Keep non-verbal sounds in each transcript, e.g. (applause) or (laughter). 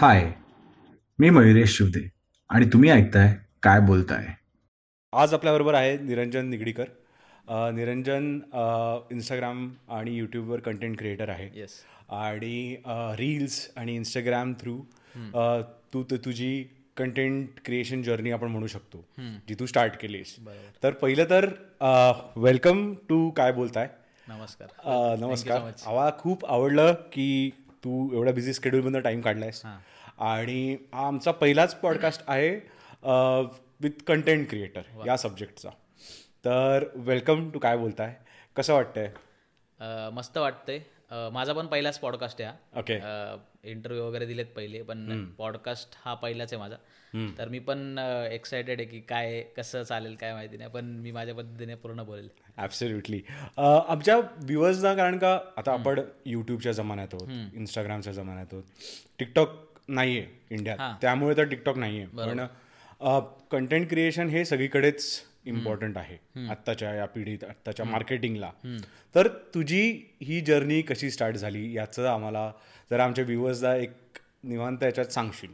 हाय मी मयुरेश शिवदे आणि तुम्ही ऐकताय काय बोलताय? आज आपल्याबरोबर आहे निरंजन निगडीकर. अ, निरंजन इंस्टाग्राम आणि यूट्यूबवर कंटेंट क्रिएटर आहे. येस आणि रील्स आणि इंस्टाग्राम थ्रू तू तू तुझी कंटेंट क्रिएशन जर्नी आपण म्हणू शकतो जी तू स्टार्ट केलीस. तर पहिलं तर वेलकम टू काय बोलताय? नमस्कार. अ, नमस्कार. आम्हाला खूप आवडलं की तू एवढ्या बिझी स्केड्यूलमधनं टाईम काढलायस. आणि हा आमचा पहिलाच पॉडकास्ट आहे विथ कंटेंट क्रिएटर या सब्जेक्टचा तर वेलकम टू काय बोलताय? कसं वाटतंय? मस्त वाटतंय. माझा पण पहिलाच पॉडकास्ट आहे ओके इंटरव्ह्यू वगैरे दिलेत पहिले पण पॉडकास्ट हा पहिलाच आहे माझा. तर मी पण एक्सायटेड आहे की काय कसं चालेल काय माहिती नाही पण मी माझ्या पद्धतीने पूर्ण बोलेल. ॲब्सोल्युटली आमच्या व्ह्युअर्सना कारण का आता आपण यूट्यूबच्या जमान्यात आहोत इंस्टाग्रामच्या जमान्यात आहोत. टिकटॉक नाही आहे इंडियात त्यामुळे तर टिकटॉक नाही आहे पण कंटेंट क्रिएशन हे सगळीकडेच इम्पॉर्टंट आहे. आत्ताच्या या पिढीत आत्ताच्या मार्केटिंगला तर तुझी ही जर्नी कशी स्टार्ट झाली याचं आम्हाला जर आमच्या व्ह्युअर्सला एक निवांत याच्यात सांगशील.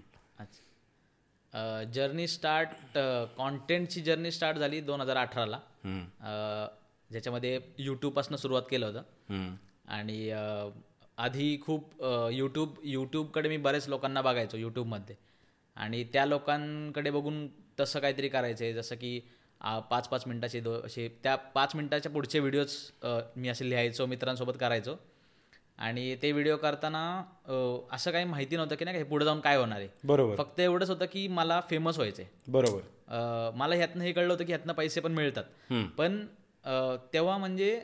जर्नी स्टार्ट कॉन्टेंटची जर्नी स्टार्ट झाली दोन हजार अठराला. ज्याच्यामध्ये यूट्यूबपासून सुरुवात केलं होतं. आणि आधी खूप यूट्यूब यूट्यूबकडे मी बरेच लोकांना बघायचो यूट्यूबमध्ये आणि त्या लोकांकडे बघून तसं काहीतरी करायचं आहे जसं की पाच पाच मिनटाचे दो असे त्या पाच मिनटाच्या पुढचे व्हिडिओज मी असे लिहायचो मित्रांसोबत करायचो. आणि ते व्हिडिओ करताना असं काही माहिती नव्हतं की नाही का हे पुढे जाऊन काय होणार आहे. बरोबर. फक्त एवढंच होतं की मला फेमस व्हायचं बरोबर. मला ह्यातनं हे कळलं होतं की ह्यातनं पैसे पण मिळतात. पण तेव्हा म्हणजे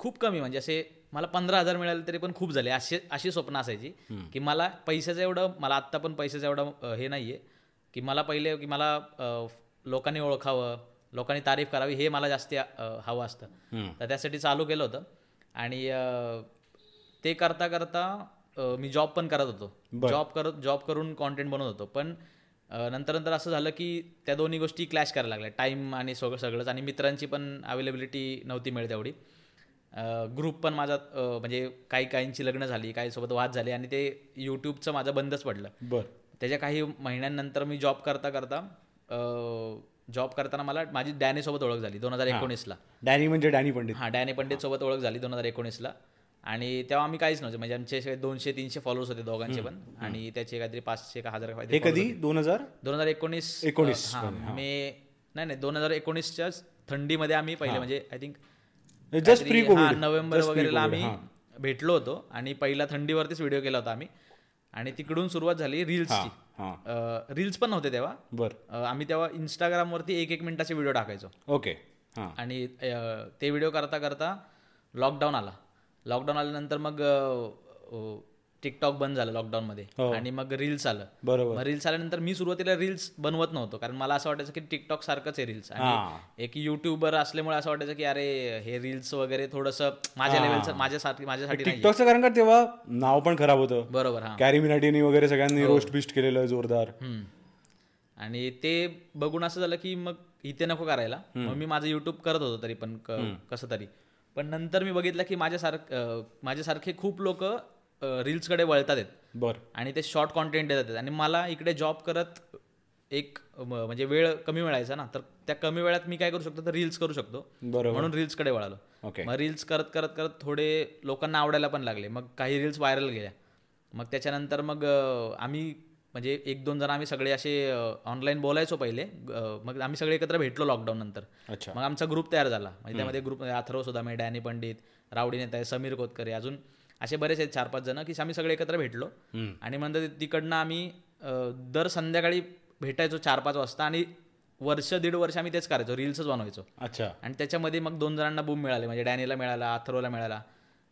खूप कमी म्हणजे असे मला पंधरा हजार मिळाले तरी पण खूप झाले. असे अशी स्वप्न असायची की मला पैशाचं एवढं मला आत्ता पण पैशाचं एवढं हे नाही आहे की मला पहिले की मला लोकांनी ओळखावं लोकांनी तारीफ करावी हे मला जास्ती हवं असतं. तर त्यासाठी चालू केलं होतं. आणि ते करता करता मी जॉब पण करत होतो. जॉब करत जॉब करून कॉन्टेंट बनवत होतो. पण नंतर नंतर असं झालं की त्या दोन्ही गोष्टी क्लॅश करायला लागल्या. टाईम आणि सगळं सगळंच. आणि मित्रांची पण अवेलेबिलिटी नव्हती मिळत तेवढी ग्रुप पण माझा म्हणजे काही काहींची लग्न झाली काही सोबत वाद झाले आणि ते यूट्यूबचं माझं बंदच पडलं. बर. त्याच्या काही महिन्यांनंतर मी जॉब करता करता जॉब करताना मला माझी डॅनीसोबत ओळख झाली दोन हजार एकोणीसला. डॅनी म्हणजे डॅनी पंडित. हां डॅनी पंडित सोबत ओळख झाली दोन हजार एकोणीसला. आणि तेव्हा आम्ही काहीच नव्हते म्हणजे आमचे दोनशे तीनशे फॉलोअर्स होते दोघांचे पण. आणि त्याचे काहीतरी पाचशे का हजार हे कधी? दोन हजार? दोन हजार एकोणीस. एकोणीस. हां मे नाही नाही दोन हजार एकोणीसच्या थंडीमध्ये आम्ही पहिले म्हणजे आय थिंक जस्ट नोव्हेंबर वगैरेला आम्ही भेटलो होतो. आणि पहिला थंडीवरतीच व्हिडिओ केला होता आम्ही. आणि तिकडून सुरुवात झाली रील्सची रील्स पण नव्हते तेव्हा. बर. आम्ही तेव्हा इंस्टाग्रामवरती एक एक मिनिटाचे व्हिडिओ टाकायचो. ओके हां. आणि ते व्हिडिओ करता करता लॉकडाऊन आला. लॉकडाऊन आल्यानंतर मग टिकटॉक बंद झालं लॉकडाऊनमध्ये आणि मग रील्स आलं. बरोबर. रील्स आल्यानंतर मी सुरुवातीला रील्स बनवत नव्हतो. कारण मला असं वाटायचं की टिकटॉक सारखंच आहे रील्स हां. आणि एक युट्यूबर असल्यामुळे असं वाटायचं की अरे हे रील्स वगैरे थोडंसं माझ्या लेवलचं माझ्यासाठी माझ्यासाठी टिकटॉकचं कारण का तेव्हा नाव पण खराब होतं. बरोबर हां. कॅरी मिनाटीनी वगैरे सगळ्यांनी रोस्ट बिस्ट केलेलं जोरदार. आणि ते बघून असं झालं की मग इथे नको करायला. मग मी माझं युट्यूब करत होतो तरी पण कसं तरी. पण नंतर मी बघितलं की माझ्यासारख माझ्यासारखे खूप लोक रील्सकडे वळतात आहेत. बर. आणि ते शॉर्ट कॉन्टेंट देतात. आणि मला इकडे जॉब करत एक म- म्हणजे वेळ कमी मिळायचा ना तर त्या कमी वेळात मी काय करू शकतो? तर रील्स करू शकतो. बरोबर. म्हणून रील्सकडे वळालो. ओके. मग रील्स करत करत करत थोडे लोकांना आवडायला पण लागले. मग काही रील्स व्हायरल गेल्या. मग त्याच्यानंतर मग आम्ही म्हणजे एक दोन जण आम्ही सगळे असे ऑनलाईन बोलायचो पहिले. मग आम्ही सगळे एकत्र भेटलो लॉकडाऊन नंतर. अच्छा. मग आमचा ग्रुप तयार झाला. म्हणजे त्यामध्ये ग्रुप अथर्व सुदामे डॅनी पंडित रावडी नेता समीर कोतकरे अजून असे बरेच आहेत चार पाच जण की आम्ही सगळे एकत्र भेटलो. आणि नंतर तिकडनं आम्ही दर संध्याकाळी भेटायचो चार पाच वाजता आणि वर्ष दीड वर्ष आम्ही तेच करायचो रील्सच बनवायचो. अच्छा. आणि त्याच्यामध्ये मग दोन जणांना बूम मिळाले म्हणजे डॅनीला मिळाला अथर्वला मिळाला.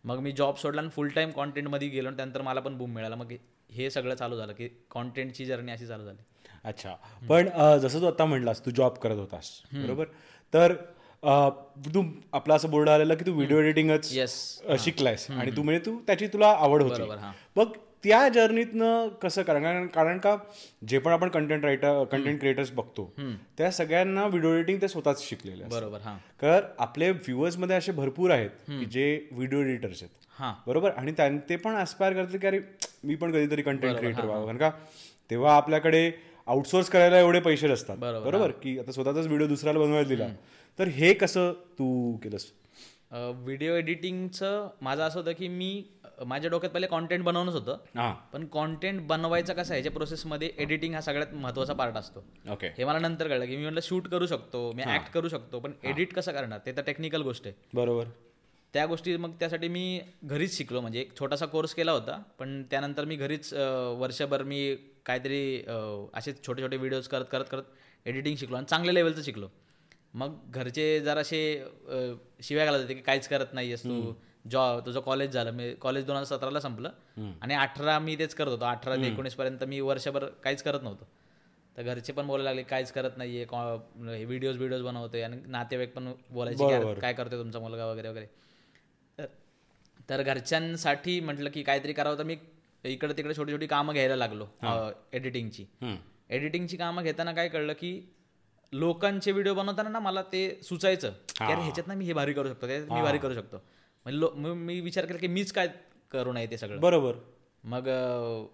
मग मी जॉब सोडला आणि फुल टाईम कॉन्टेंटमध्ये गेलो आणि त्यानंतर मला पण बूम मिळाला. मग हे सगळं चालू झालं की कॉन्टेंटची जर्नी अशी चालू झाली. अच्छा. पण जसं तू आता म्हटलास तू जॉब करत होतास. बरोबर? तर तू आपला असं बोर्ड आलेलं की तू व्हिडिओ एडिटिंगच येस शिकलायस. आणि तू म्हणजे तू त्याची तुला आवड होती. मग त्या जर्नीतनं कसं करा कारण कारण का जे पण आपण कंटेंट रायटर कंटेंट क्रिएटर्स बघतो त्या सगळ्यांना व्हिडिओ एडिटिंग ते स्वतःच शिकलेले. बरोबर हां. तर आपले व्ह्युअर्समध्ये असे भरपूर आहेत की जे व्हिडिओ एडिटर्स आहेत. बरोबर? आणि ते पण ऍस्पायर करतात की अरे मी पण कधीतरी कंटेंट क्रिएटर व्हावं. कारण का तेव्हा आपल्याकडे आउटसोर्स करायला एवढे पैसे नसतात. बरोबर की आता स्वतःचाच व्हिडिओ दुसऱ्याला बनवायला दिला. तर हे कसं तू केलंस? व्हिडिओ एडिटिंगचं माझं असं होतं की मी माझ्या डोक्यात पहिले कॉन्टेंट बनवणंच होतं. हा. पण कॉन्टेंट बनवायचं कसं आहे याच्या प्रोसेसमध्ये एडिटिंग हा सगळ्यात महत्त्वाचा पार्ट असतो. ओके हे मला नंतर कळलं की मी म्हटलं शूट करू शकतो मी ऍक्ट करू शकतो पण एडिट कसं करणार? ते तर टेक्निकल गोष्ट आहे. बरोबर. त्या गोष्टी मग त्यासाठी मी घरीच शिकलो. म्हणजे एक छोटासा कोर्स केला होता पण त्यानंतर मी घरीच वर्षभर मी काहीतरी असे छोटे छोटे व्हिडिओज करत करत करत एडिटिंग शिकलो आणि चांगल्या लेवलचं शिकलो. मग घरचे जराशे शिव्या घालत होते की काहीच करत नाही आहेस तू जॉ तुझं कॉलेज झालं. मी कॉलेज दोन हजार सतराला संपलं. आणि अठरा मी तेच करत होतो. अठरा ते एकोणीसपर्यंत मी वर्षभर काहीच करत नव्हतो. तर घरचे पण बोलायला लागले काहीच करत नाहीये. व्हिडिओज व्हिडिओज बनवतोय. आणि नातेवाईक पण बोलायचे की "अरे, काय करतोय तुमचा मुलगा वगैरे वगैरे. तर तर घरच्यांसाठी म्हटलं की काहीतरी करावं. तर मी इकडे तिकडे छोटी छोटी कामं घ्यायला लागलो एडिटिंगची एडिटिंगची कामं घेताना काय कळलं की लोकांचे व्हिडिओ बनवताना ना मला ते सुचायचं. अरे ह्याच्यात ना मी हे भारी करू शकतो त्याच्यात मी भारी करू शकतो. म्हणजे मी विचार केला की मीच काय करू नये ते सगळं. बरोबर. मग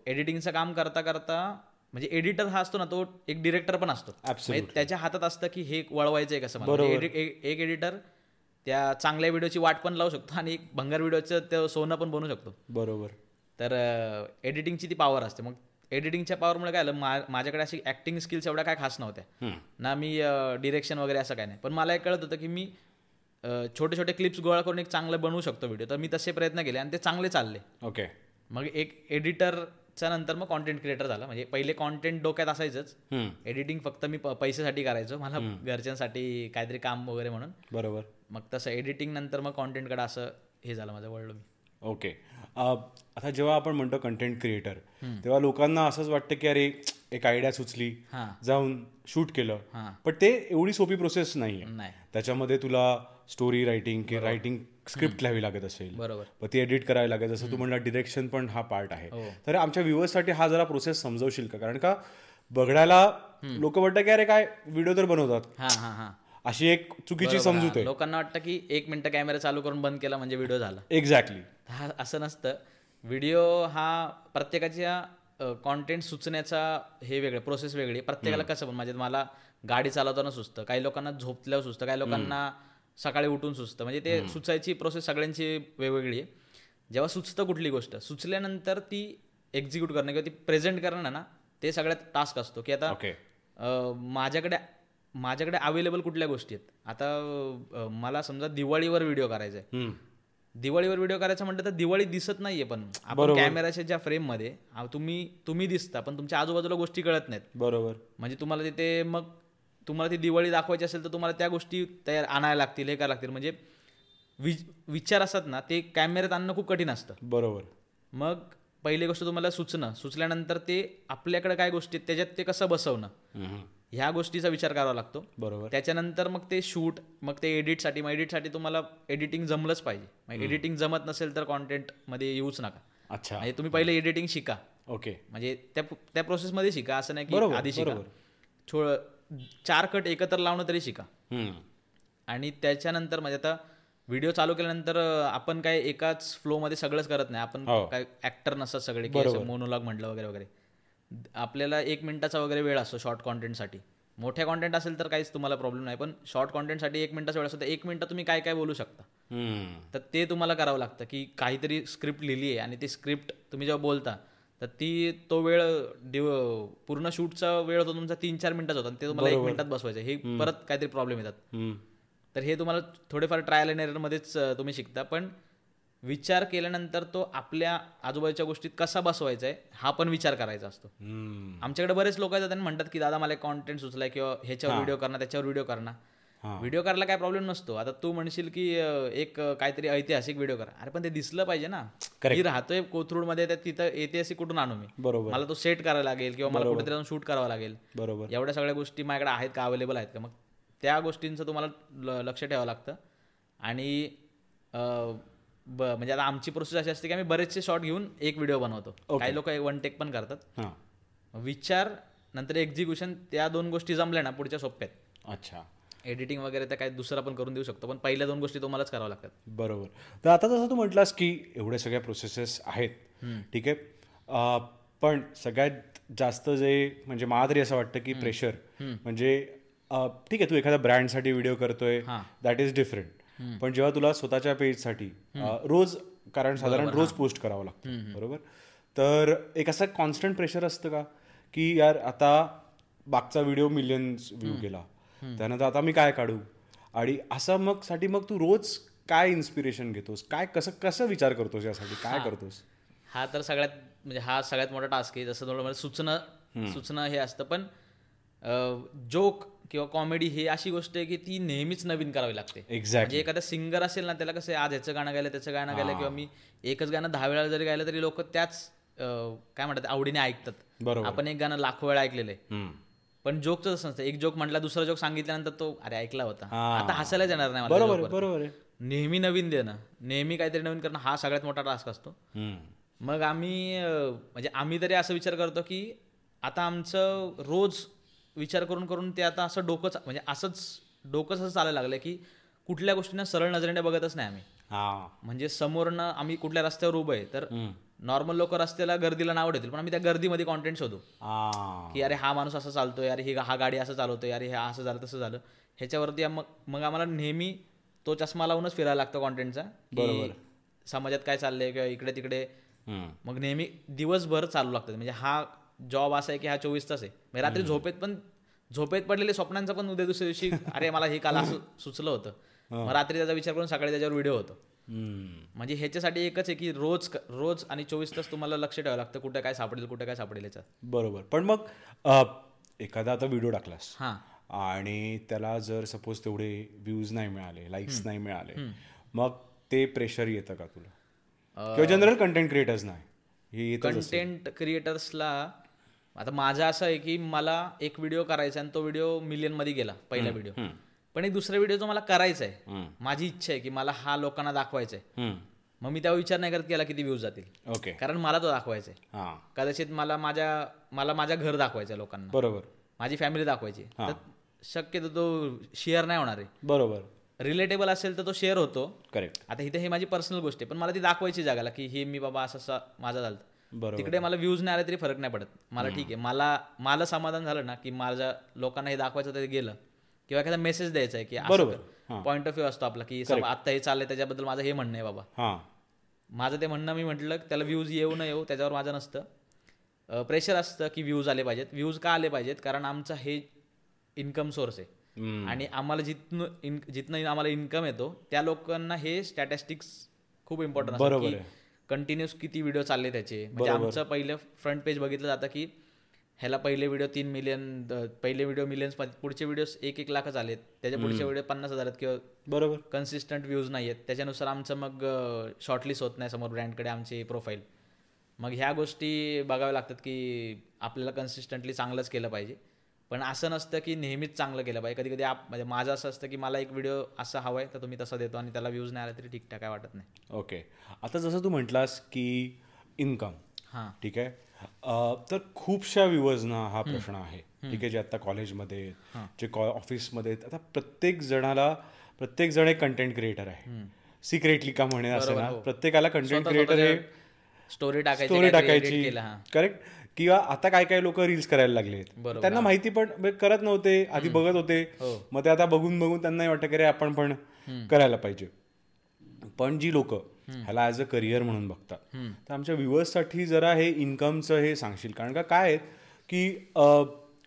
एडिटिंगचं काम करता करता म्हणजे एडिटर हा असतो ना तो एक डिरेक्टर पण असतो. म्हणजे त्याच्या हातात असतं की हे वळवायचं आहे कसं. म्हणजे एक एडिटर त्या चांगल्या व्हिडिओची वाट पण लावू शकतो आणि एक भंगार व्हिडिओचं ते सोनं पण बनवू शकतो. बरोबर. तर एडिटिंगची ती पॉवर असते. मग एडिटिंगच्या पॉवरमुळे काय मा- माझ्याकडे अशी ऍक्टिंग स्किल्स एवढ्या काय खास नव्हत्या. ना मी डिरेक्शन वगैरे असं काय नाही. पण मला एक कळत होतं की मी छोटे छोटे क्लिप्स गोळा करून एक चांगलं बनवू शकतो व्हिडिओ तर मी तसे प्रयत्न केले आणि ते चांगले चालले. ओके मग एक एडिटरच्या नंतर मग कॉन्टेंट क्रिएटर झाला. म्हणजे पहिले कॉन्टेंट डोक्यात असायचंच. एडिटिंग फक्त मी पैशासाठी करायचो. मला घरच्यांसाठी काहीतरी काम वगैरे म्हणून. बरोबर. मग तसं एडिटिंग नंतर मग कॉन्टेंटकडे असं हे झालं माझं वळलो मी. ओके अ, आता जेव्हा आपण म्हणतो कंटेंट क्रिएटर तेव्हा लोकांना असंच वाटतं की अरे एक आयडिया सुचली जाऊन शूट केलं. पण ते एवढी सोपी प्रोसेस नाही आहे. नाही. त्याच्यामध्ये तुला स्टोरी रायटिंग किंवा रायटिंग स्क्रिप्ट लिहावी लागत असेल बरोबर. ती एडिट करावी लागेल जसं तू म्हणला डिरेक्शन पण हा पार्ट आहे. हो. तर आमच्या व्ह्युअर्ससाठी हा जरा प्रोसेस समजवशील का? कारण का बघण्याला लोक वाटतं की अरे काय व्हिडिओ तर बनवतात. अशी एक चुकीची समजूत आहे. लोकांना वाटतं की एक मिनिटं कॅमेरा चालू करून बंद केला म्हणजे व्हिडिओ झाला. एक्झॅक्टली हा असं नसतं. व्हिडिओ हा प्रत्येकाच्या कॉन्टेंट सुचण्याचा हे वेगळं प्रोसेस वेगळी प्रत्येकाला कसं पण म्हणजे मला गाडी चालवताना सुचतं काही लोकांना झोपल्यावर सुचतं काही लोकांना सकाळी उठून सुचतं. म्हणजे ते सुचायची प्रोसेस सगळ्यांची वेगवेगळी आहे. जेव्हा सुचतं कुठली गोष्ट सुचल्यानंतर ती एक्झिक्यूट करणं किंवा ती प्रेझेंट करणं ना ते सगळ्यात टास्क असतो. की आता माझ्याकडे माझ्याकडे अवेलेबल कुठल्या गोष्टी आहेत? आता मला समजा दिवाळीवर व्हिडिओ करायचा आहे दिवाळीवर व्हिडिओ करायचा म्हटलं तर दिवाळी दिसत नाहीये पण आपण कॅमेराच्या ज्या फ्रेममध्ये तुम्ही तुम्ही दिसता पण तुमच्या आजूबाजूला गोष्टी कळत नाहीत. बरोबर. म्हणजे तुम्हाला तिथे मग तुम्हाला ती दिवाळी दाखवायची असेल तर तुम्हाला त्या गोष्टी तयार आणायला लागतील हे करायला लागतील. म्हणजे विचार असतात ना ते कॅमेऱ्यात आणणं खूप कठीण असतं. बरोबर. मग पहिली गोष्ट तुम्हाला सुचणं सुचल्यानंतर ते आपल्याकडे काय गोष्टी आहेत त्याच्यात ते कसं बसवणं. ह्या गोष्टीचा विचार करावा लागतो. बरोबर. त्याच्यानंतर मग ते शूट मग ते एडिटसाठी मग एडिटसाठी तुम्हाला एडिटिंग जमलंच पाहिजे. मग एडिटिंग जमत नसेल तर कॉन्टेंटमध्ये येऊच नका. अच्छा. म्हणजे तुम्ही पहिले एडिटिंग शिका. ओके. म्हणजे त्या त्या प्रोसेसमध्ये शिका असं नाही की आधी शिका. बरोबर. थोडं चार कट एकत्र लावणं तरी शिका. आणि त्याच्यानंतर म्हणजे आता व्हिडिओ चालू केल्यानंतर आपण काय एकाच फ्लोमध्ये सगळंच करत नाही. आपण हो. काय ऍक्टर नसतात सगळे मोनोलॉग म्हटलं वगैरे वगैरे. आपल्याला एक मिनिटाचा वगैरे वेळ असतो शॉर्ट कॉन्टेंटसाठी मोठ्या कॉन्टेंट असेल तर काहीच तुम्हाला प्रॉब्लेम नाही पण शॉर्ट कॉन्टेंटसाठी एक मिनिटाचा वेळ असतो तर एक मिनिटं तुम्ही काय काय बोलू शकता. तर ते तुम्हाला करावं लागतं की काहीतरी स्क्रिप्ट लिहिली आहे आणि ती स्क्रिप्ट तुम्ही जेव्हा बोलता तर ती तो वेळ दिव पूर्ण शूटचा वेळ होतो तुमचा तीन चार मिनिटाचा होता आणि ते तुम्हाला एक मिनिटात बसवायचं. हे परत काहीतरी प्रॉब्लेम येतात. तर हे तुम्हाला थोडेफार ट्रायल अँड एररमध्येच तुम्ही शिकता पण विचार केल्यानंतर तो आपल्या आजूबाजूच्या गोष्टीत कसा बसवायचा आहे हा पण विचार करायचा असतो. आमच्याकडे बरेच लोक येतात आणि म्हणतात की दादा मला कॉन्टेंट सुचलाय किंवा ह्याच्यावर व्हिडिओ करणार त्याच्यावर व्हिडिओ करणार. व्हिडिओ करायला काय प्रॉब्लेम नसतो. आता तू म्हणशील की एक काहीतरी ऐतिहासिक व्हिडिओ करा. अरे पण ते दिसलं पाहिजे ना. मी राहतोय कोथरूडमध्ये तर तिथं ऐतिहासिक कुठून आणू मी? बरोबर. मला तो सेट करायला लागेल किंवा मला कुठेतरी जाऊन शूट करावा लागेल. बरोबर. एवढ्या सगळ्या गोष्टी माझ्याकडे आहेत का? अवेलेबल आहेत का? मग त्या गोष्टींचं तुम्हाला लक्ष ठेवावं लागतं. आणि ब- म्हणजे आता आमची प्रोसेस अशी असते की आम्ही बरेचसे शॉर्ट घेऊन एक व्हिडिओ बनवतो. काही लोक वन टेक पण करतात. विचार नंतर एक्झिक्युशन त्या दोन गोष्टी जमल्या ना पुढच्या सोप्या आहेत. अच्छा. एडिटिंग वगैरे तर काय दुसरा पण करून देऊ शकतो पण पहिल्या दोन गोष्टी तुम्हालाच करावं लागतात. बरोबर. तर आता जसं तू म्हटलास की एवढ्या सगळ्या प्रोसेसेस आहेत. ठीक आहे? पण सगळ्यात जास्त जे म्हणजे मला तरी असं वाटतं की प्रेशर म्हणजे ठीक आहे तू एखाद्या ब्रँडसाठी व्हिडिओ करतोय. दॅट इज डिफरंट पण जेव्हा तुला स्वतःच्या पेजसाठी रोज कारण साधारण रोज पोस्ट करावं लागतं. बरोबर? तर एक असं कॉन्स्टंट प्रेशर असतं का? की यार आता मागचा व्हिडिओ मिलियन्स व्ह्यू गेला त्यानंतर आता मी काय काढू? आणि असं मग साठी मग तू रोज काय इन्स्पिरेशन घेतोस? काय कसं कसं विचार करतोस यासाठी? काय करतोस? हा तर सगळ्यात म्हणजे हा सगळ्यात मोठा टास्क आहे. जसं थोडं मला सुचणं सुचणं हे असतं. पण जोक किंवा कॉमेडी हे अशी गोष्ट आहे की ती नेहमीच नवीन करावी लागते. एक्झॅक्ट म्हणजे एखादा सिंगर असेल ना त्याला कसं आज ह्याचं गाणं गायलं त्याचं गाणं गायलं किंवा मी एकच गाणं दहा वेळा जरी गायलं तरी लोक त्याच काय म्हणतात आवडीने ऐकतात. बरोबर. आपण एक गाणं लाखो वेळा ऐकलेलं आहे. पण जोकचं तसं नसतं. एक जोक म्हटला दुसरा जोक सांगितल्यानंतर तो अरे ऐकला होता. आता हसायलाच येणार नाही बरोबर. बरोबर नेहमी नवीन देणं नेहमी काहीतरी नवीन करणं हा सगळ्यात मोठा टास्क असतो. मग आम्ही म्हणजे आम्ही तरी असं विचार करतो की आता आमचं रोज विचार करून करून ते आता असं डोकंच म्हणजे असंच डोकंच असं चालायला लागलं की कुठल्या गोष्टींना सरळ नजरेने बघतच नाही आम्ही. म्हणजे समोरनं आम्ही कुठल्या रस्त्यावर उभं आहे तर नॉर्मल लोक रस्त्याला गर्दीला नाव ठेवतील पण आम्ही त्या गर्दीमध्ये कॉन्टेंट शोधू. की अरे हा माणूस असं चालतोय अरे ही हा गाडी असं चालवतोय अरे हे असं झालं तसं झालं. ह्याच्यावरती मग मग आम्हाला नेहमी तो चष्मा लावूनच फिरायला लागतो कॉन्टेंटचा समाजात काय चाललंय किंवा इकडे तिकडे. मग नेहमी दिवसभर चालू लागतात म्हणजे हा जॉब असा आहे की हा चोवीस तास आहे. म्हणजे रात्री झोपेत पण झोपेत पडलेले स्वप्नांचं पण उद्या दुसऱ्या दिवशी (laughs) अरे मला हे काल असं सुचलं होतं. मग रात्री त्याचा विचार करून सकाळी त्याच्यावर व्हिडिओ होतो. म्हणजे ह्याच्यासाठी एकच आहे की रोज रोज आणि चोवीस तास तुम्हाला लक्ष ठेवावं लागतं कुठे काय सापडेल कुठे काय सापडेल याच्यात बरोबर. पण मग एखादा आता व्हिडिओ टाकलास. हां. आणि त्याला जर सपोज तेवढे व्ह्यूज नाही मिळाले लाईक्स नाही मिळाले मग ते प्रेशर येतं का तुला? किंवा जनरल कंटेंट क्रिएटर्स नाही. कंटेंट क्रिएटर्सला आता माझं असं आहे की मला एक व्हिडिओ करायचा आणि तो व्हिडिओ मिलियनमध्ये गेला पहिला व्हिडिओ पण एक दुसरा व्हिडिओ जो मला करायचा आहे माझी इच्छा आहे की मला हा लोकांना दाखवायचा आहे. मग मी त्यावर विचार नाही करत की याला किती व्ह्यूज जातील. ओके कारण मला तो दाखवायचा आहे. कदाचित मला माझ्या मला माझ्या घर दाखवायचं लोकांना. बरोबर. माझी फॅमिली दाखवायची तर शक्यतो तो शेअर नाही होणार आहे. बरोबर. रिलेटेबल असेल तर तो शेअर होतो. करेक्ट आता इथे हे माझी पर्सनल गोष्ट आहे पण मला ती दाखवायची जागाला की हे मी बाबा असं असं माझं झालं. तिकडे मला व्ह्यूज नाही आले तरी फरक नाही पडत. मला ठीक आहे. मला मला समाधान झालं ना की माझ्या लोकांना हे दाखवायचं ते गेलं. किंवा एखादा मेसेज द्यायचा आहे की बरोबर. पॉईंट ऑफ व्ह्यू असतो आपला की आता हे चाललंय त्याच्याबद्दल माझं हे म्हणणं आहे बाबा. हा. माझं ते म्हणणं मी म्हटलं त्याला व्ह्यूज येऊ न येऊ त्याच्यावर माझं नसतं. प्रेशर असतं की व्ह्यूज आले पाहिजेत. व्ह्यूज का आले पाहिजेत? कारण आमचा हे इन्कम सोर्स आहे. आणि आम्हाला जिथनं इन जिथनं आम्हाला इन्कम येतो त्या लोकांना हे स्टॅटिस्टिक्स खूप इम्पॉर्टंट बरोबर कंटिन्युअस किती व्हिडिओ चालले त्याचे? म्हणजे आमचं पहिलं फ्रंट पेज बघितलं जातं की ह्याला पहिले व्हिडिओ तीन मिलियन पहिले व्हिडिओ मिलियन्स पुढचे व्हिडिओ एक एक लाखच आलेत. त्याच्या पुढचे व्हिडिओ पन्नास हजार आहेत किंवा बरोबर. कन्सिस्टंट व्ह्यूज नाही आहेत त्याच्यानुसार आमचं मग शॉर्टलिस्ट होत नाही समोर ब्रँडकडे आमची प्रोफाईल मग ह्या गोष्टी बघाव्या लागतात की आपल्याला कन्सिस्टंटली चांगलंच केलं पाहिजे. पण असं नसतं की नेहमीच चांगलं केलं पाहिजे. कधी कधी आप म्हणजे माझं असं असतं की मला एक व्हिडिओ असा हवा आहे तर तुम्ही तसा देतो आणि त्याला व्ह्यूज नाही आला तरी ठीकठाक काय वाटत नाही. ओके आता जसं तू म्हटलास की इन्कम हां. ठीक आहे? तर खूपशा व्ह्युअर्सना हा प्रश्न आहे. ठीक आहे जे आता कॉलेजमध्ये जे कॉ ऑफिसमध्ये. आता प्रत्येक जणाला प्रत्येक जण एक कंटेंट क्रिएटर आहे. सिक्रेटली का म्हणे असं ना प्रत्येकाला कंटेंट क्रिएटर हे स्टोरी टाकायची स्टोरी टाकायची. हां. करेक्ट किंवा आता काय काय लोक रील्स करायला लागलेत बरोबर, त्यांना माहिती पण म्हणजे करत नव्हते आधी बघत होते. हो. मग ते आता बघून बघून त्यांना वाटतं की अरे आपण पण करायला पाहिजे. पण जी लोक ह्याला ॲज अ करिअर म्हणून बघतात. तर आमच्या व्ह्युअर्ससाठी जरा हे इन्कमचं हे सांगशील. कारण का काय आहे की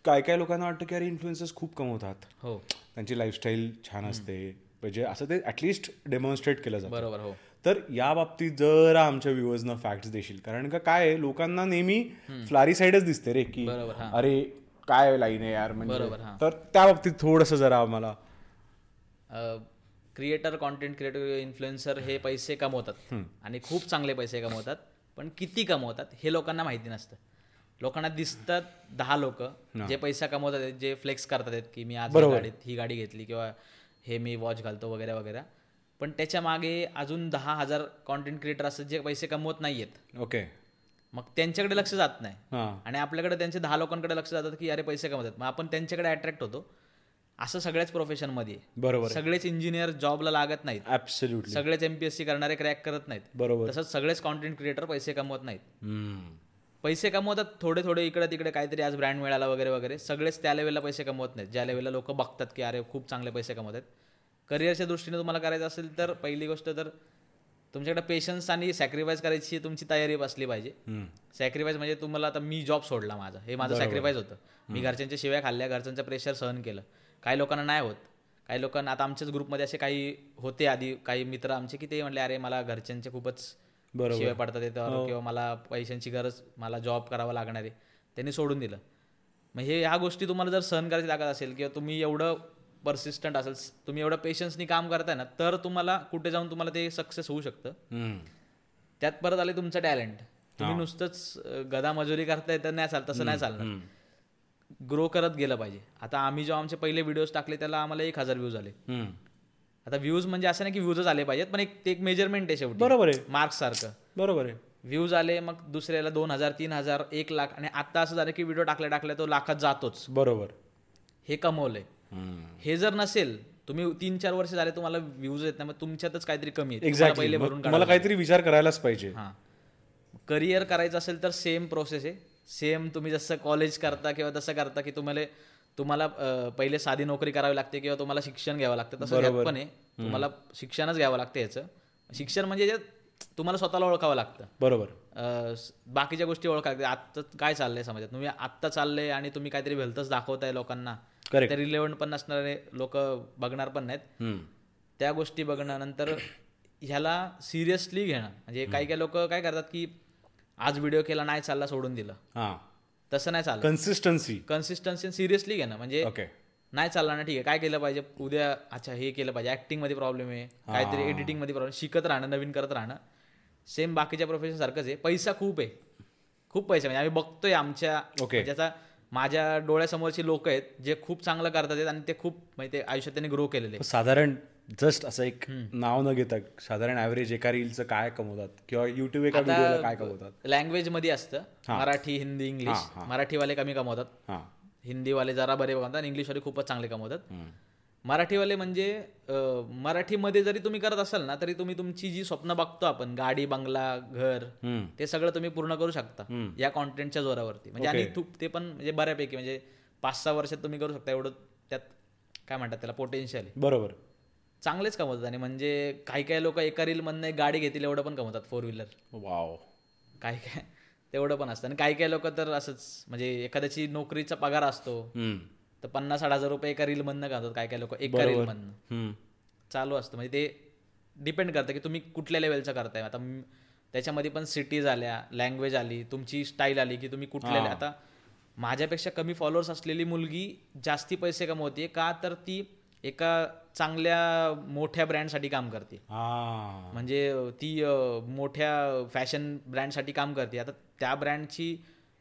काय काय लोकांना वाटतं की अरे इन्फ्लुएन्सर्स खूप कमवतात. हो. त्यांची लाईफस्टाईल छान असते. म्हणजे असं ते ॲटलिस्ट डेमॉन्स्ट्रेट केलं जातं. बरोबर हो. तर या बाबतीत जरा आमच्या व्ह्युअर्सना फॅक्ट्स देशील. कारण का काय लोकांना नेहमी फ्लारी साईडच दिसते रे की बरोबर. अरे काय लाईन आहे यार म्हणजे. तर त्या बाबतीत थोडंसं जरा आम्हाला. क्रिएटर कॉन्टेंट क्रिएटर इन्फ्लुएन्सर हे पैसे कमवतात. आणि खूप चांगले पैसे कमवतात. पण किती कमवतात हे लोकांना माहिती नसतं. लोकांना दिसतात दहा लोक जे पैसा कमवतात जे फ्लेक्स करतात की मी आज गाडीत ही गाडी घेतली किंवा हे मी वॉच घालतो वगैरे वगैरे. पण त्याच्यामागे अजून दहा हजार कॉन्टेंट क्रिएटर असतात जे पैसे कमवत नाहीयेत. ओके. मग त्यांच्याकडे लक्ष जात नाही. हां. आणि आपल्याकडे त्यांचे दहा लोकांकडे लक्ष जातात की अरे पैसे कमवतात. मग आपण त्यांच्याकडे अट्रॅक्ट होतो. असं सगळ्याच प्रोफेशनमध्ये. बरोबर. सगळेच इंजिनियर जॉबला लागत नाहीत. सगळेच एमपीएससी करणारे क्रॅक करत नाहीत. बरोबर. तसंच सगळेच कॉन्टेंट क्रिएटर पैसे कमवत नाहीत. पैसे कमवतात थोडे थोडे इकडे तिकडे काहीतरी आज ब्रँड मिळाला वगैरे वगैरे. सगळेच त्या लेवलला पैसे कमवत नाहीत. ज्या लेवलला लोक बघतात की अरे खूप चांगले पैसे कमवत आहेत. करिअरच्या दृष्टीने तुम्हाला करायचं असेल तर पहिली गोष्ट तर तुमच्याकडे पेशन्स आणि सॅक्रिफाईस करायची तुमची तयारी असली पाहिजे. सॅक्रिफाईस म्हणजे तुम्हाला आता मी जॉब सोडला माझा. हे माझं सॅक्रिफाईस होतं. मी घरच्यांच्या शिव्या खाल्ल्या घरच्यांचं प्रेशर सहन केलं. काही लोकांना नाही होत. काही लोकांना आता आमच्याच ग्रुपमध्ये असे काही होते आधी काही मित्र आमचे की ते म्हणले अरे मला घरच्यांचे खूपच. शिवाय पडतात येतं किंवा मला पैशांची गरज मला जॉब करावा लागणार आहे. त्यांनी सोडून दिलं. मग हे ह्या गोष्टी तुम्हाला जर सहन करायची लागत असेल किंवा तुम्ही एवढं परसिस्टंट असेल. तुम्ही एवढं पेशन्सनी काम करताय ना तर तुम्हाला कुठे जाऊन तुम्हाला ते सक्सेस होऊ शकतं. त्यात परत आले तुमचं टॅलेंट तुम्ही नुसतंच गदा मजुरी करताय तर नाही चाल तसं नाही चालणार. ग्रो करत गेलं पाहिजे. आता आम्ही जेव्हा आमचे पहिले व्हिडिओज टाकले त्याला आम्हाला एक हजार व्ह्यूज आले. आता व्ह्यूज म्हणजे असं नाही की व्ह्यूजच आले पाहिजेत पण एक ते एक मेजरमेंट आहे शेवटी. बरोबर आहे. मार्क्स सारखं. बरोबर आहे. व्ह्यूज आले मग दुसऱ्याला दोन हजार तीन हजार एक लाख. आणि आता असं झालं की व्हिडिओ टाकल्या टाकल्या तो लाखात जातोच. बरोबर. हे कमवलंय. हे जर नसेल तुम्ही तीन चार वर्ष झाले तुम्हाला व्ह्यूज येत नाही मग तुमच्यातच काहीतरी कमी एक्झॅक्टली पहिले भरून तुम्हाला काहीतरी विचार करायलाच पाहिजे. हां. करिअर करायचं असेल तर सेम प्रोसेस आहे. सेम तुम्ही जसं कॉलेज करता किंवा तसं करता की तुम्हाला तुम्हाला पहिले साधी नोकरी करावी लागते किंवा तुम्हाला शिक्षण घ्यावं लागतं. तसं पण आहे. तुम्हाला शिक्षणच घ्यावं लागतं याचं शिक्षण म्हणजे तुम्हाला स्वतःला ओळखावं लागतं. बरोबर. बाकीच्या गोष्टी ओळखा आत्ता काय चाललंय समाजात? तुम्ही आत्ता चाललंय आणि तुम्ही काहीतरी भलतंच दाखवताय लोकांना. ते रिलेव्हंट पण नसणारे लोक बघणार पण नाहीत. त्या गोष्टी बघणं नंतर (clears throat) ह्याला सिरियसली घेणं. म्हणजे काही काही लोक काय करतात की आज व्हिडिओ केला नाही चालला सोडून दिलं. हां. तसं नाही चाललं कन्सिस्टन्सी कन्सिस्टन्सी सिरियसली घेणं. म्हणजे ओके नाही चालला ना ठीक आहे. काय केलं पाहिजे? उद्या अच्छा हे केलं पाहिजे. ऍक्टिंगमध्ये प्रॉब्लेम आहे. काहीतरी एडिटिंगमध्ये प्रॉब्लेम शिकत राहणं नवीन करत राहणं. सेम बाकीच्या प्रोफेशन सारखंच आहे. पैसा खूप आहे. खूप पैसा म्हणजे आम्ही बघतोय आमच्या. ज्याचा माझ्या डोळ्यासमोरची लोक आहेत जे खूप चांगलं करतात आहेत आणि ते खूप म्हणजे ते आयुष्यात त्यांनी ग्रो केलेले साधारण जस्ट असं एक नाव न घेता साधारण ऍव्हरेज एका रीलचं काय कमवतात? किंवा युट्यूब एका व्हिडिओला काय कमवतात? लँग्वेजमध्ये असतं. मराठी हिंदी इंग्लिश मराठीवाले कमी कमवतात. हिंदीवाले जरा बरे कमवतात आणि इंग्लिशवाले खूपच चांगले कमवतात. मराठीवाले म्हणजे मराठीमध्ये जरी तुम्ही करत असाल ना तरी तुम्ही तुमची जी स्वप्न बघतो आपण गाडी बंगला घर. ते सगळं तुम्ही पूर्ण करू शकता या कॉन्टेंटच्या जोरावरती. म्हणजे आणि तू- ते पण म्हणजे बऱ्यापैकी म्हणजे पाच सहा वर्षात तुम्ही करू शकता एवढं त्यात काय म्हणतात त्याला पोटेन्शियल आहे. बरोबर. चांगलेच कमवतात आणि म्हणजे काही काही लोक एका रील मधनं गाडी घेतील एवढं पण कमवतात फोर व्हीलर वाव. काही काय तेवढं पण असतं. आणि काही काही लोक तर असंच म्हणजे एखाद्याची नोकरीचा पगार असतो. तर पन्नास साठ हजार रुपये एका रील मधनं घालतात काय काय लोक. एका रील मधनं हम्म. चालू असतं. म्हणजे ते डिपेंड करतं की तुम्ही कुठल्या लेवलचं करताय. आता त्याच्यामध्ये पण सिटीज आल्या लँग्वेज आली तुमची स्टाईल आली की तुम्ही कुठल्या आता माझ्यापेक्षा कमी फॉलोअर्स असलेली मुलगी जास्ती पैसे कमवते का तर ती एका चांगल्या मोठ्या ब्रँडसाठी काम करते. हा. म्हणजे ती मोठ्या फॅशन ब्रँडसाठी काम करते. आता त्या ब्रँडची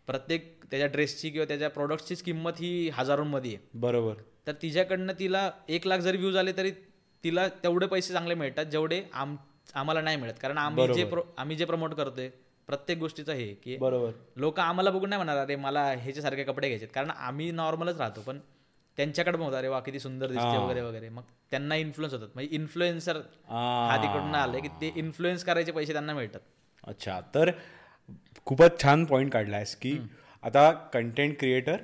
प्रत्येक त्याच्या ड्रेसची किंवा त्याच्या प्रोडक्टचीच किंमत ही हजारोंमध्ये आहे. बरोबर. तर तिच्याकडनं तिला एक लाख जरी व्ह्यूज आले तरी तिला तेवढे पैसे चांगले मिळतात जेवढे आम आम्हाला नाही मिळत. कारण आम्ही जे आम्ही जे प्रमोट करतोय प्रत्येक गोष्टीचं हे की बरोबर. लोक आम्हाला बघून नाही म्हणणार अरे मला ह्याच्यासारखे कपडे घ्यायचे कारण आम्ही नॉर्मलच राहतो पण त्यांच्याकडे बघतो अरे वा किती सुंदर दिसते वगैरे वगैरे. मग त्यांना इन्फ्लुएन्स होतात. म्हणजे इन्फ्लुएन्सर हा. तिकडून आले की ते इन्फ्लुएन्स करायचे पैसे त्यांना मिळतात. अच्छा. तर खूपच छान पॉइंट काढलायस की आता कंटेंट क्रिएटर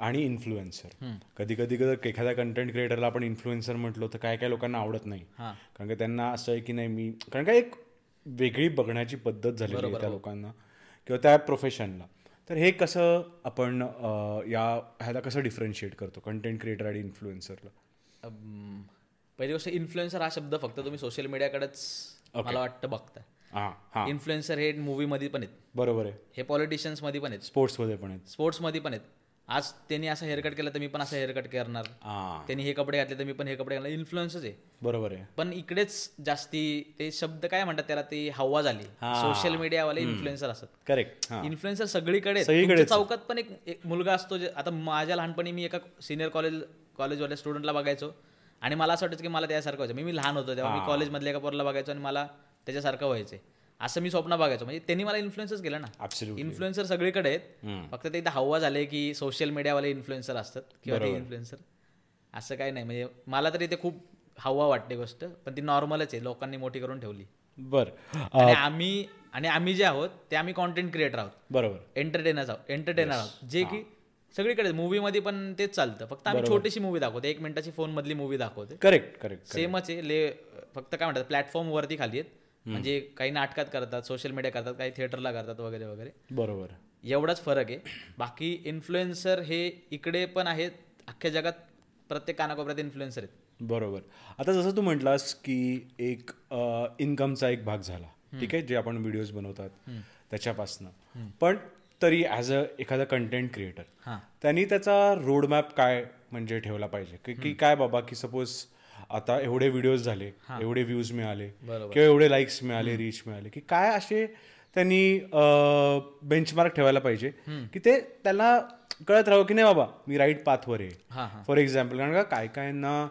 आणि इन्फ्लुएन्सर कधी कधी कधी एखाद्या कंटेंट क्रिएटरला आपण इन्फ्लुएन्सर म्हटलो तर काय काय लोकांना आवडत नाही. हां. कारण का त्यांना असं आहे की नाही मी कारण का एक वेगळी बघण्याची पद्धत झालेली आहे त्या लोकांना. किंवा त्या प्रोफेशनला तर हे कसं आपण या ह्याला कसं डिफरन्शिएट करतो कंटेंट क्रिएटर आणि इन्फ्लुएन्सरला पहिली गोष्ट इन्फ्लुएन्सर हा शब्द फक्त तुम्ही सोशल मीडियाकडेच मला वाटतं बघता हां हां इन्फ्लुएन्सर हे. मूवीमध्ये पण आहेत. बरोबर आहे. हे पॉलिटिशियन्समध्ये पण आहेत. स्पोर्ट्समध्ये पण आहेत. स्पोर्ट्समध्ये पण आहेत. आज त्यांनी असं हेअरकट केलं तर मी पण असं हेअरकट करणार. त्यांनी हे कपडे घातले तर मी पण हे कपडे घालणार. इन्फ्लुएन्सच आहे. बरोबर आहे. पण इकडेच जास्ती ते शब्द काय म्हणतात त्याला? ती हवा झाली. सोशल मीडियावाले इन्फ्लुएन्सर असतात. करेक्ट हां. इन्फ्लुएन्सर सगळीकडे चौकात पण एक मुलगा असतो जे आता माझ्या लहानपणी मी एका सिनियर कॉलेज कॉलेजवाल्या स्टुडंटला बघायचो. आणि मला असं वाटायचं की मला त्यासारखं व्हायचं. मी मी लहान होतो तेव्हा मी कॉलेजमधल्या एका पोरला बघायचो आणि मला त्याच्यासारखं व्हायचंय असं मी स्वप्न बघायचो. म्हणजे त्यांनी मला इन्फ्लुएन्सच केलं ना. इन्फ्लुएन्सर सगळीकडे आहेत. फक्त ते एकदा हवा झाले की सोशल मीडियावाले इन्फ्लुएन्सर असतात किंवा ते इन्फ्लुएन्सर असं काही नाही. म्हणजे मला तरी ते खूप हवा वाटते गोष्ट. पण ती नॉर्मलच आहे. लोकांनी मोठी करून ठेवली. बर. आणि आम्ही आणि आम्ही जे आहोत ते आम्ही कॉन्टेंट क्रिएटर आहोत. बरोबर. एंटरटेनर आहोत. एंटरटेनर आहोत. जे की सगळीकडे मूवीमध्ये पण तेच चालतं. फक्त आम्ही छोटीशी मूवी दाखवतो. एक मिनिटाची फोन मधली मूवी दाखवते करेक्ट करेक्ट सेमच आहे. ले फक्त काय म्हणतात प्लॅटफॉर्म वरती खाली आहेत. म्हणजे काही नाटकात करतात सोशल मीडिया करतात काही थिएटरला करतात वगैरे वगैरे. बरोबर. एवढाच फरक आहे. बाकी इन्फ्लुएन्सर हे इकडे पण आहेत अख्ख्या जगात प्रत्येक कानाकोपऱ्यात इन्फ्लुएन्सर आहेत. बरोबर. आता जसं तू म्हटलास की एक इन्कमचा एक भाग झाला. ठीक आहे? जे आपण व्हिडिओज बनवतात त्याच्यापासनं. पण तरी ॲज अ एखादा कंटेंट क्रिएटर त्यांनी त्याचा रोडमॅप काय म्हणजे ठेवला पाहिजे? की काय बाबा की सपोज आता एवढे व्हिडिओज झाले एवढे व्ह्यूज मिळाले किंवा एवढे लाईक्स मिळाले रीच मिळाले की काय असे त्यांनी बेंचमार्क ठेवायला पाहिजे की ते त्यांना कळत राहावं की नाही बाबा मी राईट पाथवर आहे. फॉर एक्झाम्पल कारण का काय कायना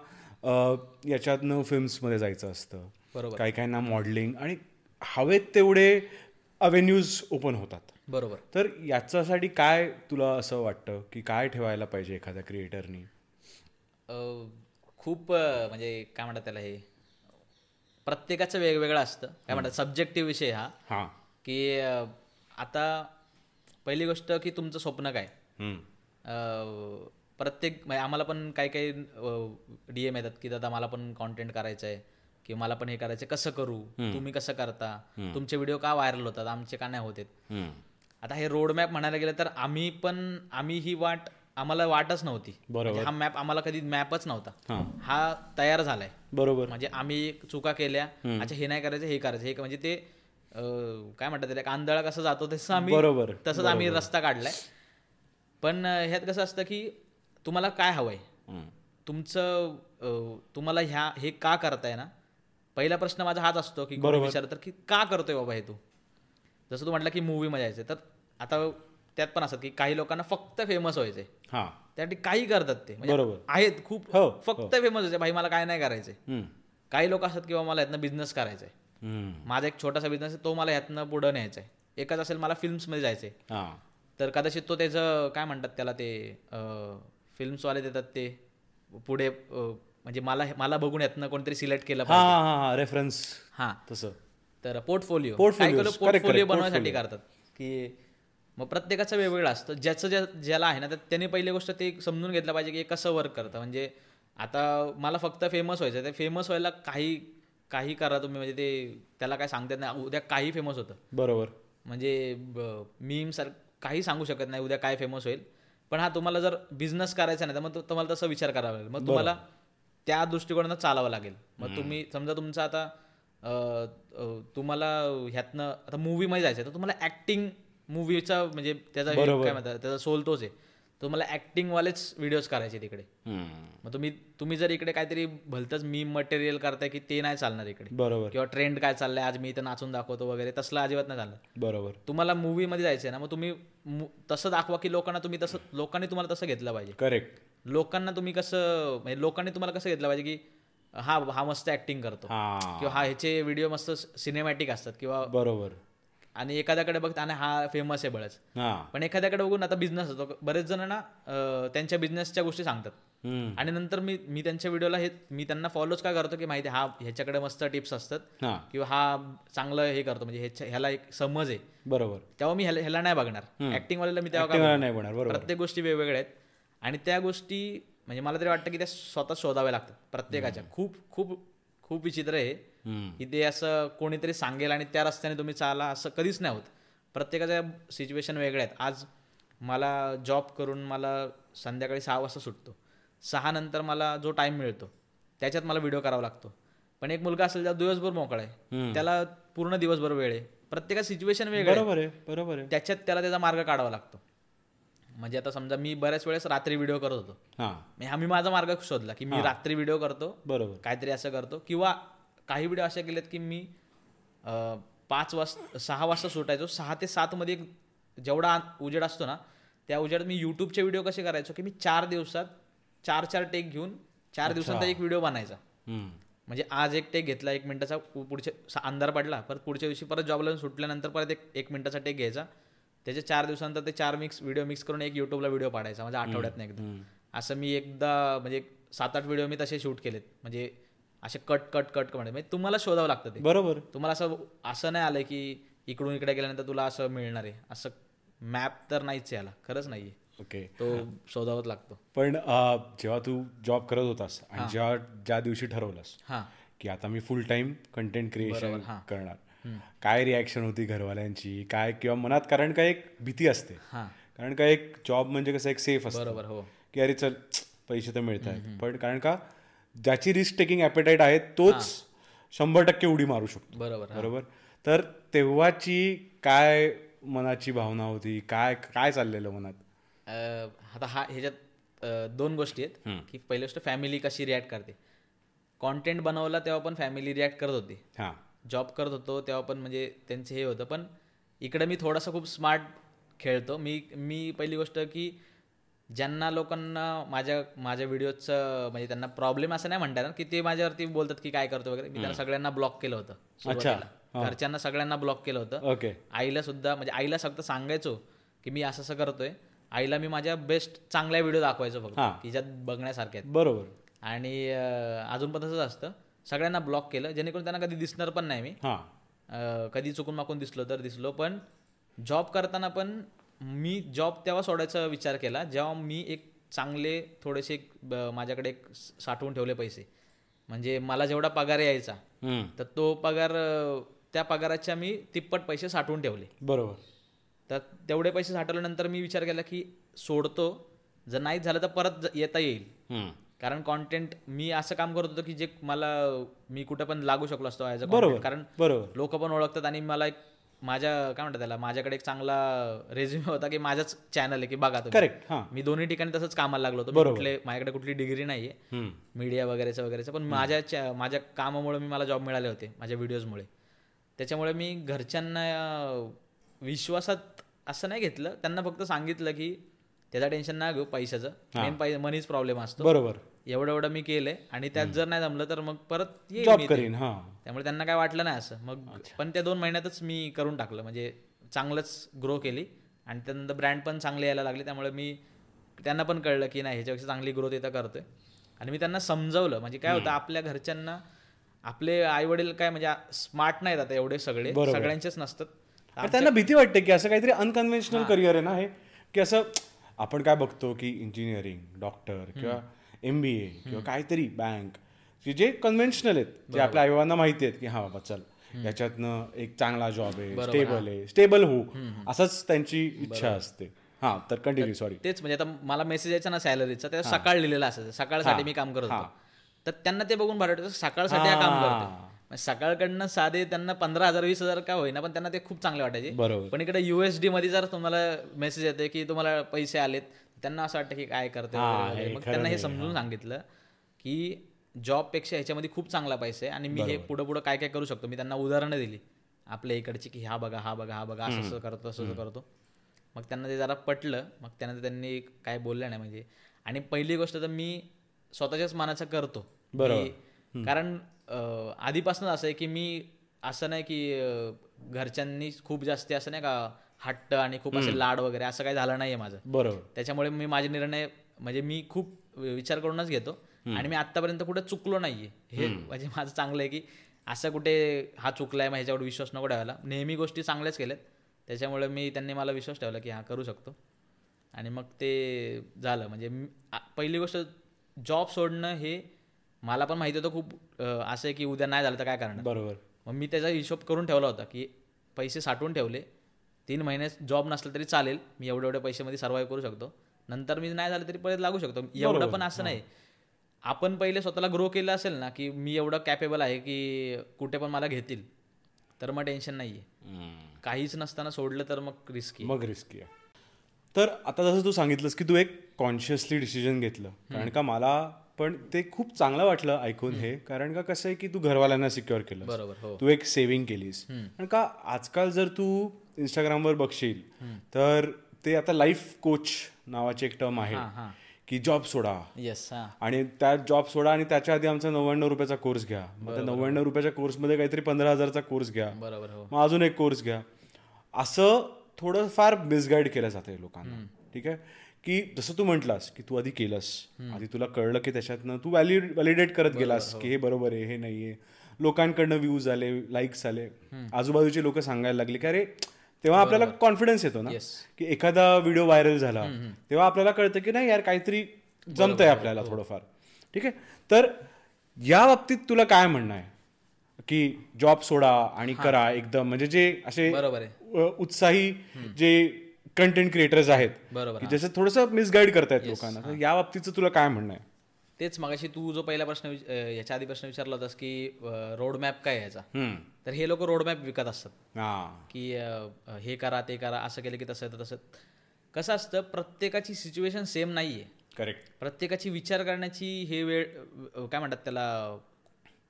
अं, याच्यातनं फिल्म्समध्ये जायचं असतं. बरोबर. काही काहींना मॉडेलिंग आणि हवेत तेवढे अवेन्यूज ओपन होतात. बरोबर. तर याच्यासाठी काय तुला असं वाटतं की काय ठेवायला पाहिजे एखाद्या क्रिएटरनी खूप म्हणजे काय म्हणतात त्याला हे प्रत्येकाचं वेगवेगळं असतं. काय म्हणतात सब्जेक्टिव्ह विषय हा. की आता पहिली गोष्ट की तुमचं स्वप्न काय? प्रत्येक म्हणजे आम्हाला पण काही काही डी एम येतात की दादा मला पण कॉन्टेंट करायचं आहे की मला पण हे करायचं कसं करू? तुम्ही कसं करता? तुमचे व्हिडिओ का व्हायरल होतात? आमचे का नाही होत आता हे रोड मॅप म्हणायला गेलं तर आम्ही पण आम्ही ही वाट आम्हाला वाटच नव्हती. म्हणजे हा मॅप आम्हाला कधी मॅपच नव्हता. हा. तयार झालाय. बरोबर. म्हणजे आम्ही चुका केल्या. अच्छा हे नाही करायचं हे करायचं. हे म्हणजे ते काय म्हणतात त्याला आंधळा कसं जातो तसं आम्ही बरोबर, तसंच आम्ही रस्ता काढलाय. पण ह्यात कसं असतं की तुम्हाला काय हवंय? तुमचं तुम्हाला ह्या हे का करताय ना? पहिला प्रश्न माझा हाच असतो की कोणी विचारतं की का करतोय बाबा हे तू? जसं तू म्हटलं की मूवीमध्ये यायचं तर आता त्यात पण असतात की काही लोकांना फक्त फेमस व्हायचंय हां. त्यासाठी काही करतात ते. म्हणजे बरोबर. आहेत खूप. हो, फक्त फेमस व्हायचे. भाई मला काय नाही करायचंय. हम्म. काही लोक असतात किंवा मला यातनं बिझनेस करायचा आहे. माझा एक छोटासा बिझनेस आहे तो मला यातनं पुढं न्यायचा आहे एकच असेल मला फिल्म्समध्ये जायचं आहे हां. तर कदाचित तो त्याचं काय म्हणतात त्याला ते फिल्म्सवाले देतात ते पुढे म्हणजे मला मला बघून यातनं कोणतरी सिलेक्ट केलं हां पाहिजे. हां हां रेफरन्स हां. तसं. तर पोर्टफोलिओ पोर्टफोलिओ correct. बनवण्यासाठी करतात. की मग प्रत्येकाचं वेगवेगळं असतं. ज्याचं ज्या ज्याला आहे ना तर त्याने पहिली गोष्ट ते समजून घेतलं पाहिजे की हे कसं वर्क करतं. म्हणजे आता मला फक्त फेमस व्हायचं ते फेमस व्हायला काही काही करा तुम्ही. म्हणजे ते त्याला काय सांगतात नाही. उद्या काही फेमस होतं. बरोबर. म्हणजे मीम सर काही सांगू शकत नाही उद्या काय फेमस होईल. पण हा तुम्हाला जर बिझनेस करायचा नाही तर मग तुम्हाला तसा विचार करावा लागेल. मग तुम्हाला त्या दृष्टिकोनानं चालावं लागेल. मग तुम्ही समजा तुमचं आता तुम्हाला ह्यातनं आता मूवीमध्ये जायचं आहे तर तुम्हाला ऍक्टिंग मूवीचा म्हणजे त्याचा काय म्हणतात त्याचा सोल तोच आहे. तुम्हाला ऍक्टिंगवालेच व्हिडिओज करायचे तिकडे. मग तुम्ही तुम्ही जर इकडे काहीतरी भलतंच मी मटेरियल करताय की ते नाही चालणार इकडे. बरोबर. किंवा ट्रेंड काय चाललंय आज मी इथं नाचून दाखवतो वगैरे तसलं अजिबात नाही चालणार. बरोबर. तुम्हाला मूवीमध्ये जायचं आहे ना मग तुम्ही तसं दाखवा की लोकांना तुम्ही तसं लोकांनी तुम्हाला तसं घेतलं पाहिजे. करेक्ट लोकांना तुम्ही कसं म्हणजे लोकांनी तुम्हाला कसं घेतलं पाहिजे की हा हा मस्त ऍक्टिंग करतो. किंवा हा ह्याचे व्हिडिओ मस्त सिनेमॅटिक असतात किंवा बरोबर. आणि एखाद्याकडे बघता आणि हा फेमस आहे बळच पण एखाद्याकडे बघून आता बिझनेस असतो. बरेच जण ना त्यांच्या बिझनेसच्या गोष्टी सांगतात. आणि नंतर मी मी त्यांच्या व्हिडिओला हे मी त्यांना फॉलोच का करतो की माहिती हा ह्याच्याकडे मस्त टिप्स असतात. किंवा हा चांगलं हे करतो म्हणजे ह्याला एक समज आहे. बरोबर. तेव्हा मी ह्याला नाही बघणार. ऍक्टिंग वाल्याला मी तेव्हा बघणार? नाही बरोबर. प्रत्येक गोष्टी वेगवेगळ्या आहेत. आणि त्या गोष्टी म्हणजे मला तरी वाटतं की त्या स्वतः शोधाव्या लागतात प्रत्येकाच्या. खूप खूप खूप विचित्र आहे. की ते असं कोणीतरी सांगेल आणि त्या रस्त्याने तुम्ही चाला असं कधीच नाही होत. प्रत्येकाच्या सिच्युएशन वेगळ्या आहेत. आज मला जॉब करून मला संध्याकाळी सहा वाजता सुटतो. सहा नंतर मला जो टाइम मिळतो त्याच्यात मला व्हिडिओ करावा लागतो. पण एक मुलगा असेल ज्या दिवसभर मोकळा आहे त्याला पूर्ण दिवसभर वेळ आहे. प्रत्येका सिच्युएशन वेगळं. बरोबर आहे बरोबर आहे. त्याच्यात त्याला त्याचा मार्ग काढावा लागतो. म्हणजे आता समजा मी बऱ्याच वेळेस रात्री व्हिडिओ करत होतो. हा. मी माझा मार्ग शोधला की मी रात्री व्हिडिओ करतो. बरोबर. काहीतरी असं करतो. किंवा काही व्हिडिओ असे केलेत की मी पाच वाजता सहा वाजता सुटायचो सहा ते सातमध्ये एक जेवढा उजेड असतो ना त्या उजेडात मी यूट्यूबचे व्हिडिओ कसे करायचो की मी चार दिवसात चार चार टेक घेऊन चार दिवसांचा एक व्हिडिओ बनायचा. म्हणजे आज एक टेक घेतला एक मिनिटाचा पुढच्या अंधार पडला परत पुढच्या दिवशी परत जॉबला सुटल्यानंतर परत एक एक मिनिटाचा टेक घ्यायचा. त्याच्या चार दिवसानंतर ते चार मिक्स व्हिडिओ मिक्स करून एक युट्यूबला व्हिडिओ पाडायचा म्हणजे आठवड्यात एकदा. असं मी एकदा म्हणजे सात आठ व्हिडिओ मी तसे शूट केलेत. म्हणजे असे कट कट कट कट म्हणजे तुम्हाला शोधावं लागतं ते. बरोबर. तुम्हाला असं असं नाही आलं की इकडून इकडे गेल्यानंतर तुला असं मिळणार आहे. असं मॅप तर नाहीच याला. खरंच नाहीये. ओके. तो शोधावाच लागतो. पण जेव्हा तू जॉब करत होतास आणि जेव्हा ज्या दिवशी ठरवलंस हां. की आता मी फुल टाइम कंटेंट क्रिएशन. करणार. काय रिॲक्शन होती घरवाल्यांची? काय किंवा मनात कारण काय एक भीती असते. कारण का एक जॉब म्हणजे कसं एक सेफ असतं. बरोबर हो. की अरे चल पैसे तर मिळत आहेत पण कारण का ज्याची रिस्क टेकिंग ॲपेटाईट आहे तोच शंभर टक्के उडी मारू शकतो. बरोबर बरोबर? तर तेव्हाची काय मनाची भावना होती? काय काय चाललेलं मनात? आता हा ह्याच्यात दोन गोष्टी आहेत की पहिली गोष्ट फॅमिली कशी रिॲक्ट करते? कॉन्टेंट बनवला तेव्हा पण फॅमिली रिॲक्ट करत होती. हां. जॉब करत होतो तेव्हा पण म्हणजे त्यांचे हे होतं. पण इकडे मी थोडासा खूप स्मार्ट खेळतो. मी मी पहिली गोष्ट की ज्यांना लोकांना माझ्या माझ्या व्हिडिओचं म्हणजे त्यांना प्रॉब्लेम असं नाही म्हणतात की ते माझ्यावरती बोलतात की काय करतो वगैरे. मी त्यांना सगळ्यांना ब्लॉक केलं होतं. घरच्यांना सगळ्यांना ब्लॉक केलं होतं. ओके. आईला सुद्धा म्हणजे आईला फक्त सांगायचो की मी असं असं करतोय. आईला मी माझ्या बेस्ट चांगल्या व्हिडिओ दाखवायचो फक्त. की ज्यात बघण्यासारख्या आहेत. बरोबर. आणि अजून पण तसंच असतं. सगळ्यांना ब्लॉक केलं जेणेकरून त्यांना कधी दिसणार पण नाही मी. कधी चुकून माकून दिसलो तर दिसलो पण जॉब करताना पण मी जॉब तेव्हा सोडायचा विचार केला जेव्हा मी एक चांगले थोडेसे माझ्याकडे एक साठवून ठेवले पैसे. म्हणजे मला जेवढा पगार यायचा. तर तो पगार त्या पगाराच्या मी तिप्पट पैसे साठवून ठेवले. बरोबर. तर तेवढे पैसे साठवल्यानंतर मी विचार केला की सोडतो जर नाहीच झालं तर परत येता येईल. कारण कॉन्टेंट मी असं काम करत होतो की जे मला मी कुठं पण लागू शकलो असतो ॲज अ बरोबर. कारण बरोबर. लोक पण ओळखतात आणि मला एक माझ्या काय म्हणतात त्याला माझ्याकडे एक चांगला रेझ्युमे होता की माझाच चॅनल आहे की बघा तुम्ही. करेक्ट हां. मी दोन्ही ठिकाणी तसंच कामाला लागलो होतो. कुठले माझ्याकडे कुठली डिग्री नाहीये. मीडिया वगैरेचं वगैरेचं. पण माझ्या माझ्या कामामुळे मी मला जॉब मिळाले होते माझ्या व्हिडिओजमुळे त्याच्यामुळे मी घरच्यांना विश्वासात असं नाही घेतलं. त्यांना फक्त सांगितलं की त्याचा टेन्शन नाही घेऊ पैशाचं. मेन पैसे मनीच प्रॉब्लेम असतो. बरोबर. एवढं एवढं मी केलंय आणि त्यात जर नाही जमलं तर मग परत जॉब. करीन हां. त्यामुळे त्यांना काय वाटलं नाही असं. मग पण त्या दोन महिन्यातच मी करून टाकलं. म्हणजे चांगलंच ग्रो केली आणि त्यानंतर ब्रँड पण चांगले यायला लागले. त्यामुळे मी त्यांना पण कळलं की नाही ह्याच्यापेक्षा चांगली ग्रोथ इथं करतोय. आणि मी त्यांना समजवलं. म्हणजे काय होतं आपल्या घरच्यांना आपले आई वडील काय म्हणजे स्मार्ट नाहीत आता एवढे सगळे. सगळ्यांचेच नसतात. त्यांना भीती वाटते की असं काहीतरी अनकन्व्हेन्शनल करिअर आहे ना हे. की असं आपण काय बघतो की इंजिनिअरिंग डॉक्टर किंवा एम बी ए किंवा काहीतरी बँक की जे कन्व्हेन्शनल आहेत जे आपल्या आईबाबांना माहिती आहेत की हा बाबा चल याच्यातनं एक चांगला जॉब आहे स्टेबल आहे स्टेबल हो. असंच त्यांची इच्छा असते. हा तर कंटिन्यू सॉरी तेच म्हणजे आता मला मेसेज यायचा ना सॅलरीचा त्या सकाळ लिहिलेला असायचं. सकाळसाठी मी काम करत होतो. तर त्यांना ते बघून भारी वाटायचं सकाळसाठी हा काम करतो सकाळकडनं साधे त्यांना पंधरा हजार वीस हजार का होईना पण त्यांना ते खूप चांगले वाटायचे. बरोबर. पण इकडे युएसडी मध्ये जर तुम्हाला मेसेज येते की तुम्हाला पैसे आलेत त्यांना असं वाटतं की काय करते. मग त्यांना हे समजून सांगितलं की जॉबपेक्षा ह्याच्यामध्ये खूप चांगला पैसा आहे आणि मी हे पुढं पुढं काय काय करू शकतो? मी त्यांना उदाहरणं दिली. आपल्या इकडची की हा बघा हा बघा हा बघा असं असं करतो असं असं करतो. मग त्यांना ते जरा पटलं. मग त्यानंतर त्यांनी काय बोललं नाही म्हणजे. आणि पहिली गोष्ट तर मी स्वतःच्याच मनाचं करतो. की- कारण अं, आधीपासूनच असं आहे की मी असं नाही की घरच्यांनी खूप जास्त असं नाही का हट्ट आणि खूप असे लाड वगैरे असं काही झालं नाहीये माझं. बरोबर. त्याच्यामुळे मी माझे निर्णय म्हणजे मी खूप विचार करूनच घेतो. आणि मी आतापर्यंत कुठे चुकलो नाहीये. हे म्हणजे माझं चांगलं आहे की असं कुठे हा चुकलाय मग ह्याच्यावर विश्वास नको ठेवायला. नेहमी गोष्टी चांगल्याच केल्यात. त्याच्यामुळे मी त्यांनी मला विश्वास ठेवला की हा करू शकतो. आणि मग ते झालं. म्हणजे पहिली गोष्ट जॉब सोडणं हे मला पण माहिती होतं खूप असं आहे की उद्या नाही झालं तर काय करणार? बरोबर. मग मी त्याचा हिशोब करून ठेवला होता की पैसे साठवून ठेवले. तीन महिने जॉब नसला तरी चालेल. मी एवढे एवढे पैशामध्ये सर्वाईव्ह करू शकतो. नंतर मी नाही झालं तरी परत लागू शकतो. एवढं पण असं नाही. आपण पहिले स्वतःला ग्रो केलं असेल ना की मी एवढं कॅपेबल आहे की कुठे पण मला घेतील तर मग टेन्शन नाही आहे काहीच नसताना सोडलं तर मग रिस्की मग रिस्की आहे. तर आता जसं तू सांगितलंस की तू एक कॉन्शियसली डिसिजन घेतलं. कारण का मला पण ते खूप चांगलं वाटलं ऐकून हे. कारण का कसं आहे की तू घरवाल्यांना सिक्युअर केलं बरोबर हो. तू एक सेव्हिंग केलीस. कारण का आजकाल जर तू इंस्टाग्रामवर बघशील तर ते आता लाईफ कोच नावाची एक टर्म आहे हां हां. की जॉब सोडा. येस हा. आणि त्या जॉब सोडा आणि त्याच्या आधी आमचा नव्याण्णव रुपयाचा कोर्स घ्या. मग त्या नव्याण्णव रुपयाच्या कोर्समध्ये काहीतरी पंधरा हजारचा कोर्स घ्या. बरोबर हो. मग अजून एक कोर्स घ्या. असं थोडं फार मिसगाईड केलं जातंय लोकांना. ठीक आहे? की जसं तू म्हटलास की तू आधी केलंस. आधी तुला कळलं की त्याच्यातनं तू व्हॅलिड व्हॅलिडेट करत गेलास की हे बरोबर आहे हे नाहीये. लोकांकडनं व्ह्यूज आले लाईक्स आले. आजूबाजूचे लोक सांगायला लागले की अरे तेव्हा आपल्याला कॉन्फिडन्स येतो ना? की एखादा व्हिडिओ व्हायरल झाला तेव्हा आपल्याला कळतं की नाही यार काहीतरी जमतंय आपल्याला थोडंफार. ठीक आहे? तर या बाबतीत तुला काय म्हणणं आहे? की जॉब सोडा आणि करा एकदम म्हणजे जे असे बरोबर आहे. अ, उत्साही जे कंटेंट क्रिएटर्स आहेत बरोबर की जसं थोडंसं मिसगाईड करतायत लोकांना तर या बाबतीचं तुला काय म्हणणं आहे? तेच मगाशी तू जो पहिला प्रश्न याच्या आधी प्रश्न विचारला होतास की रोड मॅप काय याचा. तर हे लोक रोड मॅप विकत असतात. हा. की हे करा ते करा असं केलं की तसं तसं कसं असतं प्रत्येकाची सिच्युएशन सेम नाही आहे करेक्ट प्रत्येकाची विचार करण्याची हे वेळ काय म्हणतात त्याला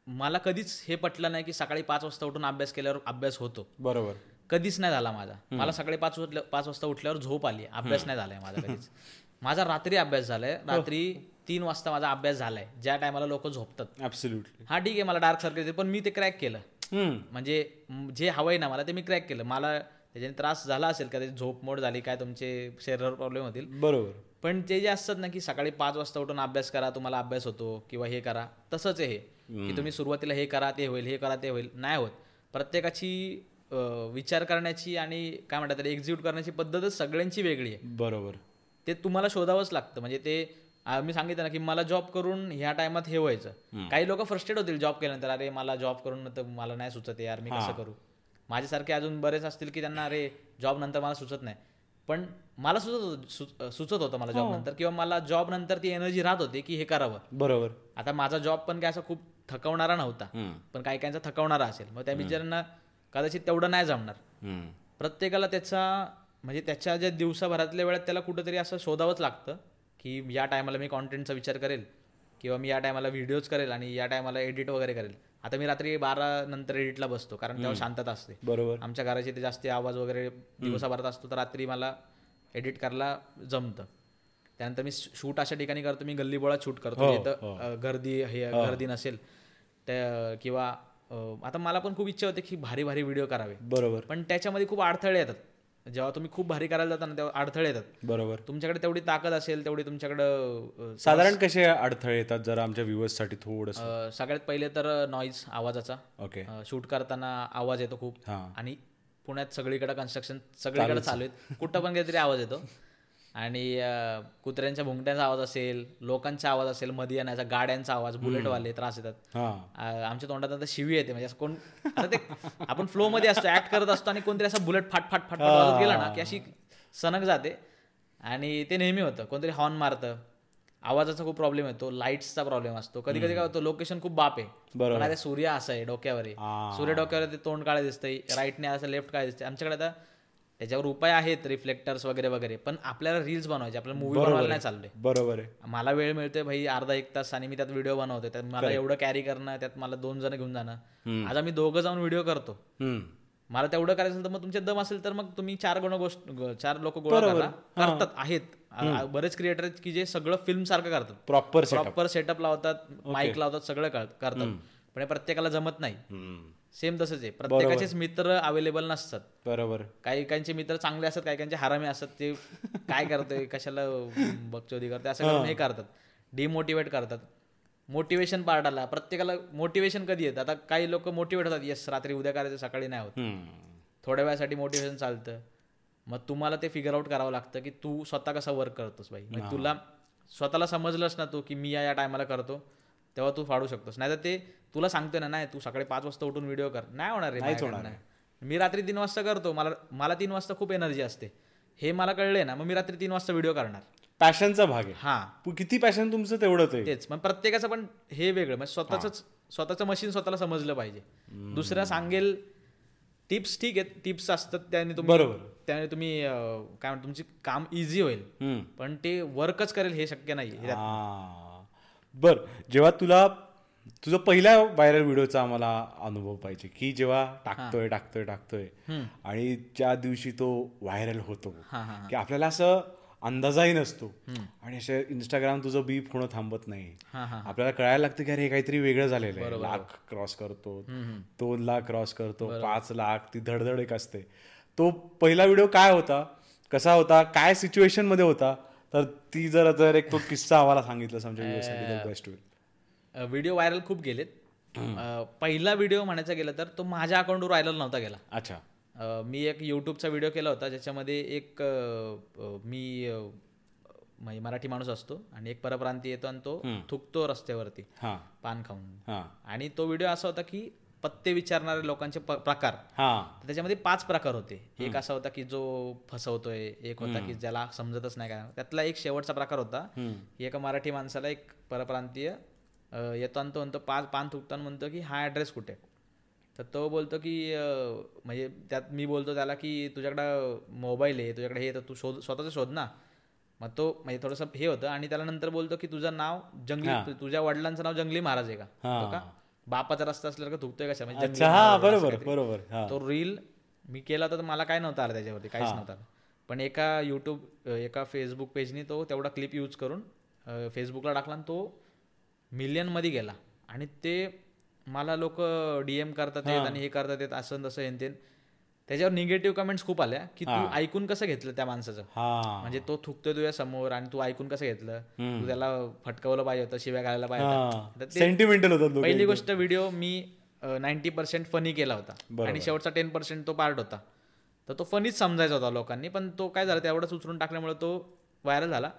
मला कधीच हे पटलं नाही की सकाळी पाच वाजता उठून अभ्यास केल्यावर अभ्यास होतो. बरोबर. कधीच नाही झाला माझा. मला सकाळी पाच पाच वाजता उठल्यावर झोप आली. अभ्यास नाही झालाय माझा कधीच. (laughs) माझा रात्री अभ्यास झालाय. रात्री तीन वाजता माझा अभ्यास झालाय. ज्या टायमाला लोक झोपतात. हा ठीक आहे मला डार्क सर्कल पण मी ते क्रॅक केलं. म्हणजे जे हवंय ना मला ते मी क्रॅक केलं. मला त्याच्याने त्रास झाला असेल का त्याची झोप मोड झाली काय तुमचे शरीरावर प्रॉब्लेम होतील. बरोबर. पण ते जे असतात ना की सकाळी पाच वाजता उठून अभ्यास करा तुम्हाला अभ्यास होतो किंवा हे करा. तसंच आहे हे. की तुम्ही सुरुवातीला हे करा ते होईल हे करा ते होईल. नाही होत. प्रत्येकाची विचार करण्याची आणि काय म्हणतात एक्झिक्यूट करण्याची पद्धतच सगळ्यांची वेगळी आहे. बरोबर. ते तुम्हाला शोधावंच लागतं. म्हणजे ते मी सांगितलं ना की मला जॉब करून ह्या टायमात हे व्हायचं. काही लोक फ्रस्ट्रेट होतील जॉब केल्यानंतर. अरे मला जॉब करून तर मला नाही सुचत यार मी कसं करू? माझ्यासारखे अजून बरेच असतील की त्यांना अरे जॉब नंतर मला सुचत नाही. पण मला सुचत सुचत होतं मला जॉब नंतर किंवा मला जॉब नंतर ती एनर्जी राहत होती की हे करावं. बरोबर. आता माझा जॉब पण काय असा खूप थकवणारा नव्हता. पण काही काहींचा थकवणारा असेल. मग त्या बिचारांना कदाचित तेवढं नाही जमणार. प्रत्येकाला त्याचा म्हणजे त्याच्या ज्या दिवसाभरातल्या वेळात त्याला कुठंतरी असं शोधावंच लागतं. की या टायमाला मी कॉन्टेंटचा विचार करेल किंवा मी या टायमाला व्हिडिओज करेल आणि या टायमाला एडिट वगैरे करेल. आता मी रात्री बारा नंतर एडिटला बसतो कारण तेव्हा शांतता असते. बरोबर. आमच्या घराचे ते जास्त आवाज वगैरे दिवसाभरात असतो तर रात्री मला एडिट करायला जमतं. त्यानंतर मी शूट अशा ठिकाणी करतो मी गल्लीबोळात शूट करतो जिथं अ, गर्दी हे गर्दी नसेल त्या किंवा आता मला पण खूप इच्छा होते की भारी भारी व्हिडिओ करावे. बरोबर. पण त्याच्यामध्ये खूप अडथळे येतात. जेव्हा तुम्ही खूप भारी करायला जाता ना तेव्हा अडथळे येतात. बरोबर. तुमच्याकडे तेवढी ताकद असेल तेवढी तुमच्याकडं साधारण कसे अडथळे येतात जरा आमच्या व्ह्युअर्ससाठी थोडस? अ, सगळ्यात पहिले तर नॉईज आवाजाचा. ओके. शूट करताना आवाज येतो खूप. आणि पुण्यात सगळीकडे कन्स्ट्रक्शन सगळीकडे चालू आहेत. कुठं पण काहीतरी आवाज येतो. आणि कुत्र्यांच्या भुंगट्यांचा आवाज असेल लोकांचा आवाज असेल मध्ये येण्याचा गाड्यांचा आवाज बुलेटवाले त्रास येतात आमच्या तोंडात आता शिवी येते म्हणजे असं कोण ते आपण फ्लो मध्ये असतो ऍक्ट करत असतो आणि कोणतरी असं बुलेट फाट फाट फाट फाट गेला ना की अशी सनक जाते. आणि ते नेहमी होतं कोणतरी हॉर्न मारतं आवाजाचा खूप प्रॉब्लेम येतो लाईट्सचा प्रॉब्लेम असतो. कधी कधी काय होतं लोकेशन खूप बाप आहे. बरोबर. सूर्य असं आहे डोक्यावर. सूर्य डोक्यावर ते तोंड काळे दिसतंय राईटने असं लेफ्ट काय दिसतंय. आमच्याकडे आता त्याच्यावर उपाय आहेत रिफ्लेक्टर्स वगैरे वगैरे. पण आपल्याला रील्स बनवायचे आपल्याला मूवी बनवायला नाही चाललंय. बरोबर आहे. मला वेळ मिळतोय भाई अर्धा एक तास आणि मी त्यात व्हिडिओ बनवतोय. त्यात मला एवढं कॅरी करणं त्यात मला दोन जण घेऊन जाणं. आज आम्ही दोघं जाऊन व्हिडिओ करतो. मला तेवढं करायचं असेल तर मग तुमच्यात दम असेल तर मग तुम्ही चार गुण गोष्ट चार लोक गोळा करा. करतात आहेत. बरेच क्रिएटर की जे सगळं फिल्म सारखं करतात. प्रॉपर प्रॉपर सेटअप लावतात माईक लावतात सगळं कर- करतात पण प्रत्येकाला जमत नाही. सेम तसंच आहे. प्रत्येकाचेच मित्र अवेलेबल नसतात. बरोबर. काही काहींचे मित्र चांगले असतात काही काहींचे हरामी असतात. ते काय करतोय कशाला बकचोदी करते असं करून हे. करतात. डिमोटिवेट करतात. मोटिवेशन पार्ट आला प्रत्येकाला मोटिवेशन कधी येतं? आता काही लोक मोटिवेट होतात येस रात्री उद्या करायचं सकाळी नाही होत. थोड्या वेळासाठी मोटिवेशन चालतं. मग तुम्हाला ते फिगर आउट करावं लागतं की तू स्वतः कसा वर्क करतोस बाई मग तुला स्वतःला समजलंच ना तू की मी या या टायमाला करतो तेव्हा तू फाडू शकतोस. नाही तर ते तुला सांगतोय ना नाही तू सकाळी पाच वाजता उठून व्हिडिओ कर. नाही होणार रे माझ्याकडनं. मी रात्री तीन वाजता करतो. मला मला तीन वाजता खूप एनर्जी असते. हे मला कळलंय ना मग मी रात्री तीन वाजता व्हिडिओ करणार. पॅशनचा भाग आहे. हा. किती पॅशन तुमचं तेवढंच आहे. तेच मग प्रत्येकाचं पण हे वेगळं म्हणजे स्वतःच स्वतःचं मशीन स्वतःला समजलं पाहिजे. दुसऱ्या सांगेल टिप्स ठीक आहेत टिप्स असतात त्याने तुम्ही बरोबर. त्याने तुम्ही काय म्हणतो तुमची काम इझी होईल. पण ते वर्कच करेल हे शक्य नाही. बर जेव्हा तुला तुझा पहिल्या व्हायरल व्हिडिओचा आम्हाला अनुभव पाहिजे की जेव्हा टाकतोय टाकतोय टाकतोय. आणि ज्या दिवशी तो व्हायरल होतो. की आपल्याला असं अंदाजाही नसतो. आणि असे इंस्टाग्राम तुझं बीप होणं थांबत नाही. आपल्याला कळायला लागतं की अरे हे काहीतरी वेगळं झालेलं आहे. लाख क्रॉस करतो दोन लाख क्रॉस करतो पाच लाख ती धडधड एक असते. तो पहिला व्हिडिओ काय होता? कसा होता? काय सिच्युएशनमध्ये होता? तर ती जर जर एक तो किस्सा आम्हाला सांगितलं बेस्ट होईल. व्हिडिओ व्हायरल खूप गेलेत. पहिला व्हिडिओ म्हणायचा गेला तर तो माझ्या अकाउंटवर व्हायरल नव्हता गेला. अच्छा. मी एक यूट्यूबचा व्हिडिओ केला होता ज्याच्यामध्ये एक मी म्हणजे मराठी माणूस असतो आणि एक परप्रांती येतो आणि तो थुकतो रस्त्यावरती हा. पान खाऊन. हा. आणि तो व्हिडिओ असा होता की पत्ते विचारणारे लोकांचे प्रकार. त्याच्यामध्ये पाच प्रकार होते. एक असा होता की जो फसवतोय एक होता की ज्याला समजतच नाही काय. त्यातला एक शेवटचा प्रकार होता. की एका मराठी माणसाला एक परप्रांतीय अं, येतो आणि तो म्हणतो पाच पान थुकताना म्हणतो की हा ॲड्रेस कुठे? तर तो बोलतो की म्हणजे त्यात मी बोलतो त्याला की तुझ्याकडं मोबाईल आहे तुझ्याकडे हे तर तू शोध स्वतःचं शोध ना. मग तो म्हणजे थोडंसं हे होतं आणि त्याला नंतर बोलतो की तुझं नाव जंगली तु- तुझ्या वडिलांचं नाव जंगली महाराज आहे का? बापाचा रस्ता असल्यावर का थुकतोय कशा? म्हणजे हा बरोबर. बरोबर तो रील मी केला होता तर मला काय नव्हतं आलं त्याच्यावरती काहीच नव्हतं पण एका यूट्यूब एका फेसबुक पेजनी तो तेवढा क्लिप यूज करून फेसबुकला टाकला आणि तो मिलियनमध्ये गेला. आणि ते मला लोक डीएम करतात आहेत आणि हे करतात आहेत असं तसं येन तेन त्याच्यावर निगेटिव्ह कमेंट्स खूप आल्या की तू ऐकून कसं घेतलं त्या माणसाचं? हा. म्हणजे तो थुकतोय तुझ्या समोर आणि तू ऐकून कसं घेतलं? तू त्याला फटकवलं पाहिजे होतं शिव्या घालायला पाहिजे सेंटिमेंटल पहिली गोष्ट व्हिडिओ मी नाईन्टी पर्सेंट फनी केला होता. आणि शेवटचा टेन पर्सेंट तो पार्ट होता. तर तो फनीच समजायचा होता लोकांनी पण तो काय झाला तेवढंच उचलून टाकल्यामुळे तो व्हायरल झाला.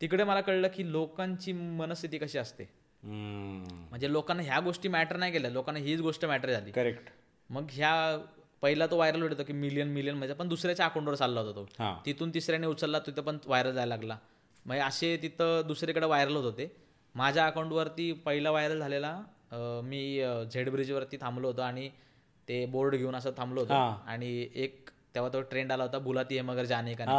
तिकडे मला कळलं की लोकांची मनस्थिती कशी असते. म्हणजे लोकांना ह्या गोष्टी मॅटर नाही केल्या. लोकांना हीच गोष्ट मॅटर झाली. करेक्ट मग ह्या पहिला तो व्हायरल होता की मिलियन मिलियन म्हणजे पण दुसऱ्याच्या अकाउंटवर चालला होता तो. तिथून तिसऱ्याने उचलला तिथं पण व्हायरल जायला लागला. म्हणजे असे तिथं दुसरीकडे व्हायरल होत होते. माझ्या अकाउंटवरती पहिला व्हायरल झालेला मी झेड ब्रिजवरती थांबलो होतो आणि ते बोर्ड घेऊन असं थांबलो होतो. आणि एक तेव्हा तो ट्रेंड आला होता बुलाती है मगर जाने का नाही.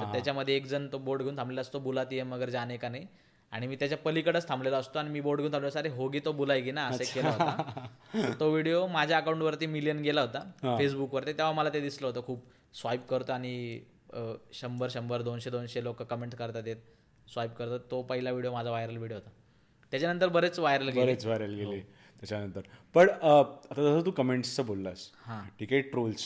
तर त्याच्यामध्ये एक जण तो बोर्ड घेऊन थांबलेला असतो बुलाती है मगर जाने का नाही. आणि मी त्याच्या पलीकडेच थांबलेला असतो आणि मी बोर्ड घेऊन थांबलो अरे होगी तो बुलायगी ना असं केला होता. तो व्हिडिओ माझ्या अकाउंटवरती मिलियन गेला होता फेसबुकवरती तेव्हा मला ते दिसलं होतं. खूप स्वाईप करतो आणि शंभर शंभर दोनशे दोनशे लोक कमेंट करतात येत स्वाईप करतात. तो पहिला व्हिडिओ माझा व्हायरल व्हिडिओ होता. त्याच्यानंतर बरेच व्हायरल गेले. बरेच व्हायरल गेले त्याच्यानंतर. पण आता जसं तू कमेंट्सचं बोललास ठीक आहे ट्रोल्स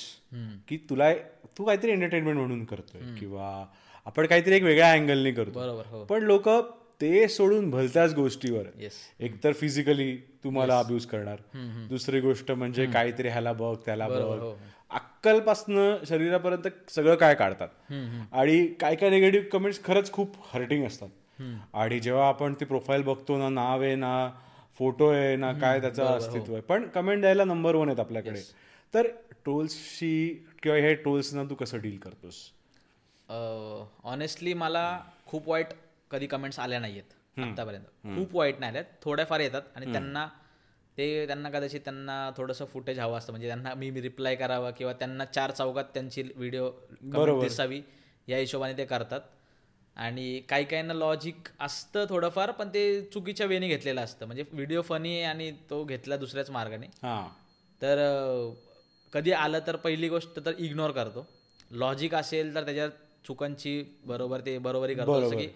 की तुला तू काहीतरी एंटरटेनमेंट म्हणून करतोय किंवा आपण काहीतरी एक वेगळ्या अँगलनी करतो बरोबर हो. पण लोक ते सोडून भलत्याच गोष्टीवर. एकतर फिजिकली तुम्हाला अब्यूज करणार. दुसरी गोष्ट म्हणजे काहीतरी ह्याला बघ त्याला बघ. अक्कलपासनं शरीरापर्यंत सगळं काय काढतात. आणि काय काय निगेटिव्ह कमेंट्स खरंच खूप हर्टिंग असतात. आणि जेव्हा आपण ती प्रोफाईल बघतो ना नाव आहे ना फोटो आहे ना काय त्याचं अस्तित्व आहे. पण कमेंट द्यायला नंबर वन आहेत आपल्याकडे. तर ट्रोल्सशी किंवा हे ट्रोल्सना तू कसं डील करतोस? ऑनेस्टली मला खूप वाईट कधी कमेंट्स आल्या नाहीयेत आतापर्यंत खूप वाईट नाही आल्यात. थोड्याफार येतात आणि त्यांना ते त्यांना कदाचित त्यांना थोडंसं फुटेज हवं असतं. म्हणजे त्यांना मी रिप्लाय करावा किंवा त्यांना चार चौकात त्यांची व्हिडिओ दिसावी या हिशोबाने ते करतात. आणि काही काहींना लॉजिक असतं थोडंफार पण ते चुकीच्या वेने घेतलेलं असतं. म्हणजे व्हिडिओ फनी आहे आणि तो घेतला दुसऱ्याच मार्गाने. तर कधी आलं तर पहिली गोष्ट तर इग्नोर करतो. लॉजिक असेल तर त्याच्यात चुकांची बरोबर ते बरोबरी करतो. जसं की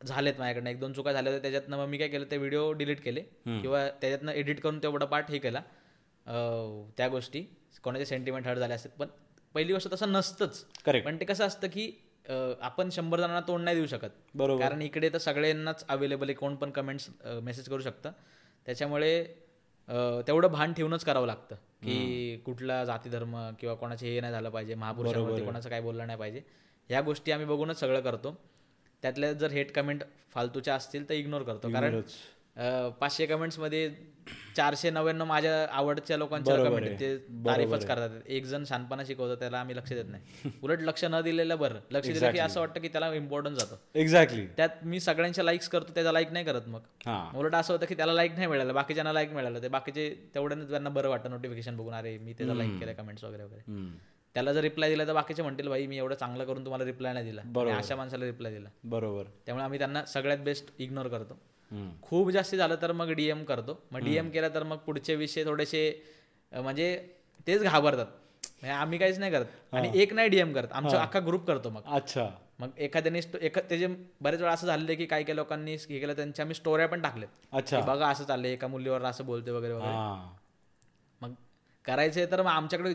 झालेत माझ्याकडनं. एक दोन चुका झाल्या तर त्याच्यातनं मग मी काय केलं ते व्हिडिओ डिलीट केले. किंवा त्याच्यातनं एडिट करून तेवढा पार्ट हे केला. त्या गोष्टी. कोणाचे सेंटिमेंट हर्ट झाले असतात पण पहिली गोष्ट तसं नसतंच. Correct. पण ते कसं असतं की आपण शंभर जणांना तोंड नाही देऊ शकत. बरोबर. कारण इकडे तर सगळ्यांनाच अवेलेबल आहे कोण पण कमेंट्स मेसेज करू शकतं. त्याच्यामुळे तेवढं भान ठेवूनच करावं लागतं की कुठला जाती धर्म किंवा कोणाचे हे नाही झालं पाहिजे महापुरुषांवरती कोणाचं काय बोललं नाही पाहिजे. ह्या गोष्टी आम्ही बघूनच सगळं करतो. त्यातल्या जर हेट कमेंट फालतूच्या असतील तर इग्नोर करतो. कारण पाचशे कमेंट्समध्ये चारशे नव्याण्णव माझ्या आवडच्या लोकांच्या कमेंट ते तारीफच करतात. एक जण शानपणा शिकवतो त्याला आम्ही लक्ष देत नाही. उलट लक्ष न दिलेलं बरं. लक्ष दिलं की असं वाटतं की त्याला इम्पॉर्टन्स जातं. एक्झॅक्टली त्यात मी सगळ्यांच्या लाईक्स करतो त्याचा लाईक नाही करत मग. उलट असं होतं की त्याला लाईक नाही मिळालं बाकीच्यांना लाईक मिळालं. ते बाकीचे तेवढ्यानं त्यांना बरं वाटतं नोटिफिकेशन बघून अरे मी त्याचा लाईक केलं कमेंट्स वगैरे वगैरे. त्याला जर रिप्लाय दिला तर बाकीचे म्हणतील भाई मी एवढं चांगलं करून तुम्हाला रिप्लाय नाही दिला. अशा माणसाला रिप्लाय दिला. बरोबर. त्यामुळे आम्ही त्यांना सगळ्यात बेस्ट इग्नोर करतो. खूप जास्त झालं तर मग डीएम करतो. मग डीएम केला तर मग पुढचे विषय थोडेसे म्हणजे तेच घाबरतात. म्हणजे आम्ही काहीच नाही करत. आणि एक नाही डीएम करत. आमचा अख्खा ग्रुप करतो मग. अच्छा. मग एखाद्याने एका त्याचे बरेच वेळा असं झालेलं की काही काही लोकांनी हे केलं त्यांच्या आम्ही स्टोऱ्या पण टाकल्यात अच्छा. बघा असं चाललंय एका मुलीवर असं बोलते वगैरे वगैरे. मग करायचंय तर मग आमच्याकडे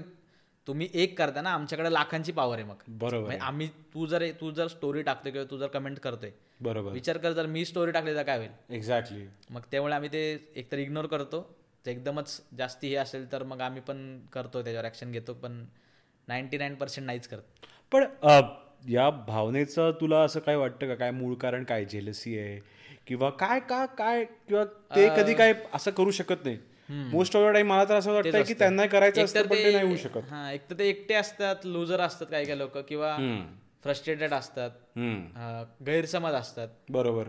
तुम्ही एक करता ना आमच्याकडे लाखांची पॉवर आहे मग. बरोबर म्हणजे आम्ही तू जर तू जर स्टोरी टाकतोय किंवा तू जर कमेंट करतोय बरोबर. विचार कर जर मी स्टोरी टाकली तर काय होईल? एक्झॅक्टली मग त्यामुळे आम्ही ते एकतर इग्नोर करतो ते एकदमच जास्ती हे असेल तर मग आम्ही पण करतो त्याच्यावर ऍक्शन घेतो पण नाईन्टी नाईन पर्सेंट नाहीच करत. पण या भावनेचं तुला असं काय वाटतं का? काय मूळ कारण काय जेलसी आहे? किंवा काय का काय किंवा ते कधी काय असं करू शकत नाही? मोस्ट ऑफ द टाइम मला तर असं वाटतं की त्यांना करायचं असतं पण ते नाही होऊ शकत. हा एक तर ते एकटे असतात लुजर असतात काही काही लोक किंवा. फ्रस्ट्रेटेड असतात गैरसमज असतात. बरोबर.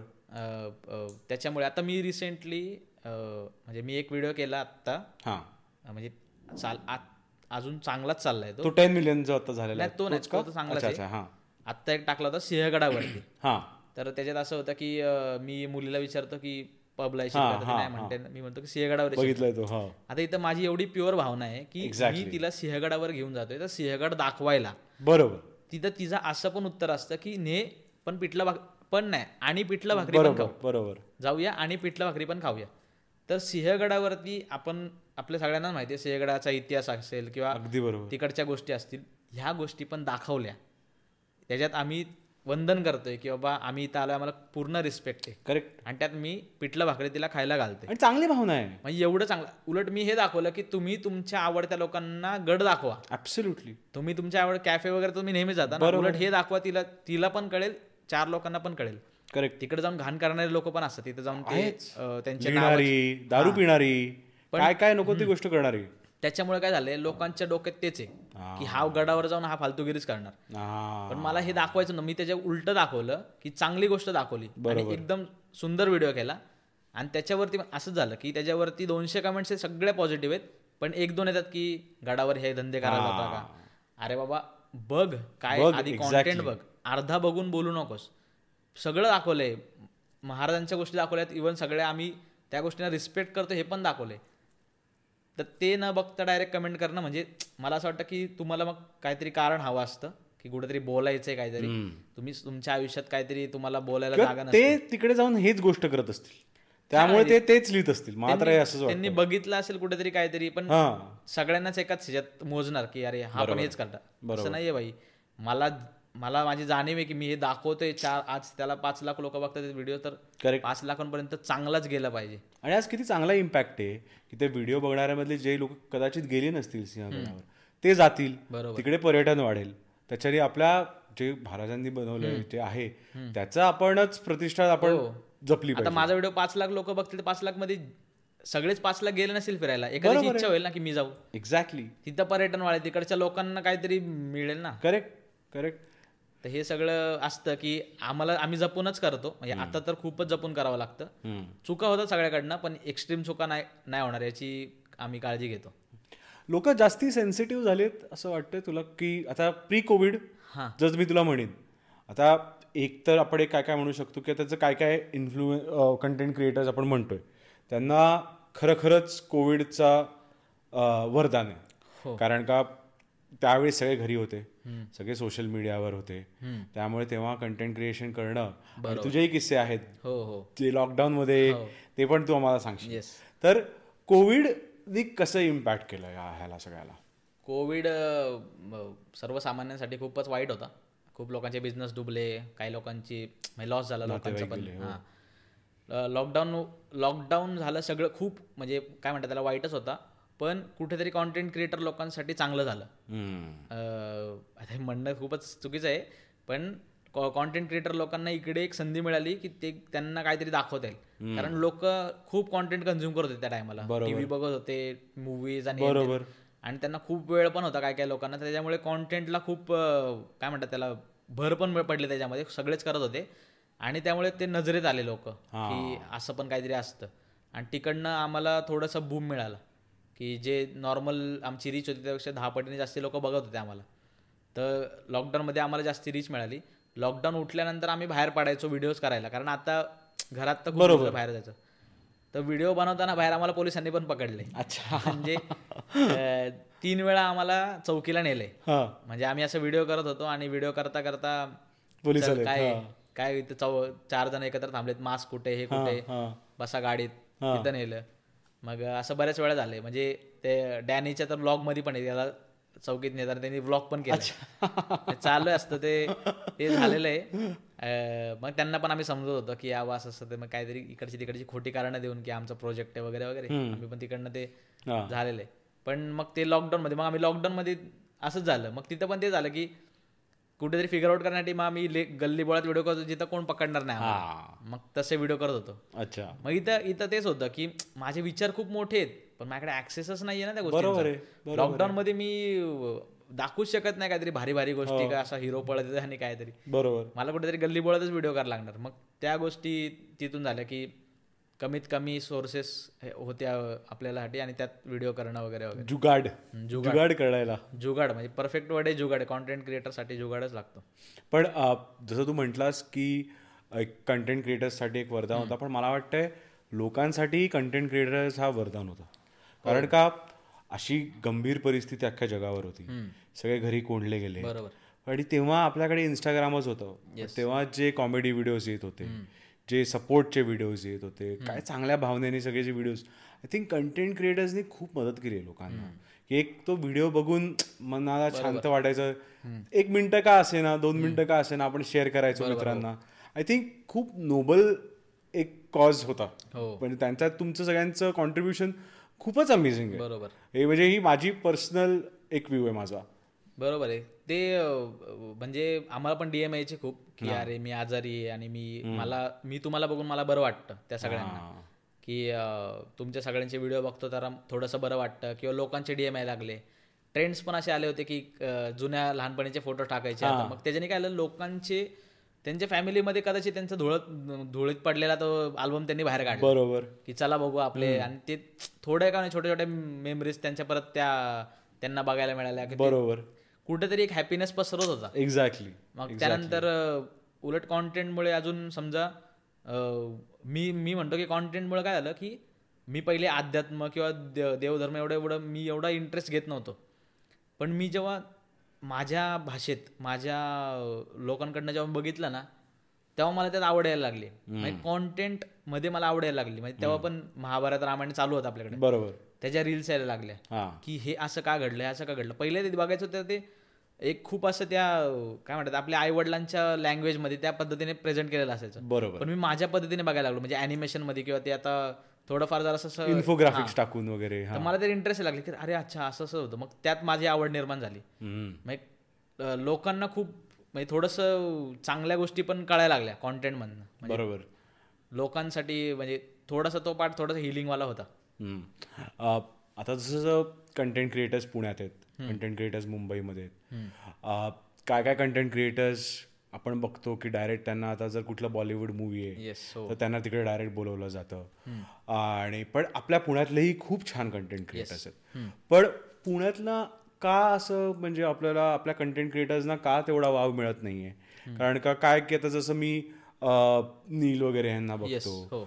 त्याच्यामुळे आता मी रिसेंटली म्हणजे मी एक व्हिडिओ केला आत्ता. हा. म्हणजे चाल आत- अजून चांगलाच चाललाय तो. टेन मिलियनचा आता झालेला. तो नाही? तो चांगलाच आहे. हा. आत्ता एक टाकला होता सिंहगडावरती. हा. तर त्याच्यात असं होतं की मी मुलीला विचारतो की पबला नाही म्हणते मी म्हणतो की सिंहगडावर आहे बघितलंय तो हा. आता इथं माझी एवढी प्युअर भावना आहे की. मी तिला सिंहगडावर घेऊन जातोय. तर सिंहगड दाखवायला बरोबर. तिथं तिचं असं पण उत्तर असतं की ने पण पिठलं भाक पण नाही आणि पिठलं भाकरी पण खाऊ. बरोबर. बरोबर जाऊया आणि पिठलं भाकरी पण खाऊया. तर सिंहगडावरती आपण आपल्या सगळ्यांना माहिती आहे सिंहगडाचा इतिहास असेल किंवा अगदी बरोबर. तिकडच्या गोष्टी असतील ह्या गोष्टी पण दाखवल्या. त्याच्यात आम्ही वंदन करतोय की बाबा आम्ही इथं आलोय आम्हाला पूर्ण रिस्पेक्ट आहे. करेक्ट आणि त्यात मी पिठलं भाकरी तिला खायला घालते आणि चांगली भावना आहे. म्हणजे एवढं चांगलं उलट मी हे दाखवलं की तुम्ही तुमच्या आवडत्या लोकांना गड दाखवा. ऍब्सोल्युटली तुम्ही तुमच्या आवड कॅफे वगैरे तुम्ही नेहमी जाता ना उलट हे दाखवा तिला तिला पण कळेल चार लोकांना पण कळेल. करेक्ट तिकडे जाऊन घाण करणारे लोक पण असतात तिथे जाऊन ते त्यांचे दारू पिणारी काय काय नको ती गोष्ट करणारी. त्याच्यामुळे काय झालंय लोकांच्या डोक्यात तेच आहे की हा गडावर जाऊन हा फालतूगिरीच करणार. पण मला हे दाखवायचं ना मी त्याच्या उलट दाखवलं की चांगली गोष्ट दाखवली. आणि एकदम सुंदर व्हिडिओ केला. आणि त्याच्यावरती असंच झालं की त्याच्यावरती दोनशे कमेंट्स हे सगळे पॉझिटिव्ह आहेत पण एक दोन येतात की गडावर हे धंदे करायला जाता का? अरे बाबा बघ काय आधी कॉन्टेंट बघ. अर्धा बघून बोलू नकोस. सगळं दाखवलंय. महाराजांच्या गोष्टी दाखवल्यात. इव्हन सगळ्या आम्ही त्या गोष्टींना रिस्पेक्ट करतो हे पण दाखवलंय. तर ते न बघता डायरेक्ट कमेंट करणं म्हणजे मला असं वाटतं की तुम्हाला मग काहीतरी कारण हवं असतं की कुठेतरी बोलायचंय काहीतरी. तुम्ही तुमच्या आयुष्यात काहीतरी तुम्हाला बोलायला जागा ते तिकडे जाऊन हेच गोष्ट करत असतील. त्यामुळे ते तेच लिहित असतील. मात्र त्यांनी बघितलं असेल कुठेतरी काहीतरी पण सगळ्यांनाच एकाच ह्याच्यात मोजणार की अरे हा पण हेच करता असं नाहीये भाई मला मला माझी जाणीव आहे की मी हे दाखवतोय चार आज त्याला पाच लाख लोक बघतात व्हिडिओ तर करेक्ट पाच लाखांपर्यंत चांगलाच गेला पाहिजे. आणि आज किती चांगला इम्पॅक्ट आहे की ते व्हिडिओ बघणाऱ्यामधले जे लोक कदाचित गेले नसतील सिंहगडावर ते जातील बरोबर. तिकडे पर्यटन वाढेल. त्याच्याने आपल्या जे महाराजांनी बनवलंय जे आहे त्याचं आपणच प्रतिष्ठा आपण जपली आता माझा व्हिडिओ पाच लाख लोक बघतील पाच लाखमध्ये सगळेच पाच लाख गेले नसेल फिरायला. एखाद्याची इच्छा होईल ना की मी जाऊ. एक्झॅक्टली तिथं पर्यटन वाढेल तिकडच्या लोकांना काहीतरी मिळेल ना. करेक्ट करेक्ट तर हे सगळं असतं की आम्हाला आम्ही जपूनच करतो. म्हणजे आता तर खूपच जपून करावं लागतं. चुका होतात सगळ्याकडनं पण एक्स्ट्रीम चुका नाही नाही होणार याची आम्ही काळजी घेतो. लोक जास्ती सेन्सिटिव्ह झालेत असं वाटतंय तुला की आता प्री कोविड हां. जर मी तुला म्हणेन आता एक तर आपण एक काय काय म्हणू शकतो की त्याचं काय काय इन्फ्लुएन कंटेंट क्रिएटर्स आपण म्हणतोय त्यांना खरं खरंच कोविडचा वरदान आहे. कारण का त्यावेळी सगळे घरी होते. सगळे सोशल मीडियावर होते. त्यामुळे तेव्हा कंटेंट क्रिएशन करणं तुझेही किस्से आहेत. हो हो. जे लॉकडाऊन मध्ये ते पण तू आम्हाला सांगशील. तर कोविडनी कसं इम्पॅक्ट केलं या ह्याला सगळ्याला? कोविड सर्वसामान्यांसाठी खूपच वाईट होता. खूप लोकांचे बिझनेस डुबले काही लोकांची लॉस झाला लोकांचा पण. हां. लॉकडाऊन लॉकडाऊन झालं सगळं खूप म्हणजे काय म्हणतात त्याला वाईटच होता. पण कुठेतरी कॉन्टेंट क्रिएटर लोकांसाठी चांगलं झालं. अं, आता म्हणणं खूपच चुकीचं आहे पण कॉन्टेंट क्रिएटर लोकांना इकडे एक संधी मिळाली की ते त्यांना काहीतरी दाखवता येईल कारण लोक खूप कॉन्टेंट कन्झ्युम करत होते त्या टायमाला टीव्ही बघत होते मूवीज आणि बरोबर. आणि त्यांना खूप वेळ पण होता काय काय लोकांना त्याच्यामुळे कॉन्टेंटला खूप काय म्हणतात त्याला भर पण पडले त्याच्यामध्ये सगळेच करत होते. आणि त्यामुळे ते नजरेत आले लोक की असं पण काहीतरी असतं. आणि तिकडनं आम्हाला थोडंसं बूम मिळालं. की जे नॉर्मल आमची रीच होती त्यापेक्षा दहा पटीने जास्ती लोक बघत होते आम्हाला. तर लॉकडाऊनमध्ये आम्हाला जास्ती रीच मिळाली. लॉकडाऊन उठल्यानंतर आम्ही बाहेर पडायचो व्हिडिओज करायला. कारण आता घरात तर दिवस बाहेर जायचं. तर व्हिडिओ बनवताना बाहेर आम्हाला पोलिसांनी पण पकडले. अच्छा. म्हणजे तीन वेळा आम्हाला चौकीला नेले. म्हणजे आम्ही असं व्हिडिओ करत होतो आणि व्हिडिओ करता करता पोलीस काय. काय चौ चार जण एकत्र थांबलेत. मास्क कुठे हे कुठे. बसा गाडीत. तिथं नेलं. मग असं बऱ्याच वेळा झालंय. म्हणजे ते डॅनीच्या तर ब्लॉगमध्ये पण आहे. त्याला चौकीत नेताना त्यांनी ब्लॉग पण केला चालू असतं ते. ते झालेलं आहे. मग त्यांना पण आम्ही समजत होतो की यावं असं असतं. ते मग काहीतरी इकडची तिकडची खोटी कारणं देऊन की आमचा प्रोजेक्ट आहे वगैरे वगैरे. आम्ही पण तिकडनं ते. झालेलं आहे. पण मग ते लॉकडाऊन मध्ये मग आम्ही लॉकडाऊन मध्ये असंच झालं. मग तिथं पण ते झालं की कुठेतरी फिगर आउट करण्यासाठी मग आम्ही ले- गल्ली बोळात व्हिडिओ करतो जिथं कोण पकडणार नाही. मग तसे व्हिडिओ करत होतो. अच्छा. मग इथं इथं तेच होतं की माझे विचार खूप मोठे आहेत पण माझ्याकडे ऍक्सेसच नाहीये ना त्या गोष्टी लॉकडाऊन मध्ये मी दाखवूच शकत नाही काहीतरी भारी भारी हो. गोष्टी का असा हिरो पळत आणि काहीतरी. बरोबर. मला कुठेतरी गल्ली बोळातच व्हिडिओ करायला लागणार. मग त्या गोष्टी तिथून झाल्या की कमीत कमी सोर्सेस होत्या आपल्याला साठी आणि त्यात व्हिडिओ करणं वगैरे वगैरे. जुगाड. जुगाड. कळायला जुगाड म्हणजे परफेक्ट वर्ड आहे जुगाड. कॉन्टेंट क्रिएटरसाठी जुगाडच लागतो. पण जसं तू म्हटलास की एक कंटेंट क्रिएटर्ससाठी एक वरदान होता पण मला वाटतंय लोकांसाठी कंटेंट क्रिएटर्स हा वरदान होता. कारण का? अशी गंभीर परिस्थिती अख्ख्या जगावर होती. सगळे घरी कोंडले गेले. बरोबर. आणि तेव्हा आपल्याकडे इंस्टाग्रामच होतं. तेव्हा जे कॉमेडी व्हिडिओज येत होते. जे सपोर्टचे व्हिडिओज येत होते काय चांगल्या भावनेने सगळे जे व्हिडिओज आय थिंक कंटेंट क्रिएटर्सनी खूप मदत केली आहे लोकांना. की एक तो व्हिडिओ बघून मनाला शांत वाटायचं. एक मिनिटं का असे ना दोन मिनिटं का असे ना आपण शेअर करायचो मित्रांना. आय थिंक खूप नोबल एक कॉज होता. हो. पण त्यांच्यात तुमचं सगळ्यांचं कॉन्ट्रीब्युशन खूपच अमेझिंग आहे. बरोबर. हे म्हणजे ही माझी पर्सनल एक व्ह्यू आहे माझा. बरोबर आहे. ते म्हणजे आम्हाला पण डीएम यायचे खूप की अरे मी आजारी आहे आणि मी मला मी तुम्हाला बघून मला बरं वाटतं त्या सगळ्यांना. की तुमच्या सगळ्यांचे व्हिडिओ बघतो तर थोडंसं बरं वाटतं किंवा लोकांचे डीएम यायला लागले. ट्रेंड्स पण असे आले होते की जुन्या लहानपणीचे फोटो टाकायचे. मग त्याच्याने काय झालं लोकांचे त्यांच्या फॅमिलीमध्ये कदाचित त्यांचा धुळत धुळीत पडलेला तो अल्बम त्यांनी बाहेर काढला. बरोबर. की चला बघू आपले. आणि ते थोड्या का छोट्या छोट्या मेमरीज त्यांच्या परत त्या त्यांना बघायला मिळाल्या. बरोबर. कुठेतरी एक हॅपीनेस पसरत होता. एक्झॅक्टली मग त्यानंतर उलट कॉन्टेंटमुळे अजून समजा मी मी म्हणतो की कॉन्टेंटमुळे काय झालं की मी पहिले अध्यात्म किंवा देव- देवधर्म एवढं एवढं मी एवढा इंटरेस्ट घेत नव्हतो. पण मी जेव्हा माझ्या भाषेत माझ्या लोकांकडनं जेव्हा बघितलं ना तेव्हा मला त्यात आवड यायला लागली. म्हणजे कॉन्टेंटमध्ये मला आवड यायला लागली. म्हणजे तेव्हा पण महाभारत रामायण चालू होतं आपल्याकडे. बरोबर. त्याच्या रील्स यायला लागल्या. की हे असं का घडलं असं का घडलं? पहिले ते बघायचं होतं ते एक खूप असं त्या काय म्हणतात आपल्या आई वडिलांच्या लँग्वेजमध्ये त्या पद्धतीने प्रेझेंट केलेलं असायचं. बरोबर. पण मी माझ्या पद्धतीने बघायला लागलो. म्हणजे अॅनिमेशनमध्ये किंवा ते आता थोडंफार जरा असं इन्फोग्राफिक्स टाकून वगैरे तर मला ते इंटरेस्ट लागले की अरे अच्छा असं असं होतं. मग त्यात माझी आवड निर्माण झाली. मग लोकांना खूप म्हणजे थोडंसं चांगल्या गोष्टी पण कळायला लागल्या कॉन्टेंट मधनं. म्हणजे बरोबर. लोकांसाठी म्हणजे थोडासा तो पार्ट थोडासा हिलिंगवाला होता. आता जसं कंटेंट क्रिएटर्स पुण्यात आहेत कंटेंट क्रिएटर्स मुंबईमध्ये आहेत. काय काय कंटेंट क्रिएटर्स आपण बघतो की डायरेक्ट त्यांना आता जर कुठलं बॉलिवूड मूवी आहे तर त्यांना तिकडे डायरेक्ट बोलवलं जातं. आणि पण आपल्या पुण्यातलेही खूप छान कंटेंट क्रिएटर्स आहेत. पण पुण्यातला का असं म्हणजे आपल्याला आपल्या कंटेंट क्रिएटर्सना का तेवढा वाव मिळत नाहीये? कारण का काय की आता जसं मी नील वगैरे यांना बघतो. हो.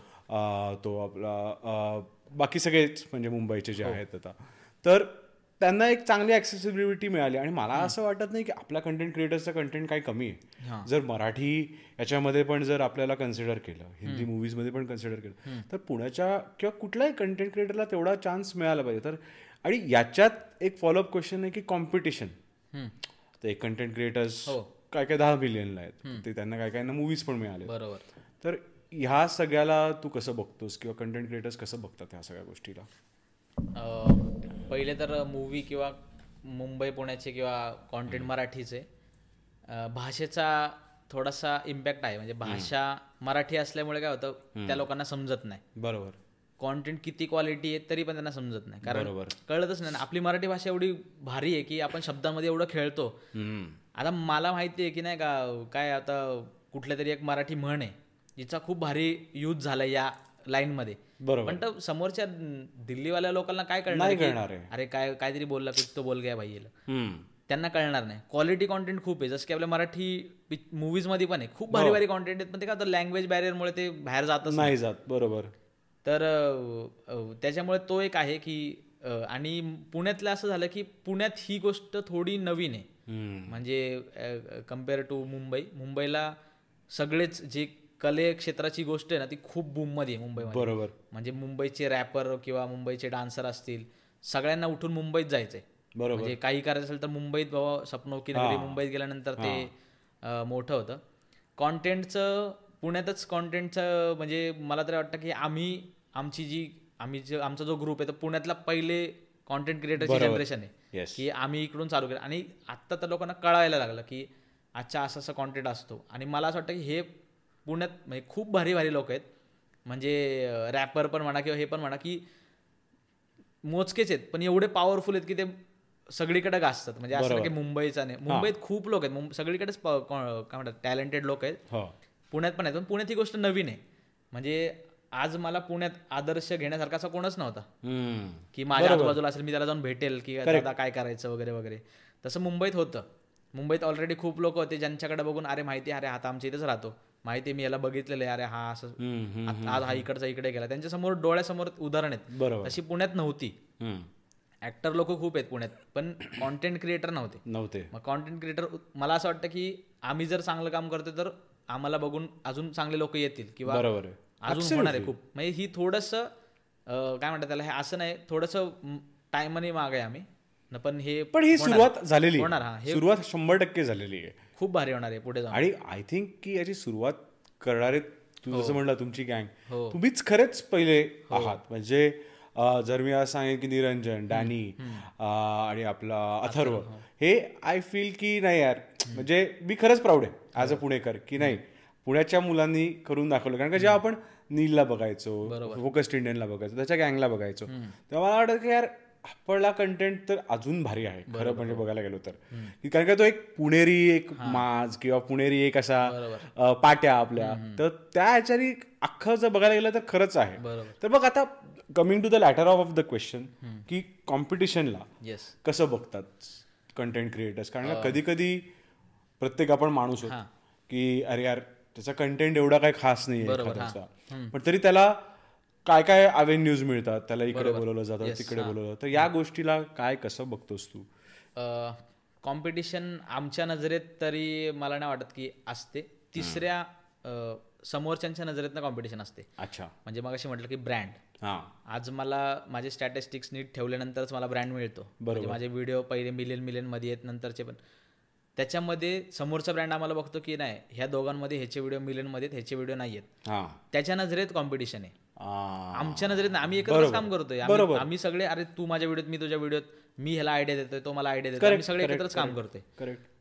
तो आपला बाकी सगळेच म्हणजे मुंबईचे जे आहेत आता. तर त्यांना एक चांगली ऍक्सेसिबिलिटी मिळाली. आणि मला असं वाटत नाही की आपल्या कंटेंट क्रिएटर्सचं कंटेंट काही कमी आहे. जर मराठी याच्यामध्ये पण जर आपल्याला कन्सिडर केलं हिंदी मूवीजमध्ये पण कन्सिडर केलं तर पुण्याच्या किंवा कुठल्याही कंटेंट क्रिएटरला तेवढा चान्स मिळाला पाहिजे. तर आणि याच्यात एक फॉलोअप क्वेश्चन आहे की कॉम्पिटिशन तर एक कंटेंट क्रिएटर्स हो. काय काय दहा मिलियनला आहेत. ते त्यांना काय काय मूवीज पण मिळाले बरोबर. तर ह्या सगळ्याला तू कसं बघतोस किंवा कंटेंट क्रिएटर्स कसं बघतात ह्या सगळ्या गोष्टीला? पहिले तर मूवी किंवा मुंबई पुण्याचे किंवा कॉन्टेंट मराठीचे भाषेचा थोडासा इम्पॅक्ट आहे. म्हणजे भाषा मराठी असल्यामुळे काय होतं त्या लोकांना समजत नाही. बरोबर. कॉन्टेंट किती क्वालिटी आहे तरी पण त्यांना समजत नाही. कारण बरोबर. कळतच नाही. आपली मराठी भाषा एवढी भारी आहे की आपण शब्दामध्ये एवढं खेळतो. आता मला माहिती आहे की नाही का काय आता कुठल्या तरी एक मराठी म्हण आहे. जिचा खूप भारी यूज झाला या लाईन मध्ये. बरोबर. पण तर समोरच्या दिल्लीवाल्या लोकांना काय कळणार. अरे काय काहीतरी बोलला कुछ तो बोल गया भाई. त्यांना कळणार नाही. क्वालिटी कॉन्टेंट खूप आहे. जसं की आपल्या मराठी मूवीजमध्ये पण आहे. खूप भारी भारी कॉन्टेंट आहेत पण ते काय लँग्वेज बॅरियरमुळे ते बाहेर जातच नाही जात. बरोबर. तर त्याच्यामुळे तो एक आहे की आणि पुण्यातलं असं झालं की पुण्यात ही गोष्ट थोडी नवीन आहे. म्हणजे कंपेअर टू मुंबई. मुंबईला सगळेच जे कले क्षेत्राची गोष्ट आहे ना ती खूप बूममध्ये आहे मुंबईमध्ये. बरोबर. म्हणजे मुंबईचे रॅपर किंवा मुंबईचे डान्सर असतील सगळ्यांना उठून मुंबईत जायचंय. बरोबर. म्हणजे काही करायचं असेल तर मुंबईत बाबा स्वप्नो की नगरी मुंबईत गेल्यानंतर ते मोठं होतं. कॉन्टेंटचं पुण्यातच कॉन्टेंटचं म्हणजे मला तरी वाटतं की आम्ही आमची जी आम्ही जे आमचा जो ग्रुप आहे तो पुण्यातला पहिले कॉन्टेंट क्रिएटरची जनरेशन आहे. की आम्ही इकडून चालू केलं. आणि आत्ता तर लोकांना कळायला लागलं की अच्छा असं असं कॉन्टेंट असतो. आणि मला असं वाटतं की हे पुण्यात म्हणजे खूप भारी भारी लोक आहेत. म्हणजे रॅपर पण म्हणा किंवा हे पण म्हणा की मोजकेच आहेत पण एवढे पॉवरफुल आहेत की ते सगळीकडे गाजतात. म्हणजे असं की मुंबईचा नाही. मुंबईत खूप लोक आहेत. सगळीकडेच काय म्हणतात टॅलेंटेड लोक आहेत. हो. पुण्यात पण आहेत. पण पुण्यात ही गोष्ट नवीन आहे. म्हणजे आज मला पुण्यात आदर्श घेण्यासारखा असा कोणच नव्हता. की माझ्या आजूबाजूला असेल मी त्याला जाऊन भेटेल की दादा काय करायचं वगैरे वगैरे. तसं मुंबईत होतं. मुंबईत ऑलरेडी खूप लोक होते ज्यांच्याकडे बघून अरे माहिती आहे, अरे आता आमच्या इथेच राहतो. माहिती मी याला बघितलेलं आहे अरे हा असं आज हा इकडचा इकडे गेला. त्यांच्यासमोर डोळ्यासमोर उदाहरण आहेत. बरोबर. तशी पुण्यात नव्हती. ऍक्टर लोक खूप आहेत पुण्यात पण कॉन्टेंट क्रिएटर नव्हते. नव्हते. मग कॉन्टेंट क्रिएटर मला असं वाटतं की आम्ही जर चांगलं काम करतो तर आम्हाला बघून अजून चांगले लोक येतील किंवा अजून होणार आहे खूप. म्हणजे ही थोडस काय म्हणतात त्याला हे असं नाही थोडस टायमाने माग आहे आम्ही. पण हे पण ही सुरुवात झालेली. होणार, हा. हे- सुरुवात शंभर टक्के झालेली आहे. खूप भारी होणार आहे पुढे आणि आय थिंक की याची सुरुवात करणारे तू हो. जसं म्हणलं तुमची गँग तुम्हीच खरेच पहिले हो. आहात. म्हणजे जर मी आज सांगेन की निरंजन डॅनी आणि आपला अथर्व हो. हे आय फील की नाही यार. म्हणजे मी खरंच प्राऊड आहे ॲज अ पुणेकर की नाही पुण्याच्या मुलांनी करून दाखवलं. कारण का जेव्हा आपण नीलला बघायचो फोकस्ड इंडियनला बघायचो त्याच्या गँगला बघायचो तेव्हा मला वाटतं की यार आपला कंटेंट तर अजून भारी आहे खरं म्हणजे बघायला गेलो तर. कारण का तो एक पुणेरी एक माज किंवा पुणेरी एक असा पाट्या आपल्या. तर त्या ह्याच्यानी अख्खं जर बघायला गेलं तर खरंच आहे. तर बघ आता coming to the latter of of the question की कॉम्पिटिशनला कसं बघतात कंटेंट क्रिएटर्स कारण का कधी कधी प्रत्येक आपण माणूस होतो की अरे यार त्याचा कंटेंट एवढा काही खास नाही एखाद्याचा. पण तरी त्याला काय काय अवेन्यूज मिळतात? त्याला इकडे बोलवलं जातं तिकडे बोलवलं. तर या गोष्टीला काय कसं बघतोस तू? कॉम्पिटिशन आमच्या नजरेत तरी मला नाही वाटत की असते. तिसऱ्या समोरच्यांच्या नजरेतनं कॉम्पिटिशन असते. अच्छा. म्हणजे मग अशी म्हटलं की ब्रँड हा. आज मला माझे स्टॅटिस्टिक्स नीट ठेवल्यानंतरच मला ब्रँड मिळतो. म्हणजे माझे व्हिडिओ पहिले मिलियन मिलियनमध्ये आहेत नंतरचे पण. त्याच्यामध्ये समोरचा ब्रँड आम्हाला बघतो की नाही ह्या दोघांमध्ये ह्याचे व्हिडिओ मिलियनमध्ये ह्याचे व्हिडिओ नाही आहेत त्याच्या नजरेत कॉम्पिटिशन आहे. आमच्या नजरेत. आम्ही एकत्रच काम करतोय. आम्ही सगळे अरे तू माझ्या व्हिडिओत मी तुझ्या व्हिडिओत मी ह्याला आयडिया देतोय तो मला आयडिया देतोय. आम्ही सगळे एकत्रच काम करतोय.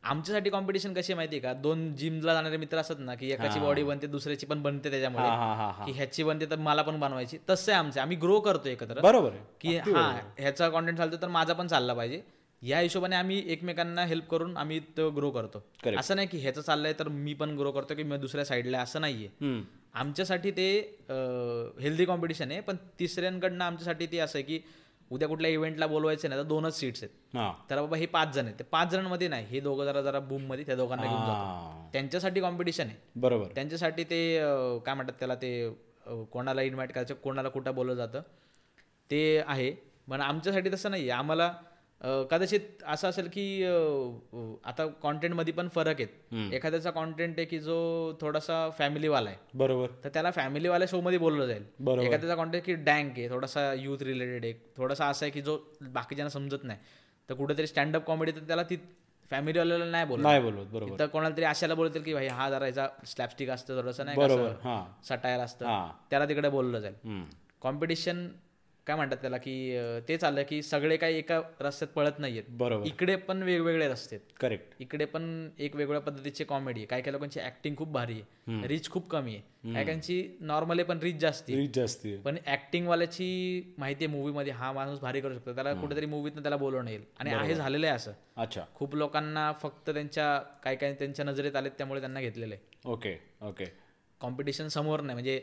आमच्यासाठी कॉम्पिटिशन कशी आहे माहितीये का? दोन जिमला जाणारे मित्र असतात ना की एकाची बॉडी बनते दुसऱ्याची पण बनते त्याच्यामुळे. की ह्याची बनते तर मला पण बनवायची. तसं आहे आमचं. आम्ही ग्रो करतो एकत्र बरोबर की हा ह्याचा कॉन्टेंट चालतो तर माझा पण चालला पाहिजे. या हिशोबाने आम्ही एकमेकांना हेल्प करून आम्ही तो ग्रो करतो. असं नाही की ह्याचं चाललंय तर मी पण ग्रो करतो की मी दुसऱ्या साईडला असं नाहीये. आमच्यासाठी ते हेल्दी कॉम्पिटिशन आहे पण तिसऱ्यांकडनं आमच्यासाठी ते असं आहे की उद्या कुठल्या इव्हेंटला बोलवायचं नाही तर दोनच सीट्स आहेत. हा. तर बाबा हे पाच जण आहेत. ते पाच जणांमध्ये नाही हे दोघं जरा जरा बूममध्ये त्या दोघांना घेऊन जातो. त्यांच्यासाठी कॉम्पिटिशन आहे. बरोबर. त्यांच्यासाठी ते काय म्हणतात त्याला ते कोणाला इन्व्हाइट करायचं कोणाला कुठं बोललं जातं ते आहे. पण आमच्यासाठी तसं नाही आहे आम्हाला कदाचित असं असेल की आता कॉन्टेंटमध्ये पण फरक आहेत एखाद्याचा कॉन्टेंट आहे की जो थोडासा फॅमिलीवाला आहे. बरोबर. तर त्याला फॅमिलीवाल्या शोमध्ये बोललं जाईल. एखाद्याचा कॉन्टेंट की डँक आहे थोडासा युथ रिलेटेड आहे थोडासा असा आहे की जो बाकीच्यांना समजत नाही. तर कुठेतरी स्टँडअप कॉमेडी तर त्याला ती फॅमिलीवाल्याला नाही बोलत. नाही बोलत बरोबर. तर कोणाला तरी अशाला बोलतील की भाई हा जरा याचा स्लॅपस्टिक असतं थोडंसं नाही बरोबर सटायर असतं. त्याला तिकडे बोललं जाईल. कॉम्पिटिशन काय म्हणतात त्याला की ते चाललं की सगळे काही एका रस्त्यात पळत नाहीयेत. बरोबर. इकडे पण वेगवेगळे रस्ते करेक्ट इकडे पण एक वेगळ्या पद्धतीची कॉमेडी आहे. काही काही लोकांची ऍक्टिंग खूप भारी आहे. रिच खूप कमी आहे. काही काहींची नॉर्मल पण रिच जास्ती. रीच जास्त. पण ऍक्टिंग वाल्याची माहिती आहे मूवी मध्ये हा माणूस भारी करू शकतो. त्याला कुठेतरी मूवीतनं त्याला बोलवणं येईल. आणि आहे झालेलं आहे असं. अच्छा. खूप लोकांना फक्त त्यांच्या काय काय त्यांच्या नजरेत आलेत त्यामुळे त्यांना घेतलेलं आहे. ओके ओके कॉम्पिटिशन समोर नाही. म्हणजे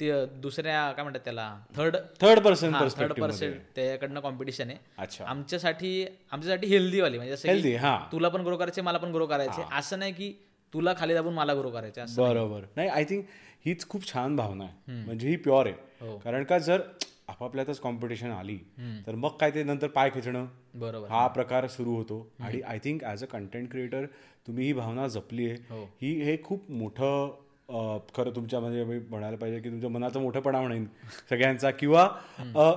ते दुसऱ्या काय म्हणतात त्याला third third person third person त्याच्याकडनं कॉम्पिटिशन आहे. अच्छा. आमच्यासाठी आमच्यासाठी हेल्दी वाली म्हणजे हा. तुला पण ग्रो करायचे मला पण ग्रो करायचे. असं नाही की तुला खाली दाबून मला ग्रो करायचे असं बरोबर. नाही आय थिंक हीच खूप छान भावना आहे. म्हणजे ही प्युअर आहे. हो. कारण का जर आपापल्यातच कॉम्पिटिशन आली तर मग काय ते नंतर पाय खेचणं? बरोबर. हा प्रकार सुरू होतो. आणि I think as a content creator तुम्ही ही भावना जपली आहे. ही हे खूप मोठं खरं तुमच्या म्हणजे मी म्हणायला पाहिजे की तुमच्या मनाचा मोठेपणा म्हणेन सगळ्यांचा किंवा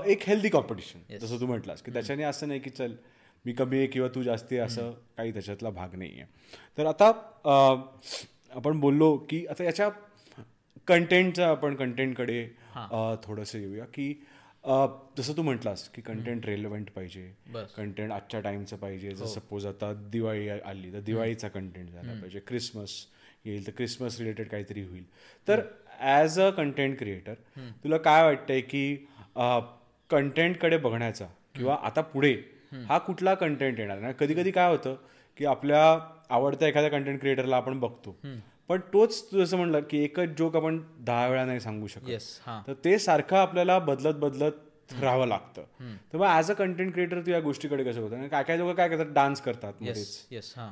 एक हेल्दी कॉम्पिटिशन जसं तू म्हटलास की त्याच्याने असं नाही की चल मी कमी आहे किंवा तू जास्ती आहे असं काही त्याच्यातला भाग नाही आहे तर आता आपण बोललो की आता याच्या कंटेंटचा आपण कंटेंटकडे थोडंसं येऊया की जसं तू म्हटलास की कंटेंट रेलिव्हंट पाहिजे कंटेंट आजच्या टाइमचं पाहिजे. जर सपोज आता दिवाळी आली तर दिवाळीचा कंटेंट झाला पाहिजे क्रिसमस येईल तर क्रिसमस रिलेटेड काहीतरी होईल. तर ॲज अ कंटेंट क्रिएटर तुला काय वाटतंय की कंटेंटकडे बघण्याचा किंवा आता पुढे हा कुठला कंटेंट येणार? आणि कधी कधी काय होतं की आपल्या आवडत्या एखाद्या कंटेंट क्रिएटरला आपण बघतो पण तोच तू जसं म्हणलं की एकच जोक आपण दहा वेळा नाही सांगू शकत. तर ते सारखं आपल्याला बदलत बदलत राहावं लागतं. तर मग ॲज अ कंटेंट क्रिएटर तू या गोष्टीकडे कसं होतं काय काय लोक काय करतात? डान्स करतात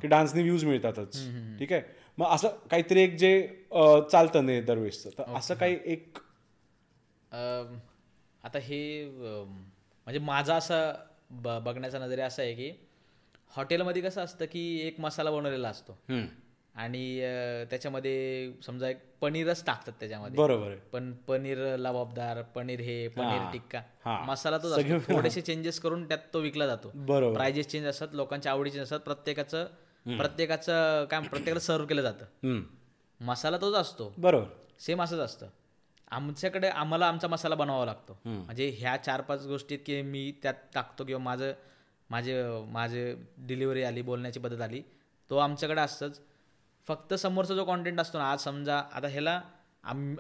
की डान्सने व्ह्यूज मिळतातच. ठीक आहे? मग असं काहीतरी एक जे चालतं नाही दरवेळेसचं. तर असं काही एक आता हे म्हणजे माझा असा ब बघण्याचा नजरिया असा आहे की हॉटेलमध्ये कसं असतं की एक मसाला बनवलेला असतो. आणि त्याच्यामध्ये समजा एक पनीरच टाकतात त्याच्यामध्ये. बरोबर पण पनीर लबाबदार पनीर हे पनीर. टिक्का. मसाला असतो. (laughs) थोडेसे चेंजेस करून त्यात तो विकला जातो. बरोबर. प्राइजेस चेंज असतात लोकांच्या आवडीचे असतात प्रत्येकाचं प्रत्येकाचं काय प्रत्येकाला सर्व केलं जातं. मसाला तोच असतो. बरोबर. सेम असंच असतं. आमच्याकडे आम्हाला आमचा मसाला बनवावा लागतो. म्हणजे ह्या चार पाच गोष्टीत की मी त्यात टाकतो किंवा माझं माझे माझे डिलिव्हरी आली बोलण्याची पद्धत आली तो आमच्याकडे असतंच. फक्त समोरचा जो कॉन्टेंट असतो ना आज समजा आता ह्याला आम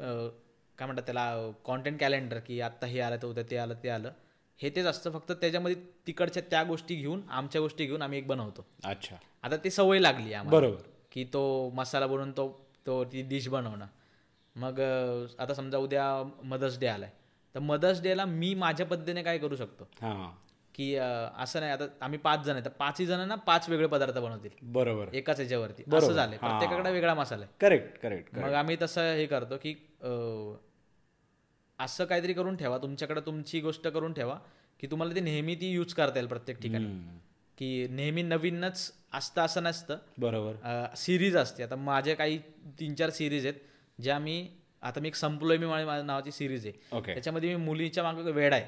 काय म्हणतात त्याला कॉन्टेंट कॅलेंडर की आत्ता हे आलं तर उद्या ते आलं ते आलं. हे तेच असतं. फक्त त्याच्यामध्ये तिकडच्या त्या गोष्टी घेऊन आमच्या गोष्टी घेऊन आम्ही एक बनवतो. अच्छा. आता ती सवय लागली आम्हाला. बरोबर. की तो मसाला बनवून तो तो ती डिश बनवणं. मग आता समजा उद्या मदर्स डे आलाय. तर मदर्स डेला मी माझ्या पद्धतीने काय करू शकतो? हां. की असं नाही आता आम्ही पाच जण आहे तर पाचही जण ना पाच वेगळे पदार्थ बनवतील. बरोबर. एकाच याच्यावरती. असं झालंय. प्रत्येकाकडे वेगळा मसाला आहे. करेक्ट करेक्ट मग आम्ही तसं हे करतो की असं काहीतरी करून ठेवा तुमच्याकडे तुमची गोष्ट करून ठेवा की तुम्हाला ती नेहमी ती यूज करता येईल प्रत्येक ठिकाणी. की नेहमी नवीनच असतं असं नसतं. बरोबर. सिरीज असते. आता माझ्या काही तीन चार सिरीज आहेत ज्या मी आता मी एक संपलोय मी माझ्या नावाची सिरीज आहे. ओके त्याच्यामध्ये मी मुलीच्या मागे वेळ आहे.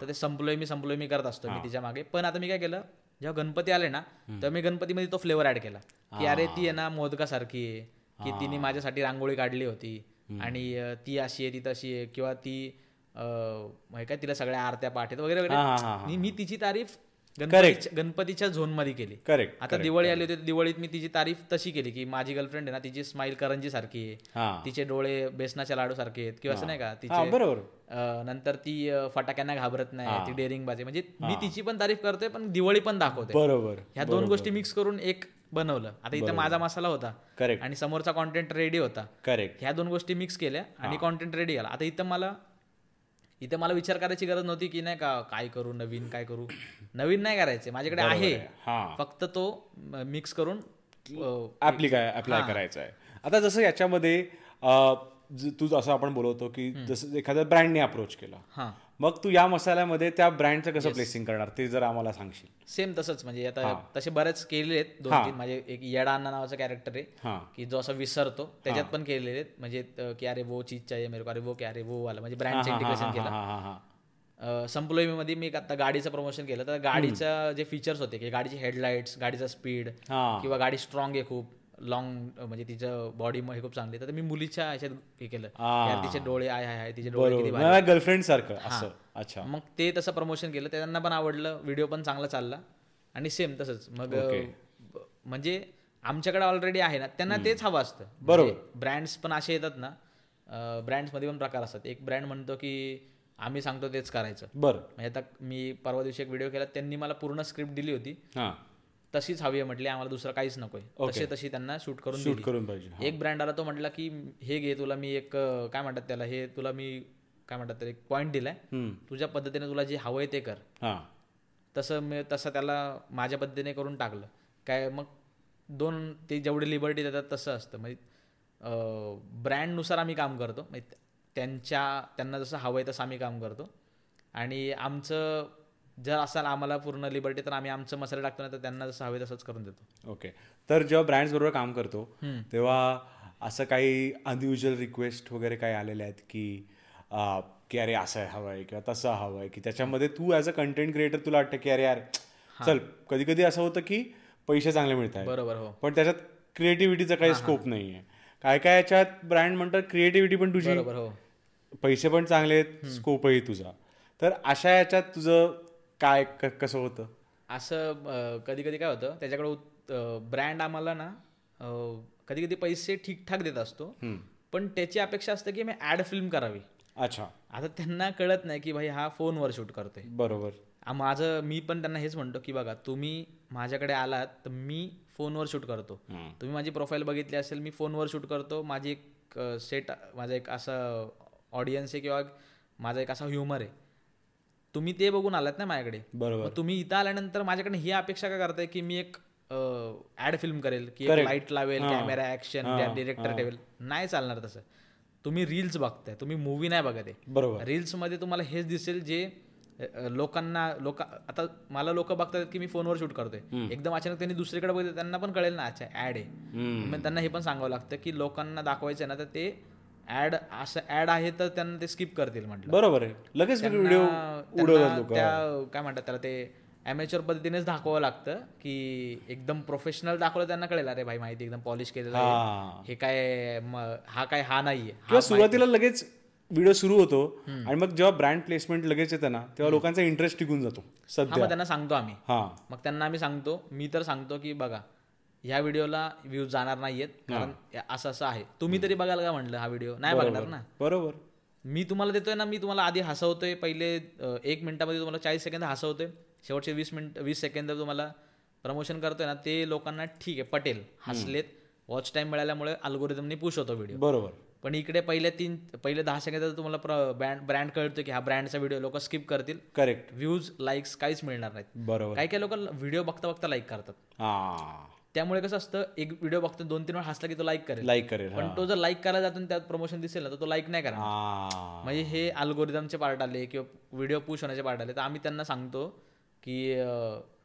तर ते संपलोय मी संपलोय मी करत असतो मी तिच्यामागे. पण आता मी काय केलं जेव्हा गणपती आले ना तेव्हा मी गणपतीमध्ये तो फ्लेवर ऍड केला. की अरे ती आहे ना मोदकासारखी आहे. की तिने माझ्यासाठी रांगोळी काढली होती. आणि ती अशी आहे ती तशी आहे किंवा ती काय तिला सगळ्या आरत्या पाठ आहेत वगैरे. वगैरे मी तिची तारीफ गणपतीच्या गणपतीच्या झोनमध्ये केली. करेक्ट आता दिवाळी आली होती दिवाळीत मी तिची तारीफ तशी केली की माझी गर्लफ्रेंड आहे ना तिची स्माईल करंजी सारखी आहे. तिचे डोळे बेसनाच्या लाडू सारखे आहेत किंवा असं नाही का हां तिचे बरोबर. नंतर ती फटाक्यांना घाबरत नाही ती डेअरिंग बाजी. म्हणजे मी तिची पण तारीफ करतोय पण दिवाळी पण दाखवते बरोबर ह्या दोन गोष्टी मिक्स करून एक बनवलं. आता इथं माझा मसाला होता. करेक्ट आणि समोरचा कॉन्टेंट रेडी होता. करेक्ट ह्या दोन गोष्टी मिक्स केल्या आणि कॉन्टेंट रेडी आला. आता इथं मला इथं मला विचार करायची गरज नव्हती की नाही का काय करू नवीन काय करू? नवीन नाही करायचे. माझ्याकडे आहे. हां. फक्त तो मिक्स करून ऍप्लिकाय अप्लाय करायचं आहे. आता जसं याच्यामध्ये तू जसं आपण बोलवतो की जसं एखाद्या ब्रँडने अप्रोच केला. हां. मग तू या मसाल्यामध्ये त्या ब्रँडचं कसं प्लेसिंग करणार? ते जर आम्हाला सांगशील. सेम तसंच म्हणजे आता तसे बरेच केलेले आहेत दोन तीन. म्हणजे एक येडा अण्णा नावाचा कॅरेक्टर आहे की जो असं विसरतो. त्याच्यात पण केलेले आहेत. म्हणजे की अरे वो चीज चाहिए मेरे को अरे वो क्या अरे वो वाला. म्हणजे ब्रँडचं इंटिग्रेशन केलं. संपलोयमध्ये मी आता गाडीचं प्रमोशन केलं. तर गाडीचं जे फीचर्स होते की गाडीची हेडलाईट्स गाडीचा स्पीड किंवा गाडी स्ट्रॉंग आहे खूप लॉंग म्हणजे तिचं बॉडी हे खूप चांगली. तर मी मुलीच्या ह्याच्यात हे केलं. तिचे डोळे आहे आहे तिचे डोळे गर्लफ्रेंड सारखं. असं. अच्छा. मग ते तसं प्रमोशन केलं. त्यांना पण आवडलं. व्हिडिओ पण चांगला चालला. आणि सेम तसंच. मग म्हणजे आमच्याकडे ऑलरेडी आहे ना त्यांना तेच हवं असतं. बरोबर. ब्रँड्स पण असे येतात ना ब्रँड्समध्ये पण प्रकार असतात. एक ब्रँड म्हणतो की आम्ही सांगतो तेच करायचं. बरं. म्हणजे आता मी परवा दिवशी एक व्हिडिओ केला. त्यांनी मला पूर्ण स्क्रिप्ट दिली होती. तशीच हवी आहे म्हटली आम्हाला दुसरं काहीच नकोय. तसे तशी त्यांना शूट करून शूट करून पाहिजे एक ब्रँड आला तो म्हटला की हे घे तुला मी एक काय म्हणतात त्याला हे तुला मी काय म्हणतात एक पॉईंट दिलाय. तुझ्या पद्धतीने तुला जे हवंय ते कर. हां. तसं मी तसं त्याला माझ्या पद्धतीने करून टाकलं. काय मग दोन ते जेवढी लिबर्टी देतात तसं असतं. म्हणजे ब्रँडनुसार आम्ही काम करतो. म्हणजे त्यांच्या त्यांना जसं हवंय तसं आम्ही काम करतो. आणि आमचं जर असाल आम्हाला पूर्ण लिबर्टी तर आम्ही आमचं मसाले टाकतो ना तर त्यांना जसं हवे तसंच करून देतो. ओके तर जेव्हा ब्रँड्स बरोबर काम करतो तेव्हा असं काही अनयुजल रिक्वेस्ट वगैरे काही आलेले आहेत की की अरे असं हवं आहे किंवा तसं हवं आहे की त्याच्यामध्ये तू ॲज अ कंटेंट क्रिएटर तुला वाटतं की अरे यार चल कधी कधी असं होतं की पैसे चांगले मिळत आहेत बरोबर हो. पण त्याच्यात क्रिएटिव्हिटीचा काही स्कोप नाही आहे काय काय याच्यात ब्रँड म्हणतात क्रिएटिव्हिटी पण तुझी. बरोबर हो. पैसे पण चांगले आहेत स्कोपही तुझा. तर अशा याच्यात तुझं काय कसं होतं? असं कधी कधी काय होतं त्याच्याकडे ब्रँड आम्हाला ना कधी कधी पैसे ठीकठाक देत असतो पण त्याची अपेक्षा असते की मी ॲड फिल्म करावी. अच्छा. आता त्यांना कळत नाही की भाई हा फोनवर शूट करतोय. बरोबर. माझं मी पण त्यांना हेच म्हणतो की बघा तुम्ही माझ्याकडे आलात तर मी फोनवर शूट करतो. तुम्ही माझी प्रोफाईल बघितली असेल मी फोनवर शूट करतो. माझी एक सेट माझा एक असं ऑडियन्स आहे किंवा माझा एक असा ह्युमर आहे. तुम्ही ते बघून आलात ना माझ्याकडे. बरोबर. तुम्ही इथं आल्यानंतर माझ्याकडे ही अपेक्षा का करताय की मी एक ऍड फिल्म करेल की एक लाइट लावेल कॅमेरा ऍक्शन डिरेक्टर ठेवेल. नाही चालणार तसं. तुम्ही रील्स बघताय तुम्ही मूवी नाही बघत आहे. बरोबर. रील्समध्ये तुम्हाला हेच दिसेल जे लोकांना लोक आता मला लोक बघतात की मी फोनवर शूट करतोय. एकदम अचानक त्यांनी दुसरीकडे बघितलं त्यांना पण कळेल ना अच्छा ऍड आहे. मग त्यांना हे पण सांगावं लागतं की लोकांना दाखवायचं ना तर ते ऍड असं ऍड आहे तर त्यांना ते स्किप करतील म्हटलं. बरोबर आहे. लगेच व्हिडिओ त्या काय म्हणतात त्याला ते अमेच्युअर पद्धतीनेच दाखवावं लागतं की एकदम प्रोफेशनल दाखवलं त्यांना कळेल अरे भाई माहिती एकदम पॉलिश केलेलं आहे. हा. काय हा काय हा नाहीये किंवा सुरुवातीला लगेच व्हिडिओ सुरू होतो आणि मग जेव्हा ब्रँड प्लेसमेंट लगेच येतं ना तेव्हा लोकांचा इंटरेस्ट टिकून जातो सध्या. त्यांना सांगतो आम्ही. मग त्यांना आम्ही सांगतो मी तर सांगतो की बघा ह्या व्हिडिओला व्ह्यूज जाणार नाहीयेत कारण असं असं आहे. तुम्ही तरी बघाल का म्हटलं हा व्हिडिओ? नाही बघणार ना. बरोबर. मी तुम्हाला देतोय ना मी तुम्हाला आधी हसवतोय पहिले एक मिनिटामध्ये तुम्हाला चाळीस सेकंद हसवतोय शेवटचे वीस मिनिट वीस सेकंद तुम्हाला प्रमोशन करतोय ना ते लोकांना ठीक आहे पटेल. हसलेत वॉच टाइम मिळाल्यामुळे अल्गोरिदमने पुश होतो व्हिडिओ बरोबर. पण इकडे पहिले तीन पहिले दहा सेकंदात तुम्हाला ब्रँड ब्रँड कळतो की हा ब्रँडचा व्हिडिओ लोक स्किप करतील. करेक्ट व्ह्यूज लाईक्स काहीच मिळणार नाहीत. बरोबर. काही काही लोक व्हिडिओ बघता बघता लाईक करतात. हा. त्यामुळे कसं असतं एक व्हिडिओ बघतो दोन तीन वेळा हसला की तो लाईक करेल. लाईक करेल पण तो जर लाईक करायला जातो त्यात प्रमोशन दिसेल ना तर तो लाईक नाही हा. म्हणजे हे अल्गोरिदमचे पार्ट आले किंवा व्हिडिओ पुश होण्याचे पार्ट आले तर आम्ही त्यांना सांगतो की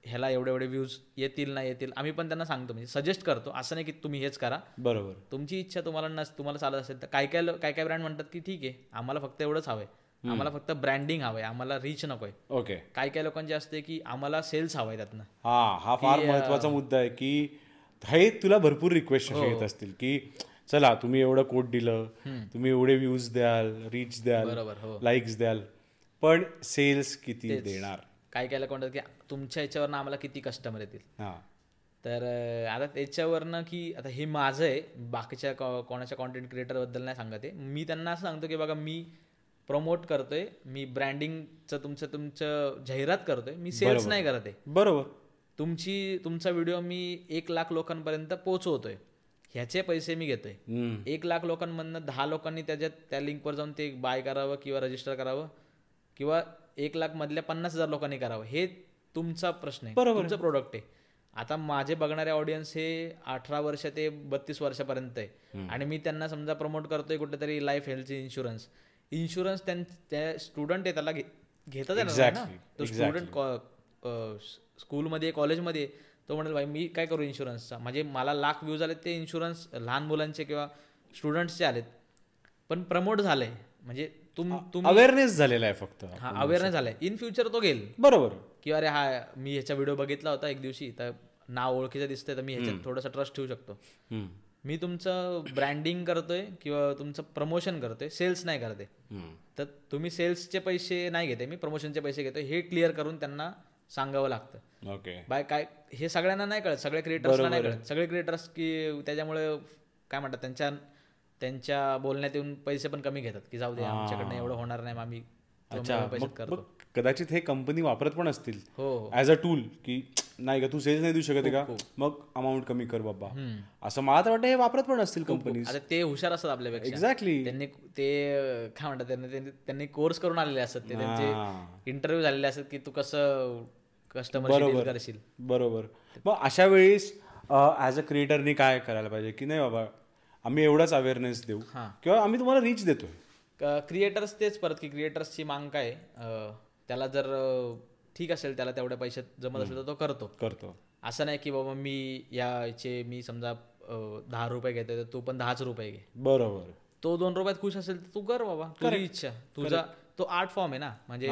ह्याला एवढे एवढे व्ह्यूज येतील ना येतील. आम्ही पण त्यांना सांगतो म्हणजे सजेस्ट करतो. असं नाही की तुम्ही हेच करा. बरोबर. तुमची इच्छा तुम्हाला नस तुम्हाला चालत असेल तर काय काय काय काय ब्रँड म्हणतात की ठीक आहे. आम्हाला फक्त एवढंच हवंय. आम्हाला फक्त ब्रँडिंग हवंय. आम्हाला रीच नकोय. ओके काय काय लोकांचे असते की आम्हाला सेल्स हवाय त्यातनं. हा हा फार महत्त्वाचा मुद्दा आहे की हे तुला भरपूर रिक्वेस्ट असे येत असतील की चला तुम्ही एवढं कोट दिलं तुम्ही एवढे व्ह्यूज द्याल रीच द्याल बरोबर हो. लाईक्स द्याल पण सेल्स किती देणार? काय काय म्हणतात की तुमच्या याच्यावरनं आम्हाला किती कस्टमर येतील? हा. तर आता त्याच्यावरनं की आता हे माझं आहे बाकीच्या कोणाच्या कॉन्टेंट क्रिएटरबद्दल नाही सांगत आहे. मी त्यांना असं सांगतो की बघा मी प्रमोट करतोय मी ब्रँडिंगचं तुमचं तुमचं जाहिरात करतोय मी सेल्स नाही करत आहे. बरोबर. तुमची तुमचा व्हिडिओ मी एक लाख लोकांपर्यंत पोहोचवतोय. ह्याचे पैसे मी घेतोय. एक लाख लोकांमधनं दहा लोकांनी त्याच्यात त्या लिंकवर जाऊन ते बाय करावं किंवा रजिस्टर करावं किंवा एक लाख मधल्या पन्नास हजार लोकांनी करावं. हे तुमचा प्रश्न आहे. तुमचं प्रोडक्ट आहे. आता माझे बघणारे ऑडियन्स हे अठरा वर्ष ते बत्तीस वर्षापर्यंत आहे. आणि मी त्यांना समजा प्रमोट करतोय कुठेतरी लाईफ हेल्थ इन्शुरन्स इन्शुरन्स त्या स्टुडंट आहे त्याला घे- घेताच येणार नाही ना. तो स्टुडंट स्कूलमध्ये कॉलेजमध्ये तो म्हणेल भाई मी काय करू इन्शुरन्सचा म्हणजे मला लाख व्ह्यूज आले ते इन्शुरन्स लहान मुलांचे किंवा स्टुडंट्सचे आलेत. पण प्रमोट झालंय. म्हणजे तुम तुम्ही अवेअरनेस झालेला आहे फक्त हा अवेअरनेस झालाय. इन फ्युचर तो घेईल. बरोबर. की अरे हा मी ह्याचा व्हिडिओ बघितला होता एक दिवशी तर नाव ओळखीचं दिसतंय तर मी ह्याच्यात थोडासा ट्रस्ट ठेवू शकतो. मी तुमचं ब्रँडिंग करतोय किंवा तुमचं प्रमोशन करतोय सेल्स नाही करते. तर तुम्ही सेल्सचे पैसे नाही घेते मी प्रमोशनचे पैसे घेतोय हे क्लिअर करून त्यांना सांगावं लागतं. ओके बाय काय हे सगळ्यांना नाही कळत सगळे क्रिएटर्सला नाही कळत. सगळे क्रिएटर्स की त्याच्यामुळे काय म्हणतात त्यांच्या त्यांच्या बोलण्यात येऊन पैसे पण कमी घेतात की जाऊ दे आमच्याकडनं एवढं होणार नाही आम्ही पैसे करतो. कदाचित हे कंपनी वापरत पण असतील हो हो. ऍज अ टूल की नाही का तू सेल्स नाही देऊ शकत आहे का? मग अमाऊंट कमी कर बाबा. असं मला तर वाटतं हे वापरत पण असतील कंपनीज आता ते हुशार असतात आपल्यापेक्षा. एक्झॅक्टली त्यांनी ते काय म्हणतात त्यांनी त्यांनी त्यांनी कोर्स करून आलेले असतात. ते त्यांचे इंटरव्ह्यू झालेले असतात की तू कसं कस्टमर करशील. बरोबर. मग अशा वेळेस ऍज अ क्रिएटरनी काय करायला पाहिजे? की नाही बाबा आम्ही एवढाच अवेअरनेस देऊ. किंवा आम्ही तुम्हाला रीच देतोय. क्रिएटर्स तेच परत की क्रिएटर्सची मांग काय त्याला जर ठीक असेल त्याला तेवढ्या पैशात जमत असेल तर तो करतो. करतो. असं नाही की बाबा मी याचे मी समजा दहा रुपये घेतोय तर तू पण दहाच रुपये घे. बरोबर. तो दोन रुपयात खुश असेल तर तू कर बाबा. तुझी इच्छा. तुझा तो आर्ट फॉर्म आहे ना. म्हणजे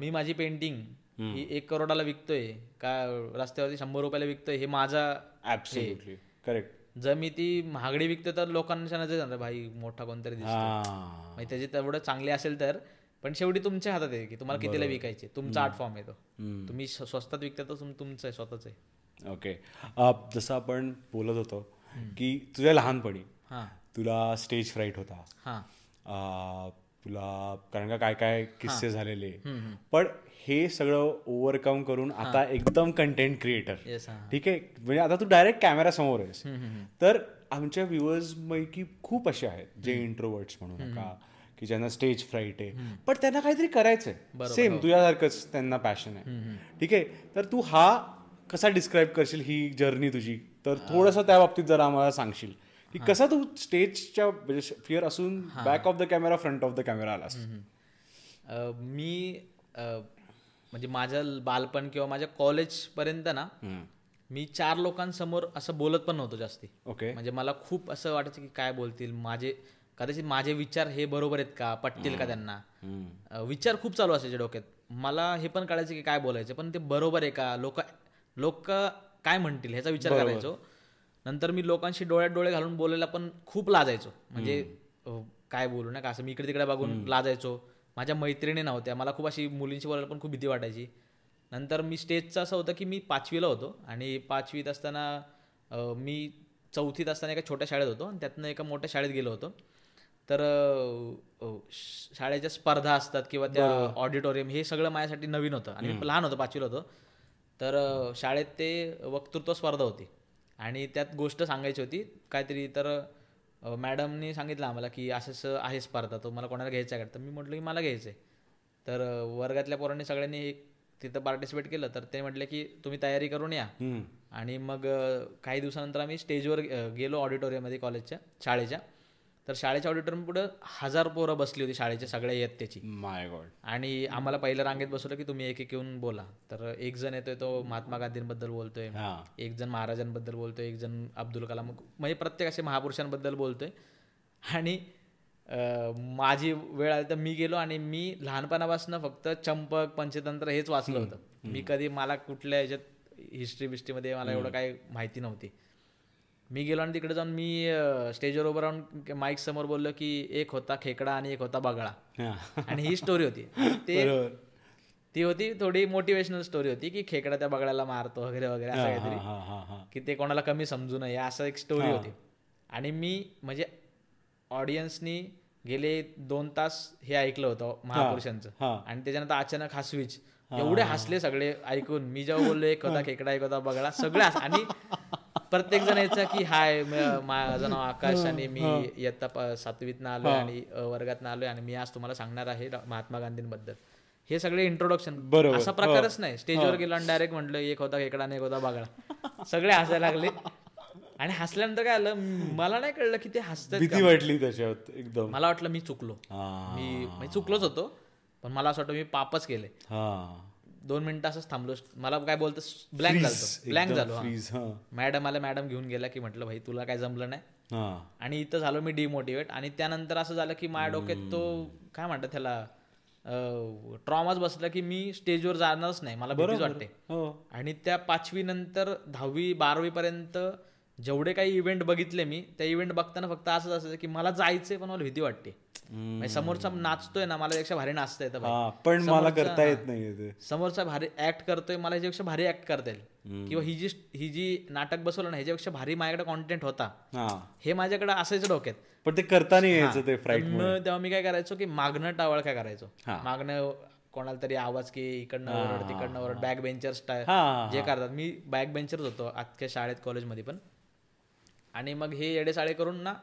मी माझी पेंटिंग ही एक करोडाला विकतोय का रस्त्यावरती शंभर रुपयाला विकतोय हे माझा ऍब्सोल्युटली करेक्ट जर मी ती महागडी विकतो तर लोकांच्या नजर भाई मोठा कोणतरी दिसतो त्याचे तेवढं चांगले असेल तर पण शेवटी तुमच्या हातात आहे की तुम्हाला कितीला विकायचे? तुमचा आर्ट फॉर्म आहे तो. तुम्ही स्व- स्वस्तात विकता तर तुम- तुमचं आहे स्वतःच आहे. ओके जसं आपण बोलत होतो की तुझ्या लहानपणी हां. तुला स्टेज फ्राईट होता. हां. तुला कारण का काय काय किस्से झालेले. पण हे सगळं ओव्हरकम करून आता एकदम कंटेंट क्रिएटर हां. ठीक आहे? म्हणजे आता तू डायरेक्ट कॅमेरा समोर आहेस. तर आमच्या व्ह्युअर्स पैकी खूप असे आहेत जे इंट्रोवर्ट्स म्हणू नका की ज्यांना स्टेज फ्राईट आहे. पण त्यांना काहीतरी करायचंय. सेम तुझ्यासारखंच त्यांना पॅशन आहे. ठीक आहे? तर तू हा कसा डिस्क्राईब करशील ही जर्नी तुझी? तर थोडंसं त्या बाबतीत जरा आम्हाला सांगशील. की कसा तू स्टेजच्या म्हणजे फिअर असून back of the camera front of the camera आलास? मी म्हणजे माझं बालपण किंवा माझ्या कॉलेजपर्यंत ना मी चार लोकांसमोर असं बोलत पण नव्हतो जास्ती. ओके. म्हणजे मला खूप असं वाटायचं की काय बोलतील माझे कदाचित माझे विचार हे बरोबर आहेत का पटतील का त्यांना? विचार खूप चालू असायचे डोक्यात. मला हे पण कळायचं की काय बोलायचं पण ते बरोबर आहे का? लोक लोक काय म्हणतील ह्याचा विचार करायचो. नंतर मी लोकांशी डोळ्यात डोळे घालून बोलायला पण खूप लाजायचो. म्हणजे काय बोलू नका असं मी इकडे तिकडे बघून लाजायचो. माझ्या मैत्रिणी नव्हत्या. मला खूप अशी मुलींशी बोलायला पण खूप भीती वाटायची. नंतर मी स्टेजचं असं होतं की मी पाचवीला होतो आणि पाचवीत असताना मी चौथीत असताना एका छोट्या शाळेत होतो आणि त्यातनं एका मोठ्या शाळेत गेलो होतो. तर शाळेच्या स्पर्धा असतात किंवा त्या ऑडिटोरियम हे सगळं माझ्यासाठी नवीन होतं आणि मी लहान होतो पाचवीला होतो. तर शाळेत ते वक्तृत्व स्पर्धा होती आणि त्यात गोष्ट सांगायची होती. काहीतरी तर मॅडमनी सांगितलं आम्हाला की असं असं आहे स्पर्धा तो मला कोणाला घ्यायचं आहे का? तर मी म्हटलं की मला घ्यायचं आहे तर वर्गातल्या पोरांनी सगळ्यांनी एक तिथं पार्टिसिपेट केलं तर ते म्हटले की तुम्ही तयारी करून या. आणि मग काही दिवसानंतर आम्ही स्टेजवर गेलो ऑडिटोरियममध्ये कॉलेजच्या शाळेच्या. तर शाळेच्या ऑडिटोरियम पुढं हजार पोरं बसली होती शाळेचे सगळे येत त्याची. माय गॉड आणि आम्हाला पहिल्या रांगेत बसवलं की तुम्ही एक एक येऊन बोला. तर एक जण येतोय तो महात्मा गांधींबद्दल बोलतोय. एक जण महाराजांबद्दल बोलतोय एक जण अब्दुल कलाम म्हणजे प्रत्येक असे महापुरुषांबद्दल बोलतोय. आणि माझी वेळ आली तर मी गेलो आणि मी लहानपणापासून फक्त चंपक पंचतंत्र हेच वाचलं होतं. मी कधी मला कुठल्या ह्याच्यात हिस्ट्री बिस्ट्रीमध्ये मला एवढं काही माहिती नव्हती. मी गेलो आणि तिकडे जाऊन मी स्टेजवर उभं राहून माईक समोर बोललो की एक होता खेकडा आणि एक होता बगळा. आणि ही स्टोरी होती. ते ती होती थोडी मोटिवेशनल स्टोरी होती की खेकडा त्या बगळ्याला मारतो वगैरे वगैरे असं काहीतरी. की ते कोणाला कमी समजू नये असं एक स्टोरी होती. आणि मी म्हणजे ऑडियन्सनी गेले दोन तास हे ऐकलं होतं महापुरुषांचं. आणि त्याच्यानंतर अचानक हा स्विच एवढे हसले सगळे ऐकून. मी जेव्हा बोललो एक होता खेकडा एक होता बगळा सगळे आणि प्रत्येक जण यायचा की हाय माझं नाव आकाश आणि मी इयत्ता प- सातवीतनं आलोय आणि अ, वर्गातनं आलोय आणि मी आज तुम्हाला सांगणार आहे महात्मा गांधींबद्दल. हे सगळे इंट्रोडक्शन बरोबर. असा प्रकारच नाही. स्टेजवर गेलो आणि डायरेक्ट म्हटलं एक होता खेकडा आणि एक होता बगळा सगळे हसायला लागले. आणि हसल्यानंतर काय आलं मला नाही कळलं की ते हसतात भीती वाटली त्याच्यात एकदम. मला वाटलं मी चुकलो. हा. मी चुकलोच होतो पण मला असं वाटतं मी पापच केले. हा. दोन मिनिटं असंच थांबलो. मला काय बोलतो ब्लँक झालो ब्लँक झालो मॅडम आला मॅडम घेऊन गेला की म्हटलं भाई तुला काय जमलं नाही? हा. आणि इथं झालो मी डिमोटिवेट आणि त्यानंतर असं झालं की माझ्या डोक्यात तो काय म्हणतात त्याला ट्रॉमाच बसला की मी स्टेजवर जाणारच नाही. मला भीतीच वाटते. हो. आणि त्या पाचवी नंतर दहावी बारावी पर्यंत जेवढे काही इव्हेंट बघितले मी त्या इव्हेंट बघताना फक्त असंच असायचं की मला जायचंय पण मला भीती वाटते. म्हणजे समोरचा नाचतोय ना मला यापेक्षा भारी नाचता येतं पण मला करता येत नाही समोरचा भारी ऍक्ट करतोय मला ह्याच्यापेक्षा भारी ऍक्ट करता येईल. किंवा ही जी ही जी नाटक बसवलं ना ह्याच्यापेक्षा भारी माझ्याकडे कॉन्टेंट होता. हा. माझ्याकडे असायचं डोक्यात. पण ते करता नाही यायचं ते तेव्हा मी काय करायचो की मागणं टावळ काय करायचो. मागणं कोणाला तरी आवाज की इकडनं ओरड तिकडनं ओरड बॅक बेंचर स्टाईल हा, जे करतात. मी बॅक बेंचरच होतो अख्ख्या शाळेत कॉलेजमध्ये पण. आणि मग हे येडे साडे करून ना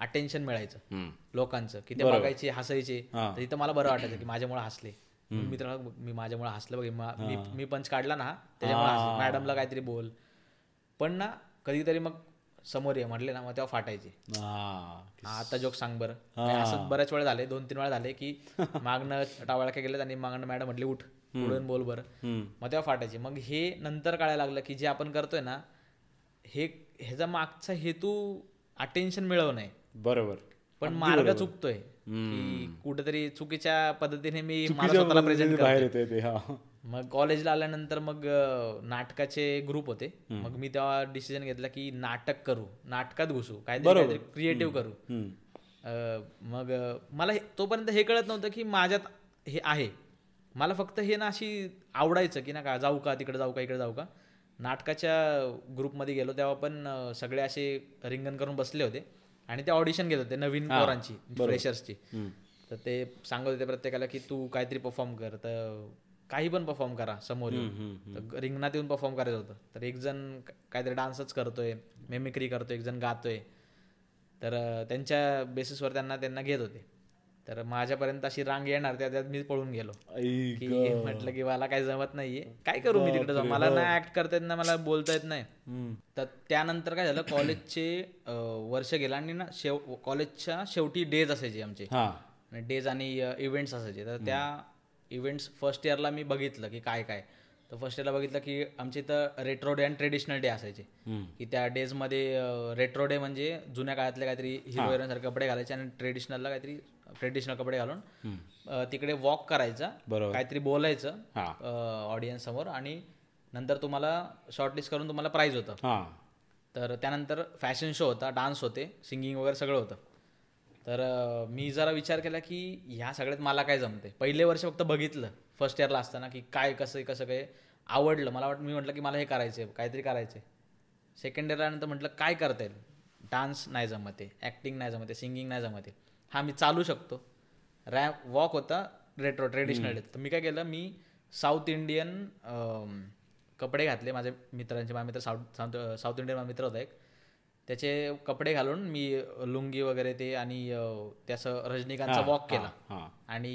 अटेन्शन मिळायचं. लोकांचं की ते बघायचे हसायचे. तर इथं मला बरं वाटायचं की माझ्यामुळे हसले. मी तर मी माझ्यामुळे हसलं बघ मा- पंच काढला ना त्याच्यामुळे. मॅडमला काहीतरी बोल. पण ना कधीतरी मग समोर ये म्हटले ना मग तेव्हा फाटायचे. आता जोक सांग बरं. असं बऱ्याच वेळा झाले दोन तीन वेळा झाले की मागणं टावळक्या गेलेत आणि मागणं मॅडम म्हटली उठ पुढून बोल बरं. मग तेव्हा फाटायचे. मग हे नंतर कळायला लागलं की जे आपण करतोय ना हे ह्याचा मागचा हेतू अटेन्शन मिळवणं आहे. बरोबर. पण मार्ग चुकतोय. की कुठेतरी चुकीच्या पद्धतीने मी मला प्रेझेंट बाहेर मग कॉलेजला आल्यानंतर मग नाटकाचे ग्रुप होते. मग मी तेव्हा डिसिजन घेतला की नाटक करू. नाटकात घुसू. काहीतरी क्रिएटिव्ह करू. मग मला तोपर्यंत हे कळत नव्हतं की माझ्यात हे आहे. मला फक्त हे ना अशी आवडायचं की ना का जाऊ का तिकडे जाऊ का इकडे जाऊ का. नाटकाच्या ग्रुपमध्ये गेलो तेव्हा पण सगळे असे रिंगण करून बसले होते. आणि ते ऑडिशन घेत होते नवीन पोरांची फ्रेशर्सची. तर ते सांगत होते प्रत्येकाला की तू काहीतरी परफॉर्म कर तर काही पण परफॉर्म करा समोर रिंगणात येऊन परफॉर्म करायचं होतं. तर एक जण काहीतरी डान्सच करतोय मेमिक्री करतोय एक जण गातोय. तर त्यांच्या बेसिसवर त्यांना त्यांना घेत होते. तर माझ्यापर्यंत अशी रांग येणार त्या त्यात मी पळून गेलो. की म्हटलं की मला काही जमत नाहीये. काय करू मी तिकडे जाऊन? मला ना ऍक्ट करता येत नाही मला बोलता येत नाही. तर त्यानंतर काय झालं कॉलेजचे वर्ष गेलं आणि ना शेव कॉलेजच्या शेवटी डेज असायचे आमचे. हा. डेज आणि इव्हेंट्स असायचे. तर त्या इव्हेंट्स फर्स्ट इयरला मी बघितलं की काय काय. तर फर्स्ट इयरला बघितलं की आमच्या इथं रेट्रो डे आणि ट्रेडिशनल डे असायचे. की त्या डेजमध्ये रेट्रो डे म्हणजे जुन्या काळातले काहीतरी हिरो सारखे कपडे घालायचे आणि ट्रेडिशनलला काहीतरी ट्रेडिशनल कपडे घालून तिकडे वॉक करायचा. बरोबर. काहीतरी बोलायचं. ऑडियन्स समोर आणि नंतर तुम्हाला शॉर्टलिस्ट करून तुम्हाला प्राईज होतं. तर त्यानंतर फॅशन शो होता डान्स होते सिंगिंग वगैरे सगळं होतं. तर मी जरा विचार केला की ह्या सगळ्यात मला काय जमते पहिले वर्ष फक्त बघितलं. फर्स्ट इयरला असताना की काय कसं कसं काय आवडलं. मला वाटतं मी म्हटलं की मला हे करायचं आहे काहीतरी करायचं आहे सेकंड इयरला नंतर म्हटलं काय करता येईल? डान्स नाही जमते ॲक्टिंग नाही जमते सिंगिंग नाही जमते हा मी चालू शकतो. रॅ वॉक होता रेट्रो ट्रेडिशनल तर मी काय केलं मी साऊथ इंडियन कपडे घातले. माझ्या मित्रांचे माझ्या मित्र साऊथ साऊथ साऊथ इंडियन माझा मित्र होता एक. त्याचे कपडे घालून मी लुंगी वगैरे ते आणि त्याचं रजनीकांतचा वॉक केला. आणि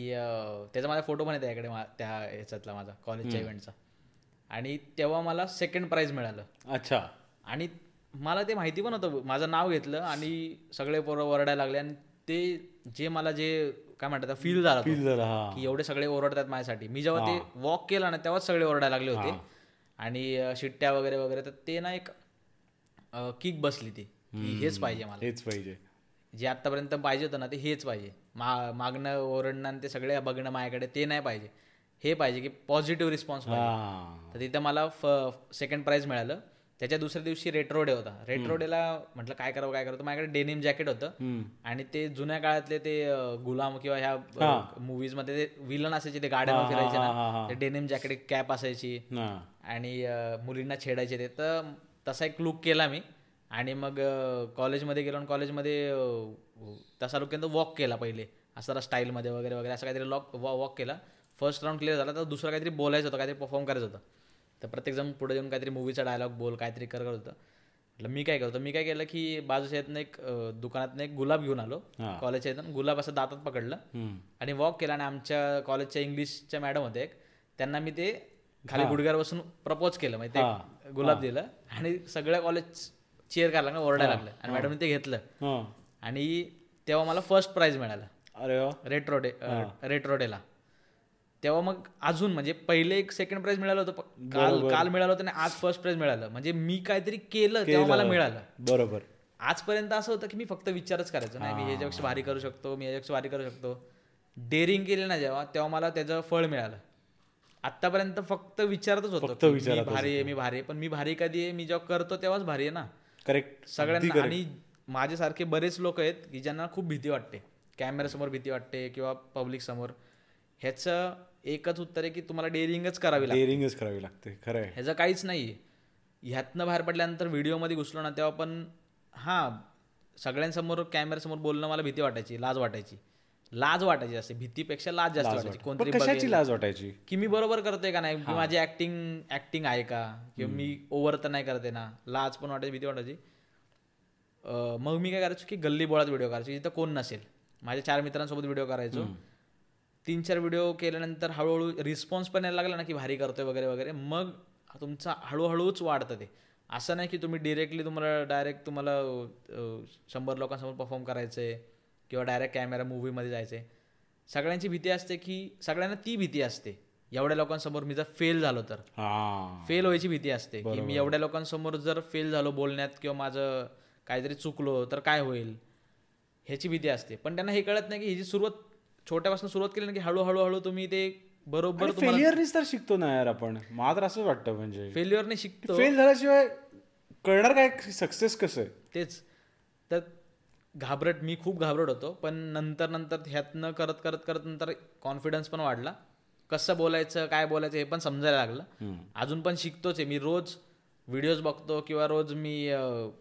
त्याचा माझा फोटो पण आहे त्याकडे त्या ह्याच्यातला माझा कॉलेजच्या इव्हेंटचा. आणि तेव्हा मला सेकंड प्राईज मिळालं. अच्छा. आणि मला ते माहिती पण होतं माझं नाव घेतलं आणि सगळे पोरं ओरडायला लागले आणि ते जे मला जे काय म्हणतात फील झाला तो, फील झाला की एवढे सगळे ओरडतात माझ्यासाठी. मी जेव्हा ते वॉक केला ना तेव्हाच सगळे ओरडायला लागले होते. आणि शिट्ट्या वगैरे वगैरे तर ते ना एक किक बसली ती. हेच पाहिजे मला. हेच पाहिजे. जे आतापर्यंत पाहिजे होतं ना ते हेच पाहिजे. मा मागणं ओरडणं आणि ते सगळे बघणं माझ्याकडे ते नाही पाहिजे. हे पाहिजे की पॉझिटिव्ह रिस्पॉन्स पाहिजे. तर तिथं मला फ सेकंड प्राईज मिळालं. त्याच्या दुसऱ्या दिवशी रेट्रो डे होता. रेट्रो डेला म्हटलं काय करावं काय करावं? माझ्याकडे डेनिम जॅकेट होतं. आणि ते जुन्या काळातले ते गुलाम किंवा ह्या मुव्हीजमध्ये ते विलन असायचे ते गाड्यांवर फिरायचे ना. ते डेनिम जॅकेट कॅप असायची. आणि मुलींना छेडायचे ते. तर तसा एक लुक केला मी. आणि मग कॉलेजमध्ये गेलो आणि कॉलेजमध्ये तसा लुक केला वॉक केला पहिले. असं जरा स्टाईलमध्ये वगैरे वगैरे असं काहीतरी लॉक वॉक केला. फर्स्ट राऊंड क्लिअर झाला तर दुसरं काहीतरी बोलायचं होतं काहीतरी परफॉर्म करायचं होतं. तर प्रत्येकजण पुढे येऊन काहीतरी मूवीचा डायलॉग बोल काहीतरी कर करत होतं. म्हटलं मी काय करतो मी काय केलं की बाजूच्या येतं एक दुकानातनं एक गुलाब घेऊन आलो. कॉलेजच्या येतं गुलाब असं दातात पकडलं. आणि वॉक केला आणि आमच्या कॉलेजच्या इंग्लिशच्या मॅडम होते एक. त्यांना मी ते खाली गुडघ्यावर बसून प्रपोज केलं म्हणजे ते गुलाब दिलं आणि सगळ्या कॉलेज चेअर करायला लागलं ओरडायला लागलं. आणि मॅडमने ते घेतलं. आणि तेव्हा मला फर्स्ट प्राईज मिळालं. अरे वा. रेट्रो डे रेट्रो डेला तेव्हा मग अजून म्हणजे पहिले एक सेकंड प्राईज मिळालं होतं काल काल मिळालं होतं आणि आज फर्स्ट प्राईज मिळालं. म्हणजे मी काहीतरी केलं तेव्हा मला मिळालं. बरोबर. आजपर्यंत असं होतं की मी फक्त विचारच करायचो नाही मी ह्याच्यापेक्षा भारी करू शकतो मी ह्याच्यापेक्षा भारी करू शकतो. डेअरिंग केली ना जेव्हा तेव्हा मला त्याचं फळ मिळालं. आतापर्यंत फक्त विचारतच होतो मी भारी आहे मी भारी आहे. पण मी भारी कधी आहे? मी जेव्हा करतो तेव्हाच भारी आहे ना. करेक्ट सगळ्यांना आणि माझ्यासारखे बरेच लोक आहेत की ज्यांना खूप भीती वाटते. कॅमेऱ्यासमोर भीती वाटते किंवा पब्लिक समोर. ह्याचं एकच उत्तर आहे की तुम्हाला डेअरिंगच करावी लागते. डेअरिंगच करावी लागते. खरं आहे. ह्याचं काहीच नाही ह्यातनं बाहेर पडल्यानंतर व्हिडिओमध्ये घुसलो ना तेव्हा पण हां सगळ्यांसमोर कॅमेऱ्यासमोर बोलणं मला भीती वाटायची लाज वाटायची. लाज वाटायची असते भीतीपेक्षा लाज जास्त वाटायची. पण कोणतरी कशाची बघेल. लाज वाटायची? की मी बरोबर करतोय का नाही? की माझी ऍक्टिंग ऍक्टिंग आहे का? किंवा मी ओव्हर तर नाही करते ना? लाज पण वाटायची भीती वाटायची. मग मी काय करायचो की गल्ली बोळात व्हिडिओ करायचो जिथं कोण नसेल. माझ्या चार मित्रांसोबत व्हिडिओ करायचो. तीन चार व्हिडिओ केल्यानंतर हळूहळू रिस्पॉन्स पण यायला लागला ना की भारी करतोय वगैरे वगैरे. मग तुमचा हळूहळूच वाढतं ते. असं नाही की तुम्ही डिरेक्टली तुम्हाला डायरेक्ट तुम्हाला शंभर लोकांसमोर परफॉर्म करायचं आहे किंवा डायरेक्ट कॅमेरा मूवीमध्ये जायचं. आहे सगळ्यांची भीती असते की सगळ्यांना ती भीती असते. एवढ्या लोकांसमोर मी जर फेल झालो तर. हा. फेल व्हायची भीती असते की मी एवढ्या लोकांसमोर जर फेल झालो बोलण्यात किंवा माझं काहीतरी चुकलो तर काय होईल? ह्याची भीती असते. पण त्यांना हे कळत नाही की ह्याची सुरुवात छोट्यापासून सुरुवात केली ना की हळूहळू हळू तुम्ही ते बरोबर तुम्हाला फेलियरनीच तर शिकतो ना यार आपण. मला तर असंच वाटतं म्हणजे. फेल्युअरने शिकतो. फेल झाल्याशिवाय कळणार काय सक्सेस कसं आहे? तेच. तर घाबरट मी खूप घाबरट होतो पण नंतर नंतर ह्यातनं करत करत करत नंतर कॉन्फिडन्स पण वाढला. कसं बोलायचं काय बोलायचं हे पण समजायला लागलं. अजून पण शिकतोच आहे. मी रोज व्हिडिओज बघतो किंवा रोज मी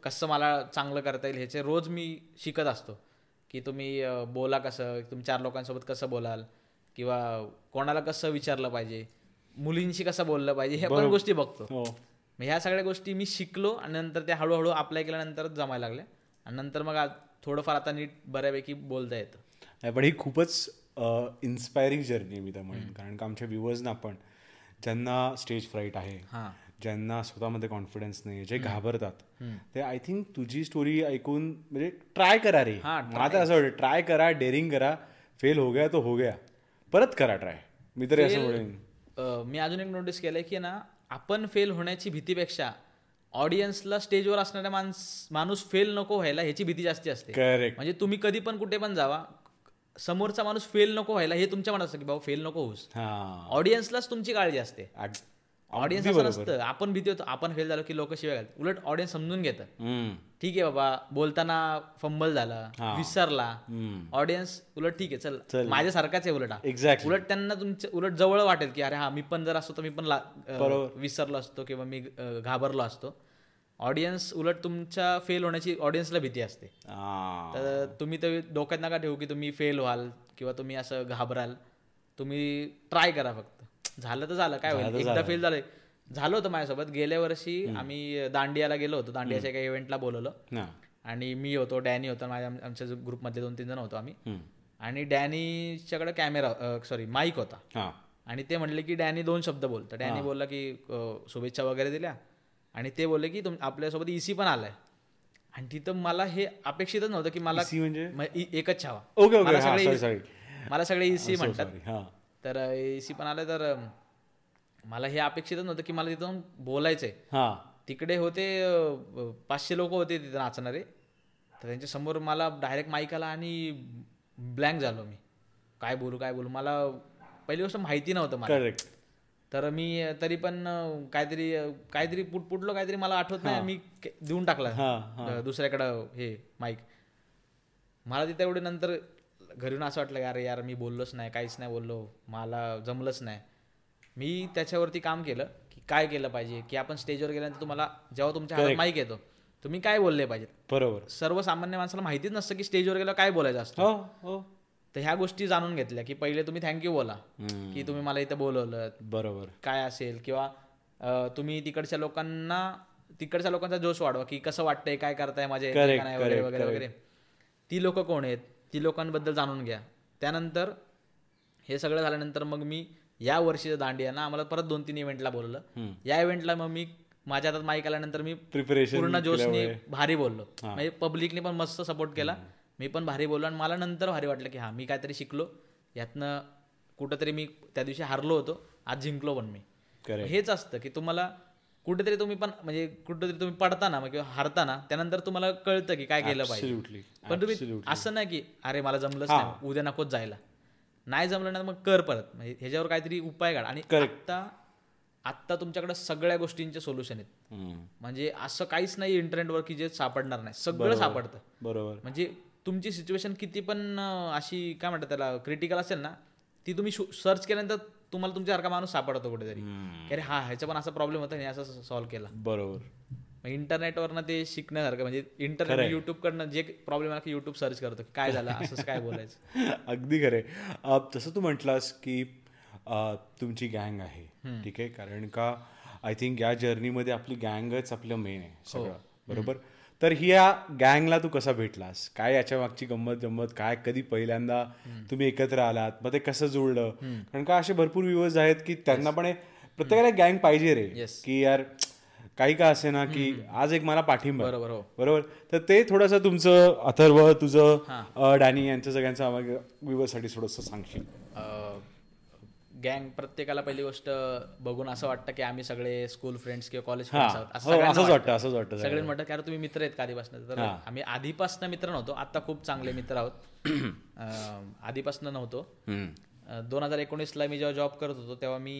कसं मला चांगलं करता येईल ह्याचे रोज मी शिकत असतो. की तुम्ही बोला कसं तुम्ही चार लोकांसोबत कसं बोलाल किंवा कोणाला कसं विचारलं पाहिजे मुलींशी कसं बोललं पाहिजे ह्या पण गोष्टी बघतो. हो. ह्या सगळ्या गोष्टी मी शिकलो आणि नंतर त्या हळूहळू अप्लाय केल्यानंतर जमायला लागल्या. आणि नंतर मग आज थोडंफार आता नीट बऱ्यापैकी बोलता येतं. नाही पण ही खूपच इन्स्पायरिंग जर्नी मी तर म्हणेन कारण का आमच्या व्ह्युअर्सना पण ज्यांना स्टेज फ्राईट आहे हां. ज्यांना स्वतःमध्ये कॉन्फिडन्स नाही जे घाबरतात ते आय थिंक तुझी स्टोरी ऐकून म्हणजे ट्राय करा रे. हां, तर असं वाटतं ट्राय करा डेअरिंग करा. फेल हो गया तो हो गया. परत करा ट्राय मी तरी असं म्हणेन मी अजून एक नोटीस केलंय की ना आपण फेल होण्याची भीतीपेक्षा ऑडियन्सला स्टेजवर असणाऱ्या माणस माणूस फेल नको व्हायला ह्याची भीती जास्ती असते करेक्ट म्हणजे तुम्ही कधी पण कुठे पण जावा समोरचा माणूस फेल नको व्हायला हे तुमच्या मनात असतं की बाबा फेल नको होऊस हा ऑडियन्सलाच तुमची काळजी असते ऑडियन्स असं नसतं आपण भीती होतो आपण फेल झालो की लोक शिवाय घालतात उलट ऑडियन्स समजून घेतं हम्म. ठीक आहे बाबा बोलताना फंबल झाला. विसरला. ऑडियन्स उलट ठीक आहे चल. माझ्यासारखाच आहे उलट हा. एक्झॅक्टली उलट त्यांना तुमच्या उलट जवळ वाटेल की अरे हा मी पण जर असतो तर मी पण. विसरलो असतो किंवा मी घाबरलो असतो ऑडियन्स उलट तुमच्या फेल होण्याची ऑडियन्सला भीती असते. तर तुम्ही तर डोक्यात नका ठेवू की तुम्ही फेल व्हाल किंवा तुम्ही असं घाबराल. तुम्ही ट्राय करा फक्त. झालं तर झालं. काय होईल? एकदा फेल झालंय झालं. होतं माझ्यासोबत. गेल्या वर्षी आम्ही दांडियाला गेलो होतो. दांडियाच्या एका इव्हेंटला बोलवलं. आणि मी होतो डॅनी होता. माझ्या आमच्या ग्रुपमधले दोन तीन जण होतो आम्ही. आणि डॅनीच्याकडे कॅमेरा सॉरी माईक होता. आणि ते म्हणले की डॅनी दोन शब्द बोलतं. डॅनी बोलला की शुभेच्छा वगैरे दिल्या. आणि ते बोलले की तुम आपल्यासोबत ईसी पण आलाय. आणि तिथं मला हे अपेक्षितच नव्हतं की मला EC म्हणजे? इ- एकच छावा ओके ओके मला सगळे मला सगळे ईसी म्हणतात. सॉरी हा. तर एसी पण आलं तर मला हे अपेक्षितच नव्हतं की मला तिथून बोलायचंय. हा. तिकडे होते पाचशे लोक होते तिथे नाचणारे. तर त्यांच्यासमोर मला डायरेक्ट माईक आला आणि ब्लँक झालो मी. काय बोलू काय बोलू? मला पहिली गोष्ट माहिती नव्हतं मला. तर मी तरी पण काहीतरी काहीतरी पुटपुटलो काहीतरी मला आठवत नाही मी देऊन टाकला. हा, दुसऱ्याकडं हे माईक मला तिथे एवढे नंतर घरी येऊन असं वाटलं की अरे यार मी बोललोच नाही काहीच नाही बोललो मला जमलंच नाही. मी त्याच्यावरती काम केलं की काय केलं पाहिजे की आपण स्टेजवर गेल्यानंतर तुम्हाला जेव्हा तुमच्या हातात माईक येतो तुम्ही काय बोलले पाहिजे बरोबर. सर्वसामान्य माणसाला माहितीच नसतं की स्टेजवर गेलं काय बोलायचं असतं. हो हो. तर ह्या गोष्टी जाणून घेतल्या की पहिले तुम्ही थँक्यू बोला. की तुम्ही मला इथं बोलवलं बरोबर. काय असेल किंवा तुम्ही तिकडच्या लोकांना तिकडच्या लोकांचा जोश वाढवा की कसं वाटतंय काय करताय माझ्या नाही वगैरे वगैरे वगैरे. ती लोक कोण आहेत ती लोकांबद्दल जाणून घ्या. त्यानंतर हे सगळं झाल्यानंतर मग मी या वर्षीचं दांडिया ना आम्हाला परत दोन तीन इव्हेंटला बोलवलं. या इव्हेंटला मग मी माझ्या हातात माईक आल्यानंतर मी प्रिपरेशन पूर्ण जोशने भारी बोललो. म्हणजे पब्लिकने पण मस्त सपोर्ट केला. मी पण भारी बोललो आणि मला नंतर भारी वाटलं की हा मी काहीतरी शिकलो. यातनं कुठंतरी मी त्या दिवशी हारलो होतो. आज जिंकलो पण मी. हेच असतं की तुम्हाला कुठेतरी तुम्ही पण म्हणजे कुठेतरी तुम्ही पडताना किंवा हारताना त्यानंतर तुम्हाला कळतं की काय केलं पाहिजे. पण तुम्ही असं नाही की अरे मला जमलंच नाही उद्या नकोच जायला. नाही जमलं ना मग कर परत. म्हणजे ह्याच्यावर काहीतरी उपाय काढ. आणि आत्ता आत्ता तुमच्याकडे सगळ्या गोष्टींचे सोल्युशन आहेत. म्हणजे असं काहीच नाही इंटरनेटवर की जे सापडणार नाही. सगळं सापडतं. बरोबर. म्हणजे तुमची सिच्युएशन किती पण अशी काय म्हणतात त्याला क्रिटिकल असेल ना ती तुम्ही सर्च केल्यानंतर तुम्हाला तुमच्यासारखा माणूस सापडतो कुठेतरी. अरे हा ह्याचा पण असा प्रॉब्लेम होता आणि असं सॉल्व्ह केला. बरोबर. इंटरनेटवरनं ते शिकण्यासारखं म्हणजे इंटरनेट युट्यूबकडनं जे प्रॉब्लेम आला की युट्यूब सर्च करतो काय झालं असंच काय बोलायचं. (laughs) अगदी खरे तसं तू म्हटलास की तुमची गँग आहे ठीक आहे? कारण का आय थिंक या जर्नीमध्ये आपली गँगच आपलं मेन आहे सगळं बरोबर? तर ही या गँगला तू कसा भेटलास? काय याच्या मागची गंमत जम्मत? काय कधी पहिल्यांदा तुम्ही एकत्र आलात? मग ते कसं जुळलं? कारण का असे भरपूर व्ह्युअर्स आहेत की त्यांना पण प्रत्येकाला गँग पाहिजे रे. की यार काही का असे ना की आज एक मला पाठिंबा. बरोबर हो. बरोबर? तर ते थोडंसं तुमचं अथर्व तुझं डॅनी यांचं सगळ्यांचं व्ह्युअर्ससाठी थोडंसं सांगशील? गँग प्रत्येकाला पहिली गोष्ट बघून असं वाटतं की आम्ही सगळे स्कूल फ्रेंड्स किंवा कॉलेज फ्रेंड्स आहोत. हो, सगळ्यांना असंच वाटतं. असंच वाटतं सगळ्यांना. वाटतं की अरे तुम्ही मित्र आहेत का आधीपासून? तर आम्ही आधीपासून मित्र नव्हतो आता खूप चांगले मित्र आहोत. (clears throat) आधीपासून नव्हतो. दोन हजार एकोणीसला मी जेव्हा जॉब करत होतो तेव्हा मी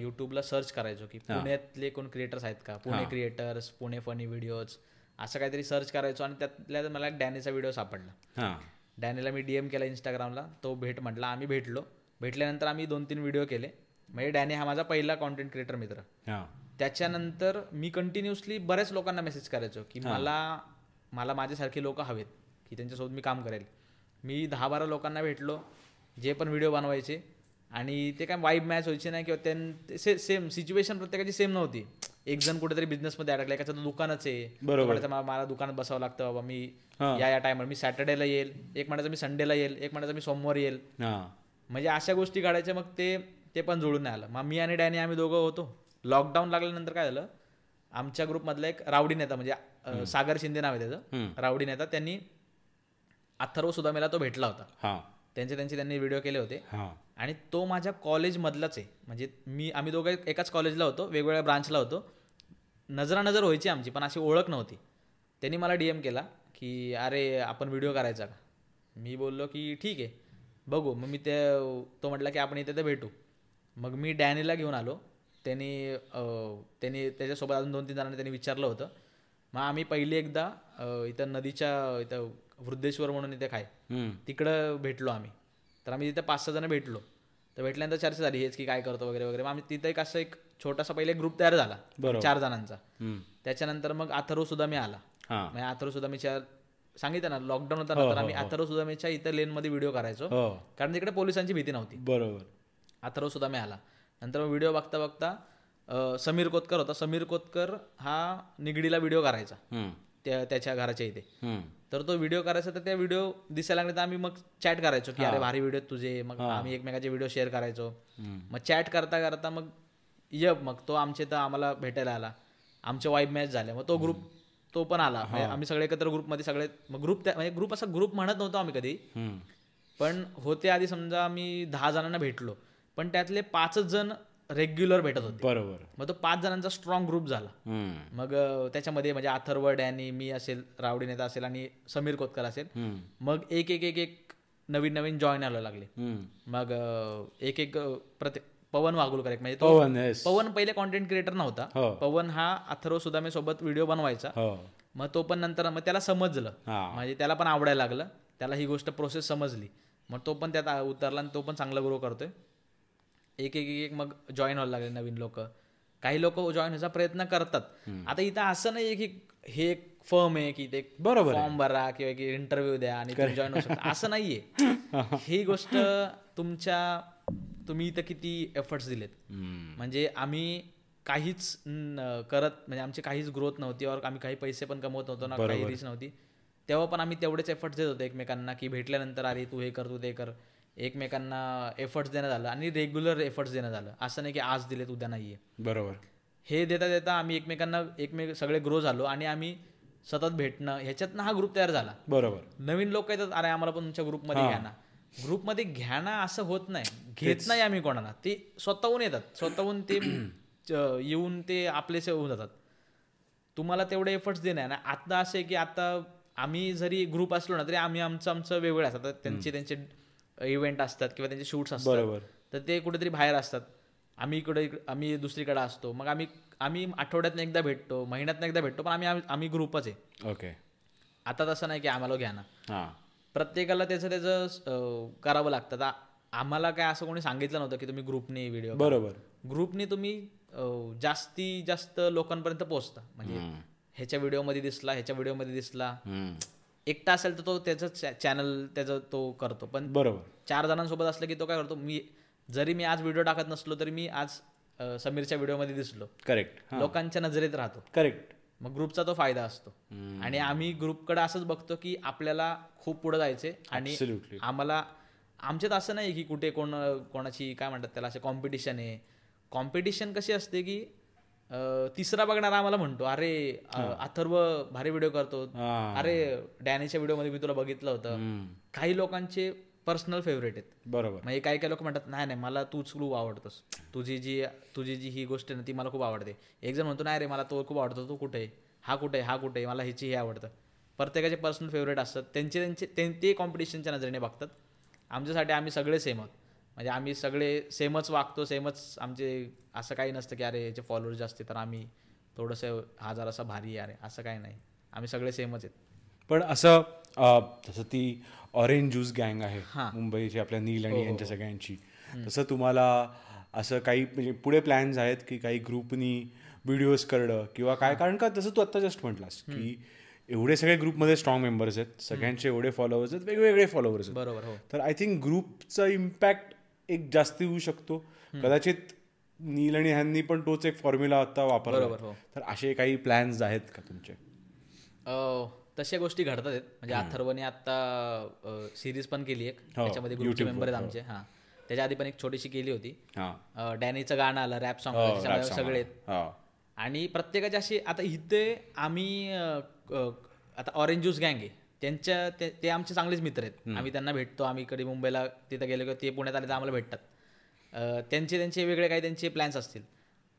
युट्यूबला सर्च करायचो की पुण्यातले कोण क्रिएटर्स आहेत का? Pune creators Pune funny videos असं काहीतरी सर्च करायचो आणि त्यातल्या मला एक डॅनीचा व्हिडिओ सापडला. डॅनीला मी डीएम केला इंस्टाग्रामला तो भेट म्हटला आम्ही भेटलो. भेटल्यानंतर आम्ही दोन तीन व्हिडिओ केले. म्हणजे डॅनी हा माझा पहिला कॉन्टेंट क्रिएटर मित्र. त्याच्यानंतर मी कंटिन्युअसली बऱ्याच लोकांना मेसेज करायचो की मला मला माझ्यासारखे लोक हवेत की त्यांच्यासोबत मी काम करेल. मी दहा बारा लोकांना भेटलो जे पण व्हिडिओ बनवायचे. आणि ते काय वाईब मॅच व्हायचे नाही किंवा त्यां से सेम सिच्युएशन प्रत्येकाची सेम नव्हती. एक जण कुठेतरी बिझनेसमध्ये अडकला एकाचं दुकानच आहे. बरोबर. तो म्हणायचा, "मा- मला दुकानात बसावं लागतं बाबा मी या या टायमवर मी सॅटर्डेला येईल एक म्हणायचं मी संडेला येईल एक म्हणायचं मी सोमवारी येईल. म्हणजे अशा गोष्टी काढायच्या मग ते ते पण जुळून नाही आलं. मग मी आणि डॅनी आम्ही दोघं होतो. लॉकडाऊन लागल्यानंतर काय झालं? आमच्या ग्रुपमधला एक रावडी नेता म्हणजे सागर शिंदे नाव आहे त्याचं. रावडी नेता त्यांनी अथर्व सुदामेला तो भेटला होता. त्यांचे त्यांचे त्यांनी व्हिडिओ केले होते. आणि तो माझ्या कॉलेजमधलाच आहे. म्हणजे मी आम्ही दोघं एकाच कॉलेजला होतो वेगवेगळ्या ब्रांचला होतो. नजरानजर व्हायची आमची पण अशी ओळख नव्हती. त्यांनी मला डी एम केला की अरे आपण व्हिडिओ करायचा का? मी बोललो की ठीक आहे. बघू मग मी ते तो म्हटला की आपण इथे तर भेटू. मग मी डॅनीला घेऊन आलो. त्यांनी त्यांनी त्याच्यासोबत अजून दोन तीन जणांनी त्यांनी विचारलं होतं. मग आम्ही पहिली एकदा इथं नदीच्या इथं वृद्धेश्वर म्हणून इथे काय हम्म. तिकडं भेटलो आम्ही. तर आम्ही तिथे पाच सहा जण भेटलो. तर भेटल्यानंतर चर्चा झाली हेच की काय करतो वगैरे वगैरे. मग आम्ही तिथं एक असं एक छोटासा पहिले ग्रुप तयार झाला. चार जणांचा. त्याच्यानंतर मग अथर्व सुद्धा मी आला. म्हणजे सुद्धा मीच्या सांगितलं ना लॉकडाऊन होता ना तर आम्ही अथर्व सुद्धा मीच्या इथं लेनमध्ये व्हिडिओ करायचो. हो. कारण तिकडे पोलिसांची भीती नव्हती. बरोबर. अथर्व सुद्धा मी आला. नंतर व्हिडिओ बघता बघता समीर कोतकर होता. समीर कोतकर हा निगडीला व्हिडिओ करायचा. त्या त्याच्या घराच्या इथे. तर तो व्हिडिओ करायचा तर त्या व्हिडिओ दिसायला लागले तर आम्ही मग चॅट करायचो की अरे भारी व्हिडिओ तुझे. मग आम्ही एकमेकाचे व्हिडिओ शेअर करायचो. मग चॅट करता करता मग ये मग तो आमचे तर आम्हाला भेटायला आला. आमचे वाईब मॅच झाले. मग तो ग्रुप तो पण आला. म्हणजे आम्ही सगळे एकत्र ग्रुपमध्ये सगळे मग ग्रुप म्हणजे ग्रुप असा ग्रुप म्हणत नव्हतो आम्ही कधी. पण होते आधी समजा आम्ही दहा जणांना भेटलो. पण त्यातले पाचच जण रेग्युलर भेटत होते. बरोबर. मग तो पाच जणांचा स्ट्रॉंग ग्रुप झाला. मग त्याच्यामध्ये म्हणजे अथर्व डॅनी मी असेल रावडी नेता असेल आणि समीर कोतकर असेल. मग एक एक एक एक नवीन नवीन जॉईन व्हायला लागले. मग एक एक प्रत्येक पवन वागुलकर एक म्हणजे तो पवन पहिले कॉन्टेंट क्रिएटर नव्हता. हो. पवन हा अथर्व सुदामे सोबत व्हिडिओ बनवायचा. हो. मग तो पण नंतर मग त्याला समजलं. म्हणजे त्याला पण आवडायला लागलं. त्याला ही गोष्ट प्रोसेस समजली. मग तो पण त्यात उतरला आणि तो पण चांगला ग्रो करतोय. एक एक एक मग जॉईन व्हायला लागले नवीन लोक. काही लोक जॉईन व्हायचा प्रयत्न करतात. आता इथं असं नाही की हे एक फर्म आहे की ते बरोबर फॉर्म भरा किंवा की इंटरव्ह्यू द्या आणि जॉईन होऊ शकता. असं नाहीये. (laughs) ही गोष्ट तुमच्या तुम्ही इथं किती एफर्ट्स दिलेत. म्हणजे आम्ही काहीच करत म्हणजे आमची काहीच ग्रोथ नव्हती और आम्ही काही पैसे पण कमवत नव्हतो ना काही रीच नव्हती. तेव्हा पण आम्ही तेवढेच एफर्ट्स देत होतो एकमेकांना की भेटल्यानंतर अरे तू हे कर तू ते कर. एकमेकांना एफर्ट्स देणं झालं आणि रेग्युलर एफर्ट्स देणं झालं. असं नाही की आज दिलेत उद्या नाहीये. बरोबर. हे देता देता आम्ही एकमेकांना एकमेक सगळे ग्रो झालो आणि आम्ही सतत भेटणं ह्याच्यातनं हा ग्रुप तयार झाला. बरोबर. नवीन लोक येतात अरे आम्हाला पण तुमच्या ग्रुपमध्ये घ्या ना. ग्रुपमध्ये घ्या ना असं होत नाही. घेत नाही आम्ही कोणाला. ते स्वतःहून येतात. स्वतःहून ते (clears throat) येऊन ते आपलेसे होऊन जातात. तुम्हाला तेवढे एफर्ट्स देणं आहे. ना आता असं आहे की आता आम्ही जरी ग्रुप असलो ना तरी आम्ही आमचं आमचं वेगवेगळं असतात. त्यांचे त्यांचे इव्हेंट असतात किंवा त्यांचे शूट्स असतात. बरोबर. तर ते कुठेतरी बाहेर असतात. आम्ही इकडे आम्ही दुसरीकडे असतो. मग आम्ही आम्ही आठवड्यातनं एकदा भेटतो महिन्यातनं एकदा भेटतो पण आम्ही आम्ही ग्रुपच आहे. ओके आता तसं नाही की आम्हाला घ्या ना प्रत्येकाला त्याचं त्याचं करावं लागतं. आता आम्हाला काय असं कोणी सांगितलं नव्हतं की तुम्ही ग्रुपने व्हिडिओ बरोबर. ग्रुपने तुम्ही जास्ती जास्त लोकांपर्यंत पोहोचता. म्हणजे ह्याच्या व्हिडिओमध्ये दिसला ह्याच्या व्हिडिओमध्ये दिसला. एकटा असेल तर तो त्याचं चॅनल त्याचं तो करतो. पण बरोबर. चार जणांसोबत असलं की तो काय करतो मी जरी मी आज व्हिडिओ टाकत नसलो तरी मी आज समीरच्या व्हिडिओमध्ये दिसलो. करेक्ट लोकांच्या नजरेत राहतो. करेक्ट मग ग्रुपचा तो फायदा असतो. आणि आम्ही ग्रुपकडे असंच बघतो की आपल्याला खूप पुढे जायचे आणि. आम्हाला आमच्यात असं नाही की कुठे कोण कोणाची काय म्हणतात त्याला असे कॉम्पिटिशन आहे. कॉम्पिटिशन कशी असते की तिसरा बघणारा आम्हाला म्हणतो अरे अथर्व भारी व्हिडिओ करतो. अरे डॅनीच्या व्हिडिओमध्ये मी तुला बघितलं होतं. काही लोकांचे पर्सनल फेवरेट आहेत. बरोबर. म्हणजे काही काही लोक म्हणतात नाही नाही मला तूच खूप आवडतोस. तुझी जी तुझी जी ही गोष्ट आहे ना ती मला खूप आवडते. एक जण म्हणतो नाही रे मला तो खूप आवडतो तो कुठे आहे? हा कुठे आहे? हा कुठे आहे? मला ह्याची हे आवडतं. प्रत्येकाचे पर्सनल फेवरेट असतात. त्यांचे त्यांचे ते- ते कॉम्पिटिशनच्या नजरेने बघतात. आमच्यासाठी आम्ही सगळे सेम आहोत. म्हणजे आम्ही सगळे सेमच वागतो सेमच आमचे असं काही नसतं की अरे याचे फॉलोअर्स जास्त तर आम्ही थोडंसं हा जरासा भारी आहे अरे. असं काही नाही. आम्ही सगळे सेमच आहेत. पण असं जसं ती ऑरेंज ज्यूस गँग आहे हां. मुंबईची आपल्या नील आणि यांच्या सगळ्यांची. तसं तुम्हाला असं काही म्हणजे पुढे प्लॅन्स आहेत की काही ग्रुपनी व्हिडिओज करणं किंवा काय? कारण का तसं तू आत्ता जस्ट म्हटलास की एवढे सगळे ग्रुपमध्ये स्ट्रॉंग मेंबर्स आहेत. सगळ्यांचे एवढे फॉलोअर्स आहेत वेगवेगळे फॉलोअर्स आहेत. बरोबर हो. तर आय थिंक ग्रुपचा इम्पॅक्ट एक जास्ती होऊ शकतो. कदाचित नील आणि ह्यांनी पण तोच एक फॉर्म्युला आता वापरला. हो. तर असे काही प्लॅन्स आहेत का तुमचे? तशा गोष्टी घडतात आहेत. म्हणजे अथर्वने आता सिरीज पण केली एक. त्याच्यामध्ये ग्रुपचे मेंबर आहेत आमचे. हा. त्याच्या आधी पण एक छोटीशी केली होती. हां. डॅनीचं गाणं आलं रॅप सॉन्ग हो, सगळे. हो. आणि प्रत्येकाचे असे आता इथे आम्ही आता ऑरेंज ज्यूस गँग आहे. त्यांच्या ते- आमचे चांगलेच मित्र आहेत. आम्ही त्यांना भेटतो. आम्ही कधी मुंबईला तिथं गेलो किंवा ते पुण्यात आले तर आम्हाला भेटतात. त्यांचे त्यांचे वेगळे काही त्यांचे प्लॅन्स असतील.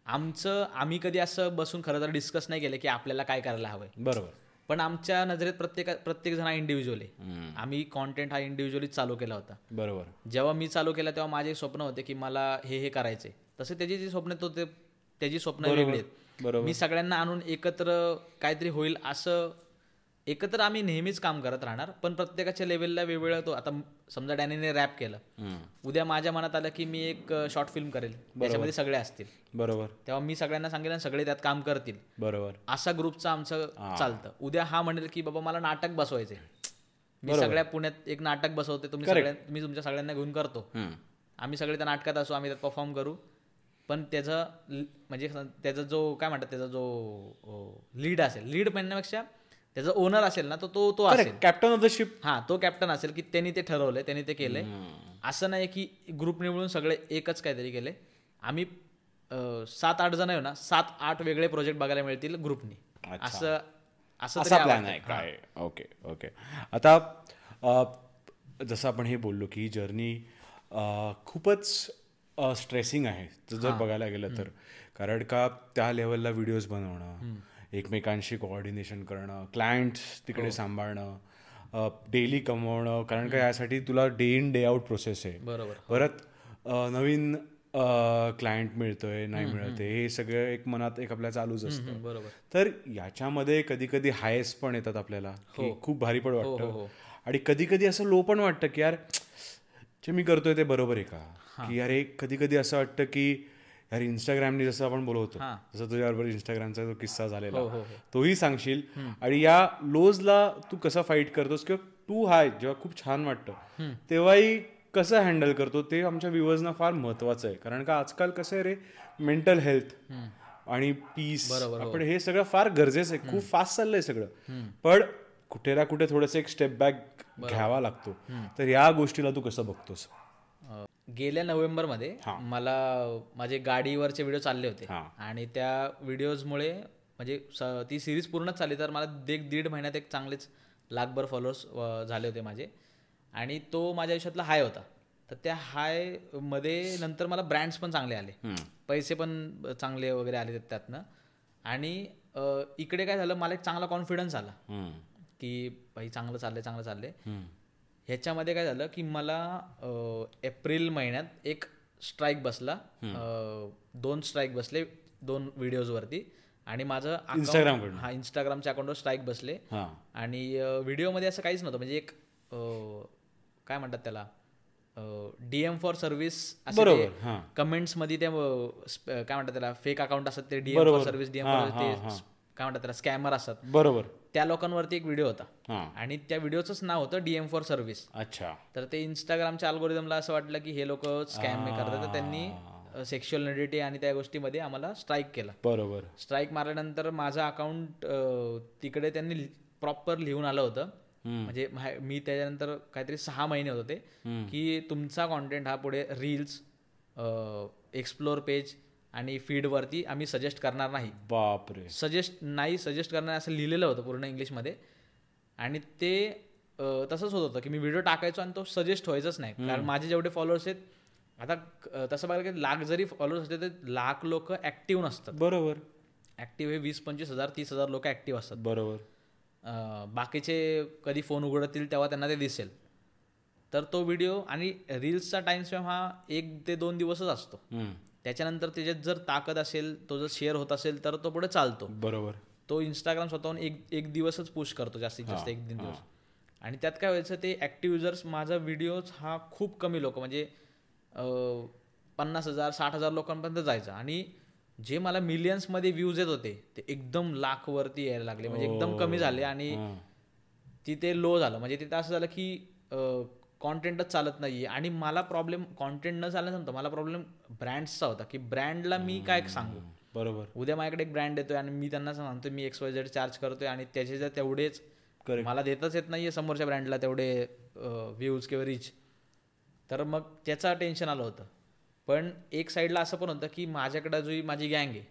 आमचं आम्ही कधी असं बसून खरं तर डिस्कस नाही केलं की आपल्याला काय करायला हवंय. बरोबर. पण आमच्या नजरेत प्रत्येक प्रत्येक जण हा इंडिव्हिज्युअल आहे. आम्ही कॉन्टेंट हा इंडिव्हिज्युअली चालू केला होता. बरोबर. जेव्हा मी चालू केला तेव्हा माझे स्वप्न होते की मला हे हे करायचे तसे त्याची जी स्वप्न आहेत, तो ते त्याची स्वप्न वेगळी आहेत. बरोबर. मी सगळ्यांना आणून एकत्र काहीतरी होईल असं एकत्र आम्ही नेहमीच काम करत राहणार पण प्रत्येकाच्या लेवलला वेगवेगळा तो आता समजा डॅनीने रॅप केलं. उद्या माझ्या मनात आलं की मी एक शॉर्ट फिल्म करेल. त्याच्यामध्ये सगळे असतील. बरोबर. तेव्हा मी सगळ्यांना सांगेल आणि सगळे त्यात काम करतील. बरोबर. असा ग्रुपचं आमचं चालतं. उद्या हा म्हणेल की बाबा मला नाटक बसवायचंय. मी सगळ्या पुण्यात एक नाटक बसवते तुम्ही सगळ्या मी तुमच्या सगळ्यांना घेऊन करतो. आम्ही सगळे त्या नाटकात असू आम्ही त्यात परफॉर्म करू. पण त्याचा म्हणजे त्याचा जो काय म्हणतात त्याचा जो लीड असेल लीड म्हणण्यापेक्षा त्याचा ओनर असेल ना तो तो तो असेल. कॅप्टन ऑफ द शिप हा तो कॅप्टन असेल की त्यांनी ते ठरवलंय त्यांनी ते केलंय. असं नाही की ग्रुपने मिळून सगळे एकच काहीतरी केले आम्ही सात आठ जण आहे ना सात आठ वेगळे प्रोजेक्ट बघायला मिळतील ग्रुपनी असं असं तरी प्लॅन. आहे. काय? ओके ओके आता जसं आपण हे बोललो की जर्नी खूपच स्ट्रेसिंग आहे. जर जर बघायला गेलं तर. कारण का त्या लेवलला व्हिडिओज बनवणं एकमेकांशी कोऑर्डिनेशन करणं क्लायंट्स तिकडे सांभाळणं डेली कमवणं कारण का यासाठी तुला day in day out process आहे. बरोबर. परत अ, नवीन क्लायंट मिळतोय नाही मिळतंय हे सगळं एक मनात एक आपल्या चालूच असतं. बरोबर. तर याच्यामध्ये कधी कधी हायस पण येतात आपल्याला की खूप भारी पण वाटतं. आणि कधी कधी असं लो पण वाटतं की यार जे मी करतोय ते बरोबर आहे का? की अरे कधी कधी असं वाटतं की यार इंस्टाग्रामने जसं आपण बोलवतो जसं तुझ्याबरोबर इंस्टाग्रामचा जो किस्सा झालेला तोही सांगशील. आणि या लोजला तू कसा फाईट करतोस किंवा तू हाय जेव्हा खूप छान वाटतं तेव्हाही कसं हँडल करतो ते आमच्या व्ह्युअर्सना फार महत्वाचं आहे. कारण का आजकाल कसं आहे रे मेंटल हेल्थ आणि पीस आपण हे सगळं फार गरजेचं आहे. खूप फास्ट चाललंय सगळं. पण कुठे ना कुठे थोडंसं एक स्टेप बॅक घ्यावा लागतो. तर या गोष्टीला तू कसं बघतोस? गेल्या नोव्हेंबरमध्ये मला माझे गाडीवरचे व्हिडिओ चालले होते. आणि त्या व्हिडिओजमुळे म्हणजे ती सिरीज पूर्णच चालली तर मला एक दीड महिन्यात एक चांगलेच लाखभर फॉलोअर्स झाले होते माझे. आणि तो माझ्या आयुष्यातला हाय होता. तर त्या हायमध्ये नंतर मला ब्रँड्स पण चांगले आले. पैसे पण चांगले वगैरे आले त्यातनं. आणि इकडे काय झालं मला एक चांगला कॉन्फिडन्स आला. की भाई चांगलं चाललंय चांगलं चाललंय. ह्याच्यामध्ये काय झालं की मला एप्रिल महिन्यात एक स्ट्राईक बसला. दोन स्ट्राईक बसले दोन व्हिडिओजवरती आणि माझं Instagramकडनं? हा इंस्टाग्रामच्या अकाउंटवर स्ट्राईक बसले. हां. आणि व्हिडिओमध्ये असं काहीच नव्हतं. म्हणजे एक काय म्हणतात त्याला डीएम फॉर सर्व्हिस बरोबर. कमेंट्समध्ये ते काय म्हणतात त्याला फेक अकाउंट असतात ते DM for service DM for काय म्हणतात त्याला स्कॅमर असतात. बरोबर. त्या लोकांवरती एक व्हिडिओ होता. आणि त्या व्हिडिओचंच नाव होतं डीएम फॉर सर्व्हिस अच्छा. तर ते इंस्टाग्रामच्या अल्गोरिदमला असं वाटलं की हे लोक स्कॅम करतात. तर त्यांनी सेक्शुअल निडिटी आणि त्या गोष्टीमध्ये आम्हाला स्ट्राईक केला. बरोबर. स्ट्राईक मारल्यानंतर माझं अकाउंट तिकडे त्यांनी प्रॉपर लिहून आलं होतं. म्हणजे मा- मी त्याच्यानंतर काहीतरी सहा महिने होते की तुमचा कॉन्टेंट हा पुढे रील्स एक्सप्लोर पेज आणि फीडवरती आम्ही सजेस्ट करणार नाही. बापरे. सजेस्ट नाही सजेस्ट करणार असं लिहिलेलं होतं पूर्ण इंग्लिशमध्ये. आणि ते तसंच होत होतं की मी व्हिडिओ टाकायचो आणि तो सजेस्ट व्हायचाच नाही. कारण माझे जेवढे फॉलोअर्स आहेत आता तसं बघायला की लाख जरी फॉलोअर्स असले तर लाख लोक ॲक्टिव्ह नसतात. बरोबर. ॲक्टिव्ह हे वीस पंचवीस हजार तीस हजार लोक ॲक्टिव्ह असतात. बरोबर. बाकीचे कधी फोन उघडतील तेव्हा त्यांना ते दिसेल. तर तो व्हिडिओ आणि रील्सचा टाइम स्पॅम हा एक ते दोन दिवसच असतो. त्याच्यानंतर त्याच्यात जर ताकद असेल तो जर शेअर होत असेल तर तो पुढे चालतो. बरोबर. तो इंस्टाग्राम स्वतःहून एक एक दिवसच पुश करतो जास्तीत जास्त एक दिन दिवस. आणि त्यात काय व्हायचं ते ॲक्टिव्ह युजर्स माझा व्हिडिओज हा खूप कमी लोक म्हणजे पन्नास हजार साठ हजार लोकांपर्यंत जायचा. आणि जे मला मिलियन्समध्ये व्ह्यूज येत होते ते एकदम लाखवरती यायला लागले. म्हणजे एकदम कमी झाले आणि. तिथे लो झालं. म्हणजे तिथे असं झालं की कॉन्टेंटच चालत नाही आणि मला प्रॉब्लेम कॉन्टेंट न चालण्यानंतर मला प्रॉब्लेम ब्रँड्सचा होता. की ब्रँडला मी काय सांगू? बरोबर. उद्या माझ्याकडे एक ब्रँड येतोय आणि मी त्यांना सांगतो मी एक्स वाय झेड चार्ज करतोय आणि त्याचे जर तेवढेच. मला देतच येत नाहीये समोरच्या ब्रँडला तेवढे व्ह्यूज किंवा रीच तर मग त्याचा टेन्शन आलं होतं. पण एक साईडला असं पण होतं की माझ्याकडं जी माझी गँग आहे.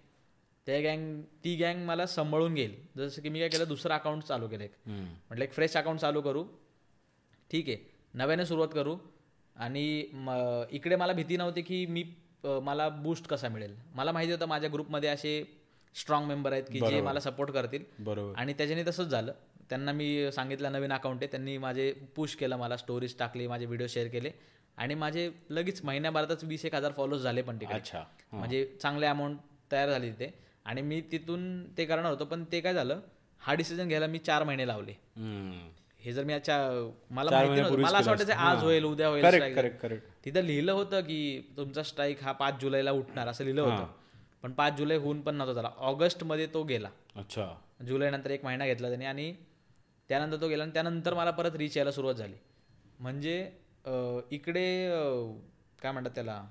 त्या गँग ती गँग मला सांभाळून घेईल. जसं की मी काय केलं दुसरं अकाउंट चालू केलं एक. म्हटलं एक फ्रेश अकाउंट चालू करू. ठीक आहे. नव्याने सुरुवात करू. आणि म- इकडे मला भीती नव्हती की मी मला बूस्ट कसा मिळेल. मला माहिती होतं माझ्या ग्रुपमध्ये असे स्ट्रॉंग मेंबर आहेत की जे मला सपोर्ट करतील. बरोबर. आणि त्याच्याने तसंच झालं. त्यांना मी सांगितलं नवीन अकाउंट आहे. त्यांनी माझे पुश केलं मला स्टोरीज टाकली माझे व्हिडिओ शेअर केले. आणि माझे लगेच महिन्याभरातच वीस एक हजार फॉलोज झाले पण तिकडे. अच्छा. म्हणजे चांगले अमाऊंट तयार झाली तिथे. आणि मी तिथून ते करणार होतो पण ते काय झालं? हा डिसिजन घ्यायला मी चार महिने लावले. हे जर मी अच्छा मला माहिती नव्हतं. मला असं वाटायचं. आज. होईल उद्या होईल करेक्ट. करेक्ट तिथं लिहिलं होतं की तुमचा स्ट्राईक हा पाच जुलैला उठणार असं लिहिलं होतं. पण पाच जुलै होऊन पण नव्हता झाला. ऑगस्टमध्ये तो गेला. अच्छा. जुलै नंतर एक महिना घेतला त्याने आणि त्यानंतर तो गेला आणि त्यानंतर मला परत रीच यायला सुरुवात झाली. म्हणजे इकडे काय म्हणतात त्याला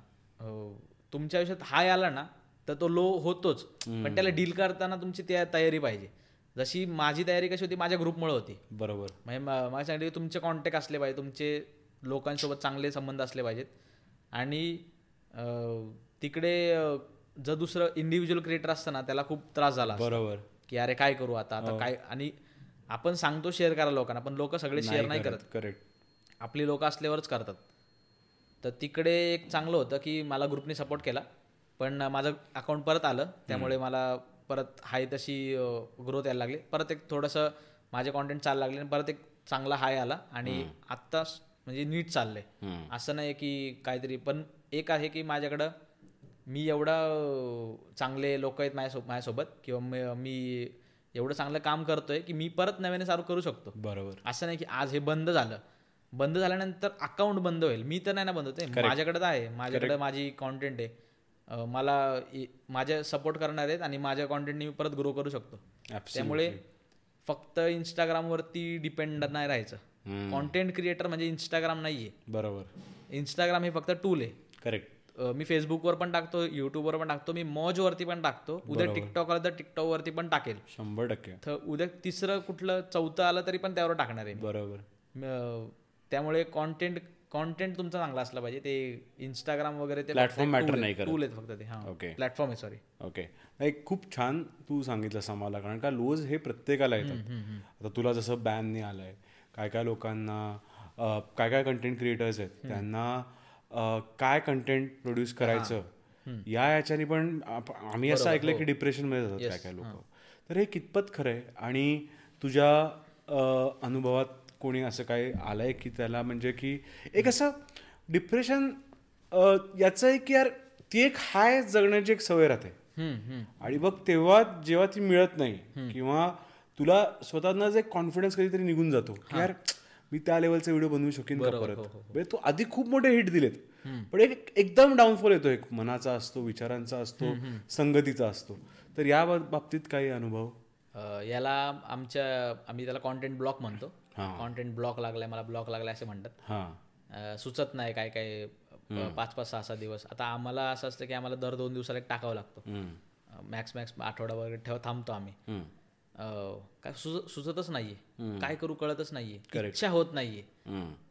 तुमच्या आयुष्यात हाय आला ना तर तो लो होतोच. पण त्याला डील करताना तुमची त्या तयारी पाहिजे. जशी माझी तयारी कशी होती माझ्या ग्रुपमुळे होती. बरोबर. म्हणजे मला सांगितलं की तुमचे कॉन्टॅक्ट असले पाहिजे तुमचे लोकांसोबत चांगले संबंध असले पाहिजेत. आणि तिकडे जर दुसरं इंडिव्हिज्युअल क्रिएटर असतं ना त्याला खूप त्रास झाला. बरोबर. की अरे काय करू आता आता काय आणि आपण सांगतो शेअर करा लोकांना पण लोक सगळे शेअर नाही करत करेक्ट आपली लोक असल्यावरच करतात. तर तिकडे एक चांगलं होतं की मला ग्रुपने सपोर्ट केला. पण माझं अकाउंट परत आलं त्यामुळे मला परत हाय तशी ग्रोथ यायला लागली. परत एक थोडंसं माझे कॉन्टेंट चालू लागले आणि परत एक चांगला हाय आला आणि आत्ता म्हणजे नीट चाललंय. असं नाही की काहीतरी पण एक आहे की माझ्याकडं मी एवढा चांगले लोक आहेत माझ्यासो माझ्यासोबत किंवा मी- एवढं चांगलं काम करतोय की मी परत नव्याने चालू करू शकतो. बरोबर. असं नाही की आज हे बंद झालं. बंद झाल्यानंतर अकाउंट बंद होईल. मी तर नाही ना बंद होते माझ्याकडे तर आहे. माझ्याकडे माझी कॉन्टेंट आहे. मला माझ्या सपोर्ट करणार आहेत आणि माझ्या कॉन्टेंटनी मी परत ग्रो करू शकतो. त्यामुळे फक्त इंस्टाग्रामवरती डिपेंड नाही राहायचं. कॉन्टेंट क्रिएटर म्हणजे इंस्टाग्राम नाहीये. बरोबर. इंस्टाग्राम हे फक्त टूल आहे. करेक्ट मी फेसबुकवर पण टाकतो युट्यूबवर पण टाकतो मी मॉजवरती पण टाकतो उद्या टिकटॉक आलं तर टिकटॉकवरती पण टाकेल. शंभर टक्के. तर उद्या तिसरं कुठलं चौथं आलं तरी पण त्यावर टाकणार आहे मी. बरोबर. त्यामुळे कॉन्टेंट कॉन्टेंट तुमचा चांगला असला पाहिजे. ते इंस्टाग्राम वगैरे ते Platform matter नाही करत. टूल आहेत फक्त ते हा. Okay. प्लॅटफॉर्म आहे सॉरी ओके एक खूप छान तू सांगितलंस आम्हाला कारण का लोज हे प्रत्येकाला येतात. आता तुला जसं बॅन नाही आलंय काय काय लोकांना काय काय कंटेंट क्रिएटर्स आहेत त्यांना काय कंटेंट प्रोड्यूस करायचं या याच्याने पण आम्ही असं ऐकलं की डिप्रेशनमध्ये जातात काय काय लोक. तर हे कितपत खरं आहे आणि तुझ्या अनुभवात कोणी असं काय आलंय की त्याला म्हणजे की एक असं डिप्रेशन याचं आहे की यार ती एक हाय जगण्याची एक सवय राहते. आणि बघ तेव्हा जेव्हा ती मिळत नाही किंवा तुला स्वतःना जे कॉन्फिडन्स कधीतरी निघून जातो की यार मी त्या लेवलचा व्हिडिओ बनवू शकेन परत? म्हणजे तू आधी खूप मोठे हिट दिलेत. पण एक एकदम डाऊनफॉल येतो एक मनाचा असतो विचारांचा असतो संगतीचा असतो. तर या बाब- बाबतीत काही अनुभव? याला आमच्या आम्ही त्याला कॉन्टेंट ब्लॉक म्हणतो. कॉन्टेंट ब्लॉक लागलाय मला ब्लॉक लागलाय असे म्हणतात. हा. सुचत नाही काय काय पाच पाच सहा सहा दिवस. आता आम्हाला असं असतं की आम्हाला दर दोन दिवसाला एक टाकावं लागतं. मॅक्स मॅक्स आठवडा वगैरे ठेवा थांबतो आम्ही. काय सुच सुचतच नाहीये. काय करू कळतच नाहीये. इच्छा होत नाहीये.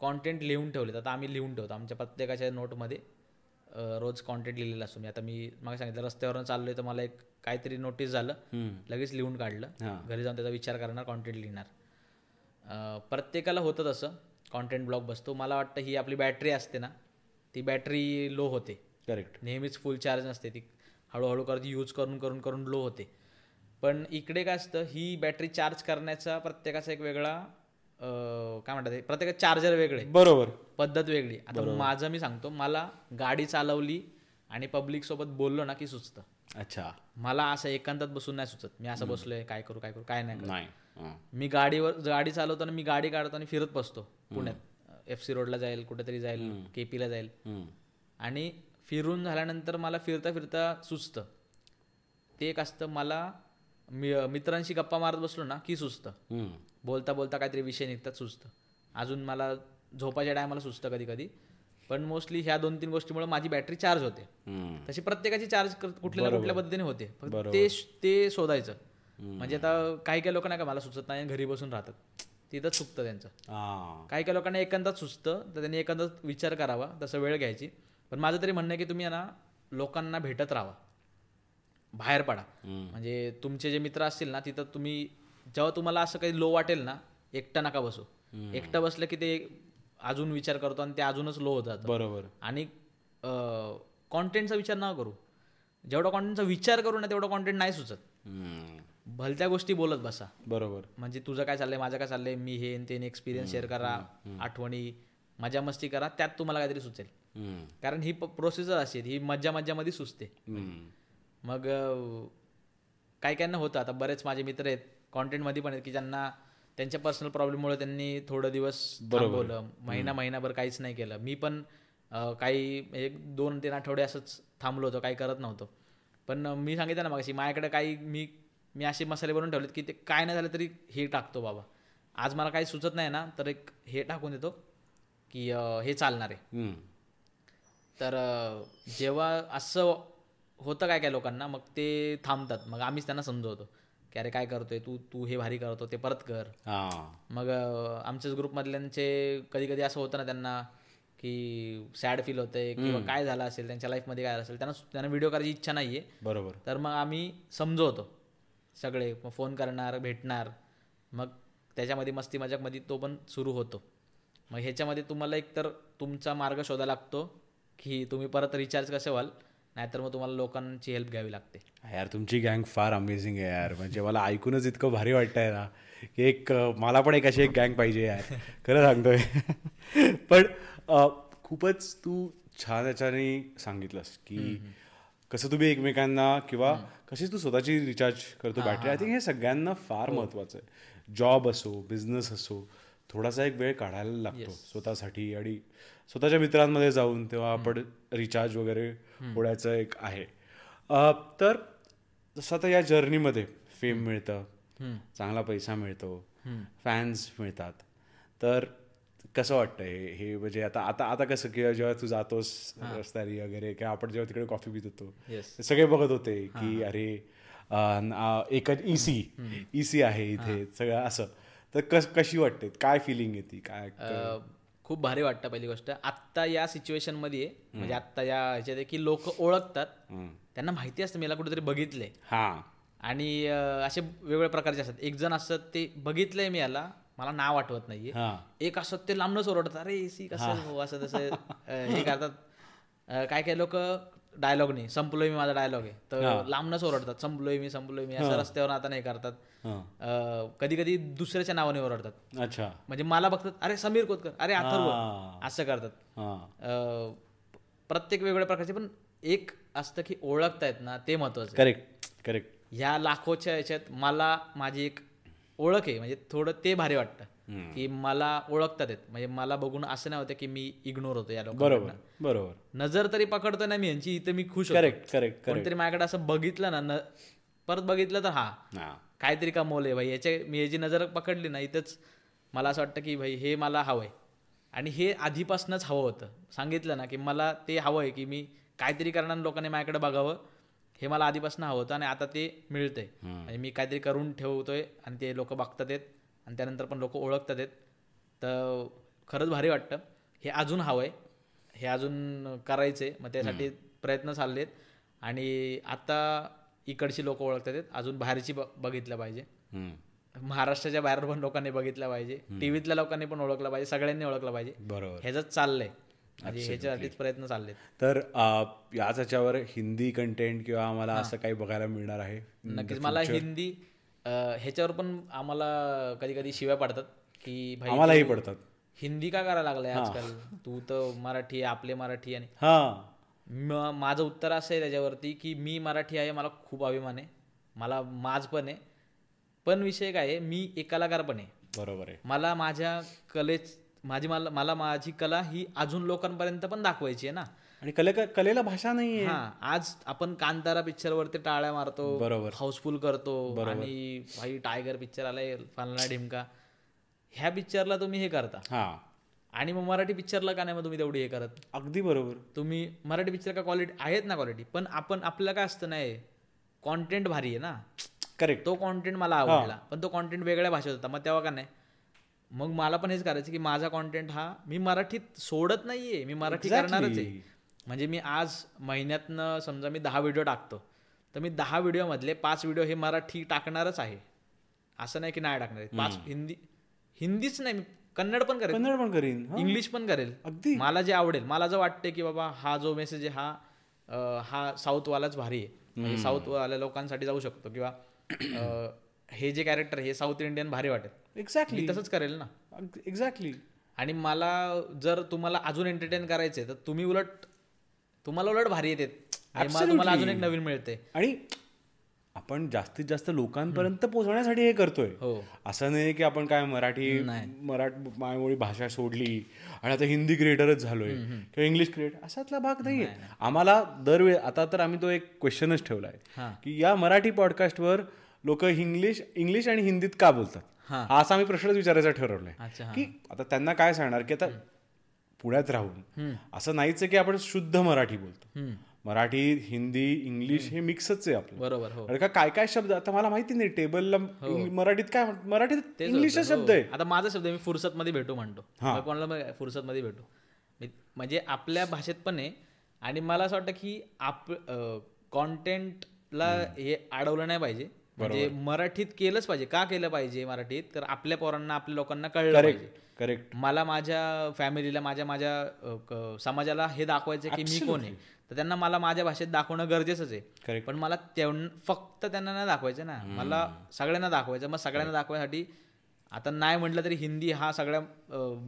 कॉन्टेंट लिहून ठेवलेत. आता आम्ही लिहून ठेवतो. आमच्या प्रत्येकाच्या नोटमध्ये रोज कॉन्टेंट लिहिलेला असतो. मी आता मी मला सांगितलं रस्त्यावरून चाललोय तर मला एक काहीतरी नोटीस झालं. लगेच लिहून काढलं. घरी जाऊन त्याचा विचार करणार कॉन्टेंट लिहिणार. प्रत्येकाला होतं तसं. कॉन्टेंट ब्लॉग बसतो. मला वाटतं ही आपली बॅटरी असते ना ती बॅटरी लो होते. करेक्ट नेहमीच फुल चार्ज नसते. ती हळूहळू करत यूज करून करून करून लो होते. पण इकडे काय असतं ही बॅटरी चार्ज करण्याचा प्रत्येकाचा एक वेगळा काय म्हणतात ते, प्रत्येकाचे चार्जर वेगळे. बरोबर. पद्धत वेगळी. आता माझं मी सांगतो मला गाडी चालवली आणि पब्लिक सोबत बोललो ना की सुचतं. अच्छा. मला असं एकांतात बसून नाही सुचत. मी असं बसलोय काय करू काय करू काय नाही. मी गाडीवर गाडी चालवताना मी गाडी काढतो आणि फिरत बसतो. पुण्यात. एफ सी रोडला जाईल कुठेतरी जाईल केपीला जाईल. आणि फिरून झाल्यानंतर मला फिरता फिरता सुचतं. ते एक असतं मला मित्रांशी गप्पा मारत बसलो ना की सुचतं. बोलता बोलता काहीतरी विषय निघतात सुचतं. अजून मला झोपाच्या टायमाला सुचतं कधी कधी पण मोस्टली ह्या दोन तीन गोष्टीमुळे माझी बॅटरी चार्ज होते. तशी प्रत्येकाची चार्ज कुठल्या ना कुठल्या पद्धतीने होते. ते ते शोधायचं. म्हणजे आता काही काही लोकांना का मला सुचत नाही घरी बसून राहतात. तिथंच चुकतं त्यांचं. काही काही लोकांना एकांतात सुचतं तर त्यांनी एकांतात विचार करावा तसं वेळ घ्यायची. पण माझं तरी म्हणणं आहे की तुम्ही ना लोकांना भेटत राहा बाहेर पडा. म्हणजे तुमचे जे मित्र असतील ना तिथं तुम्ही जेव्हा तुम्हाला असं काही लो वाटेल ना एकटं नका बसू. एकटं बसलं की ते अजून विचार करतो आणि ते अजूनच लो होत जातं. बरोबर. आणि कॉन्टेंटचा विचार नका करू. जेवढा कॉन्टेंटचा विचार करू ना तेवढा कॉन्टेंट नाही सुचत. भलत्या गोष्टी बोलत बसा. बरोबर. म्हणजे तुझं काय चाललंय माझं काय चाललंय मी हे ते एक्सपिरियन्स शेअर करा आठवणी मजा मस्ती करा त्यात तुम्हाला काहीतरी सुचेल. कारण ही प्रोसेसच अशी आहे, ही मज्जा मज्जामध्ये सुचते. मग काही काहींना होतं. आता बरेच माझे मित्र आहेत कॉन्टेंटमध्ये पण आहेत की ज्यांना त्यांच्या पर्सनल प्रॉब्लेममुळे त्यांनी थोडं दिवस थांबवलं. महिना महिनाभर काहीच नाही केलं. मी पण काही एक दोन तीन आठवडे असंच थांबलो होतो काही करत नव्हतो. पण मी सांगितलं ना मग माझ्याकडे काही मी मी असे मसाले बनवून ठेवलेत की ते काय नाही झालं तरी हे टाकतो बाबा. आज मला काही सुचत नाही ना तर एक हे टाकून देतो की हे चालणार आहे. तर जेव्हा असं होतं काय काय लोकांना मग ते थांबतात. मग आम्हीच त्यांना समजवतो की अरे काय करतोय तू तू हे भारी करतो ते परत कर. मग आमच्याच ग्रुपमधल्यांचे कधी कधी असं होतं ना त्यांना की सॅड फील होतंय किंवा काय झालं असेल त्यांच्या लाईफमध्ये काय असेल त्यांना त्यांना व्हिडिओ करायची इच्छा नाही आहे बरोबर. तर मग आम्ही समजवतो. सगळे मग फोन करणार भेटणार. मग त्याच्यामध्ये मस्ती मजाकमध्ये तो पण सुरू होतो. मग ह्याच्यामध्ये तुम्हाला एकतर तुमचा मार्ग शोधा लागतो की तुम्ही परत रिचार्ज कसे व्हाल नाहीतर मग तुम्हाला लोकांची हेल्प घ्यावी लागते. यार तुमची गँग फार अमेझिंग आहे यार. म्हणजे मला ऐकूनच इतकं भारी वाटतंय ना की एक मला पण एक अशी एक गँग पाहिजे यार. खरं सांगतोय. (laughs) पण खूपच तू छान याच्याने सांगितलंस की कसं तुम्ही एकमेकांना किंवा कशी तू स्वतःची रिचार्ज करतो बॅटरी आय थिंक हे सगळ्यांना फार महत्वाचं आहे. जॉब असो बिझनेस असो थोडासा एक वेळ काढायला लागतो स्वतःसाठी आणि स्वतःच्या मित्रांमध्ये जाऊन तेव्हा आपण रिचार्ज वगैरे होण्याचं एक आहे. तर जसं आता या जर्नीमध्ये फेम मिळतं चांगला पैसा मिळतो फॅन्स मिळतात. तर कसं वाटतं हे म्हणजे आता आता आता कसं की जेव्हा तू जातोस रस्त्याने वगैरे किंवा आपण जेव्हा तिकडे कॉफी पित होतो सगळे बघत होते की अरे एकच E ईसी ईसी आहे इथे सगळं असं. तर कस कशी वाटते? काय फिलिंग येते काय खूप भारी वाटतं पहिली गोष्ट. आत्ता या सिच्युएशनमध्ये म्हणजे आत्ता या ह्याच्यात की लोक ओळखतात. त्यांना माहिती असतं मला कुठेतरी बघितलंय. हा. आणि असे वेगवेगळ्या प्रकारचे असतात. एक जण असतात ते बघितलंय मी याला मला नाव आठवत नाहीये. हा. एक असत ते लांबनच ओरडतात अरे एसी कसं हो. असं तसं हे करतात. काय काय लोक डायलॉग नाही. संपलोय मी माझा डायलॉग आहे. तर लांबनच ओरडतात संपलोय मी संपलोय मी. असं रस्त्यावर आता नाही करतात. हा. कधी कधी दुसऱ्याच्या नावाने ओरडतात. अच्छा. म्हणजे मला बघतात अरे समीर कोतकर अरे अथर्व. असं करतात. प्रत्येक वेगवेगळ्या प्रकारचे पण एक असतं की ओळखतायत ना ते महत्वाचं. करेक्ट करेक्ट ह्या लाखोच्या याच्यात मला माझी एक ओळख आहे. म्हणजे थोडं ते भारी वाटतं की मला ओळखतात म्हणजे मला बघून असं नाही होतं की मी इग्नोर होतो या बरोबर बरोबर. नजर तरी पकडतो ना मी यांची इथं मी खुश होतो. करेक्ट करेक्ट करेक्ट कोणतरी माझ्याकडे असं बघितलं ना परत बघितलं तर हा. काहीतरी कमवलंय भाई याच्या मी याची नजर पकडली ना इथंच मला असं वाटतं की भाई हे मला हवंय आणि हे आधीपासूनच हवं होतं. सांगितलं ना की मला ते हवं आहे की मी काहीतरी करणार लोकांनी माझ्याकडे बघावं. हे मला आधीपासून हवं होतं आणि आता ते मिळतंय. म्हणजे मी काहीतरी करून ठेवतोय आणि ते लोक बघतात आहेत आणि त्यानंतर पण लोक ओळखतात आहेत. तर खरंच भारी वाटतं. हे अजून हवं आहे हे अजून करायचे मग त्यासाठी प्रयत्न चाललेत. आणि आता इकडची लोक ओळखतात आहेत. अजून बाहेरची ब- बघितलं पाहिजे. महाराष्ट्राच्या बाहेर पण लोकांनी बघितलं पाहिजे. टीव्हीतल्या लोकांनी पण ओळखलं पाहिजे. सगळ्यांनी ओळखलं पाहिजे. बरोबर. ह्याच चाललंय. म्हणजे ह्याच्यासाठीच प्रयत्न चाललेत. तर याच ह्याच्यावर हिंदी कंटेंट किंवा आम्हाला असं काही बघायला मिळणार आहे नक्कीच. मला हिंदी ह्याच्यावर पण आम्हाला कधी कधी शिव्या पडतात की भाई आम्हालाही पडतात. हिंदी का करायला लागलाय आजकाल? तू तर मराठी आहे आपले मराठी आणि हा. म- माझं उत्तर असं आहे त्याच्यावरती की मी मराठी आहे मला खूप अभिमान आहे. मला माज पण आहे. पण विषय काय आहे मी एक कलाकार पण आहे. बरोबर आहे. मला माझ्या कलेच माझी मला मला माझी कला ही अजून लोकांपर्यंत पण दाखवायची आहे ना. आणि कले कलेला भाषा नाहीये हा आज आपण कांतारा पिक्चर वरती टाळ्या मारतो बरोबर. हाऊसफुल करतो आणि भाई टायगर पिक्चर आलाय फालना ढिमका. ह्या पिक्चरला तुम्ही हे करता. हा. आणि मग मराठी पिक्चरला का नाही मग तुम्ही तेवढी हे करत? अगदी बरोबर. तुम्ही मराठी पिक्चर का क्वालिटी आहेत ना क्वालिटी पण आपण आपल्याला काय असतं नाही कॉन्टेंट भारी आहे ना. करेक्ट तो कॉन्टेंट मला आवडला पण तो कॉन्टेंट वेगळ्या भाषेत होता मग तेव्हा का नाही? मग मला पण हेच करायचं की माझा कॉन्टेंट हा मी मराठीत सोडत नाहीये मी मराठी करणारच आहे. म्हणजे मी आज महिन्यातनं समजा मी दहा व्हिडिओ टाकतो तर मी दहा व्हिडिओमधले पाच व्हिडिओ हे मराठी टाकणारच आहे. असं नाही की नाही टाकणार. पाच हिंदी हिंदीच नाही मी कन्नड पण करेल. कन्नड पण करीन. इंग्लिश पण करेल. अगदी. मला जे आवडेल मला जर वाटते की बाबा हा जो मेसेज आहे हा हा साऊथवालाच भारी आहे. म्हणजे साऊथवाल्या लोकांसाठी जाऊ शकतो किंवा हे जे कॅरेक्टर हे साऊथ इंडियन भारी वाटेल. एक्झॅक्टली तसंच करेल ना. एक्झॅक्टली आणि मला जर तुम्हाला अजून एंटरटेन करायचंय तर तुम्ही उलट तुम्हाला उलट भारी येते. तुम्हाला अजून एक नवीन मिळते. आणि आपण जास्तीत जास्त लोकांपर्यंत पोहोचण्यासाठी हे करतोय. हो. असं नाही की आपण काय मराठी मराठी मायमोळी भाषा सोडली आणि आता हिंदी क्रिएटरच झालोय किंवा इंग्लिश क्रिएटर असातला भाग नाहीये. आम्हाला दरवेळी आता तर आम्ही तो एक क्वेश्चनच ठेवलाय की या मराठी पॉडकास्टवर लोक इंग्लिश इंग्लिश आणि हिंदीत का बोलतात? हा. हा असा आम्ही प्रश्नच विचारायचा ठरवलाय. की आता त्यांना काय सांगणार की आता पुण्यात राहून असं नाहीच की आपण शुद्ध मराठी बोलतो. मराठी हिंदी इंग्लिश हे मिक्सच आहे आपलं. बरोबर हो. का काय काय शब्द आता मला माहिती नाही टेबलला इंग्लिश- मराठीत काय मराठीत इंग्लिशच शब्द आहे. आता माझा शब्द आहे, मी फुरसत मध्ये भेटू म्हणतो. कोणाला फुरसत मध्ये भेटू. म्हणजे आपल्या भाषेत पण आहे आणि मला असं वाटतं की आप कॉन्टेंटला हे अडवलं नाही पाहिजे. म्हणजे मराठीत केलंच पाहिजे. का केलं पाहिजे मराठीत? तर आपल्या पोरांना आपल्या लोकांना कळलं पाहिजे. करेक्ट मला माझ्या फॅमिलीला माझ्या माझ्या समाजाला हे दाखवायचं की मी कोण आहे? तर त्यांना मला माझ्या भाषेत दाखवणं गरजेचंच आहे. पण मला फक्त त्यांना नाही दाखवायचं ना. मला सगळ्यांना दाखवायचं. मग सगळ्यांना दाखवायसाठी आता नाही म्हटलं तरी हिंदी हा सगळ्या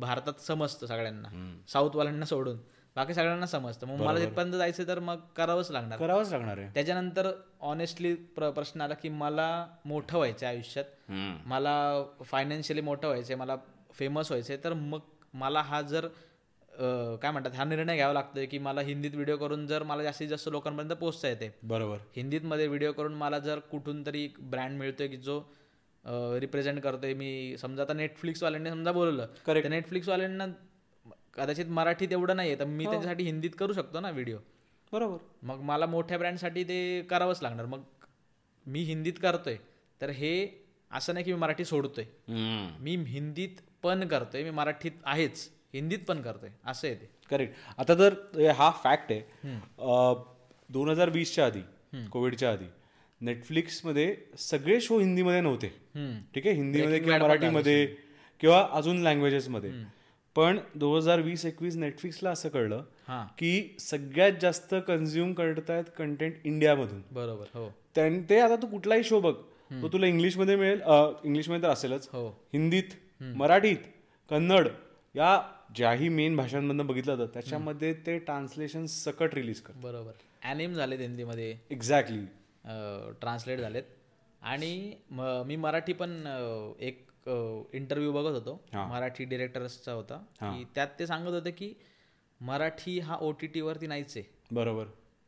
भारतात समजतं सगळ्यांना. साऊथवाल्यांना सोडून. बाकी सगळ्यांना समजतं. मग मला तिथपर्यंत जायचं तर मग करावंच लागणार. करावंच लागणार आहे. त्याच्यानंतर ऑनेस्टली प्रश्न आला की मला मोठं व्हायचं आयुष्यात. मला फायनान्शियली मोठं व्हायचं मला फेमस व्हायचं तर मग मला हा जर काय म्हणतात हा निर्णय घ्यावा लागतोय की मला हिंदीत व्हिडिओ करून जर मला जास्तीत जास्त लोकांपर्यंत पोहोचता येते. बरोबर. हिंदीत मध्ये व्हिडिओ करून मला जर कुठून तरी ब्रँड मिळतोय की जो रिप्रेझेंट करतोय. मी समजा आता नेटफ्लिक्सवाल्यांनी समजा बोलवलं. नेटफ्लिक्सवाल्यांना कदाचित मराठीत एवढं नाही तर मी त्याच्यासाठी हिंदीत करू शकतो ना व्हिडिओ बरोबर. मग मला मोठ्या ब्रँडसाठी ते करावंच लागणार. मग मी हिंदीत करतोय तर हे असं नाही की मी मराठी सोडतोय. मी हिंदीत पण करतोय मी मराठीत आहेच हिंदीत पण करतोय असं आहे ते. करेक्ट आता तर हे हा फॅक्ट आहे. दोन हजार वीसच्या आधी कोविडच्या आधी नेटफ्लिक्समध्ये सगळे शो हिंदीमध्ये नव्हते. ठीक आहे? हिंदीमध्ये किंवा मराठीमध्ये किंवा अजून लँग्वेजेसमध्ये पण दोन हजार वीस एकवीस नेटफ्लिक्सला असं कळलं की सगळ्यात जास्त कन्झ्युम करतायत कंटेंट इंडियामधून बरोबर हो. त्यां- ते आता तू कुठलाही शो बघ तो तुला इंग्लिशमध्ये मिळेल इंग्लिशमध्ये तर असेलच. हो. हिंदीत मराठीत कन्नड या ज्याही मेन भाषांमधनं बघितलं जातं त्याच्यामध्ये ते ट्रान्सलेशन सकट रिलीज कर बरोबर. ॲनिम झालेत हिंदीमध्ये. एक्झॅक्टली ट्रान्सलेट झालेत. आणि म- मराठी पण एक इंटरव्ह्यू बघत होतो. मराठी डिरेक्टर्सचा होता. की त्यात ते सांगत होते की मराठी हा ओ टी टीवरती नाहीच आहे. बरोबर.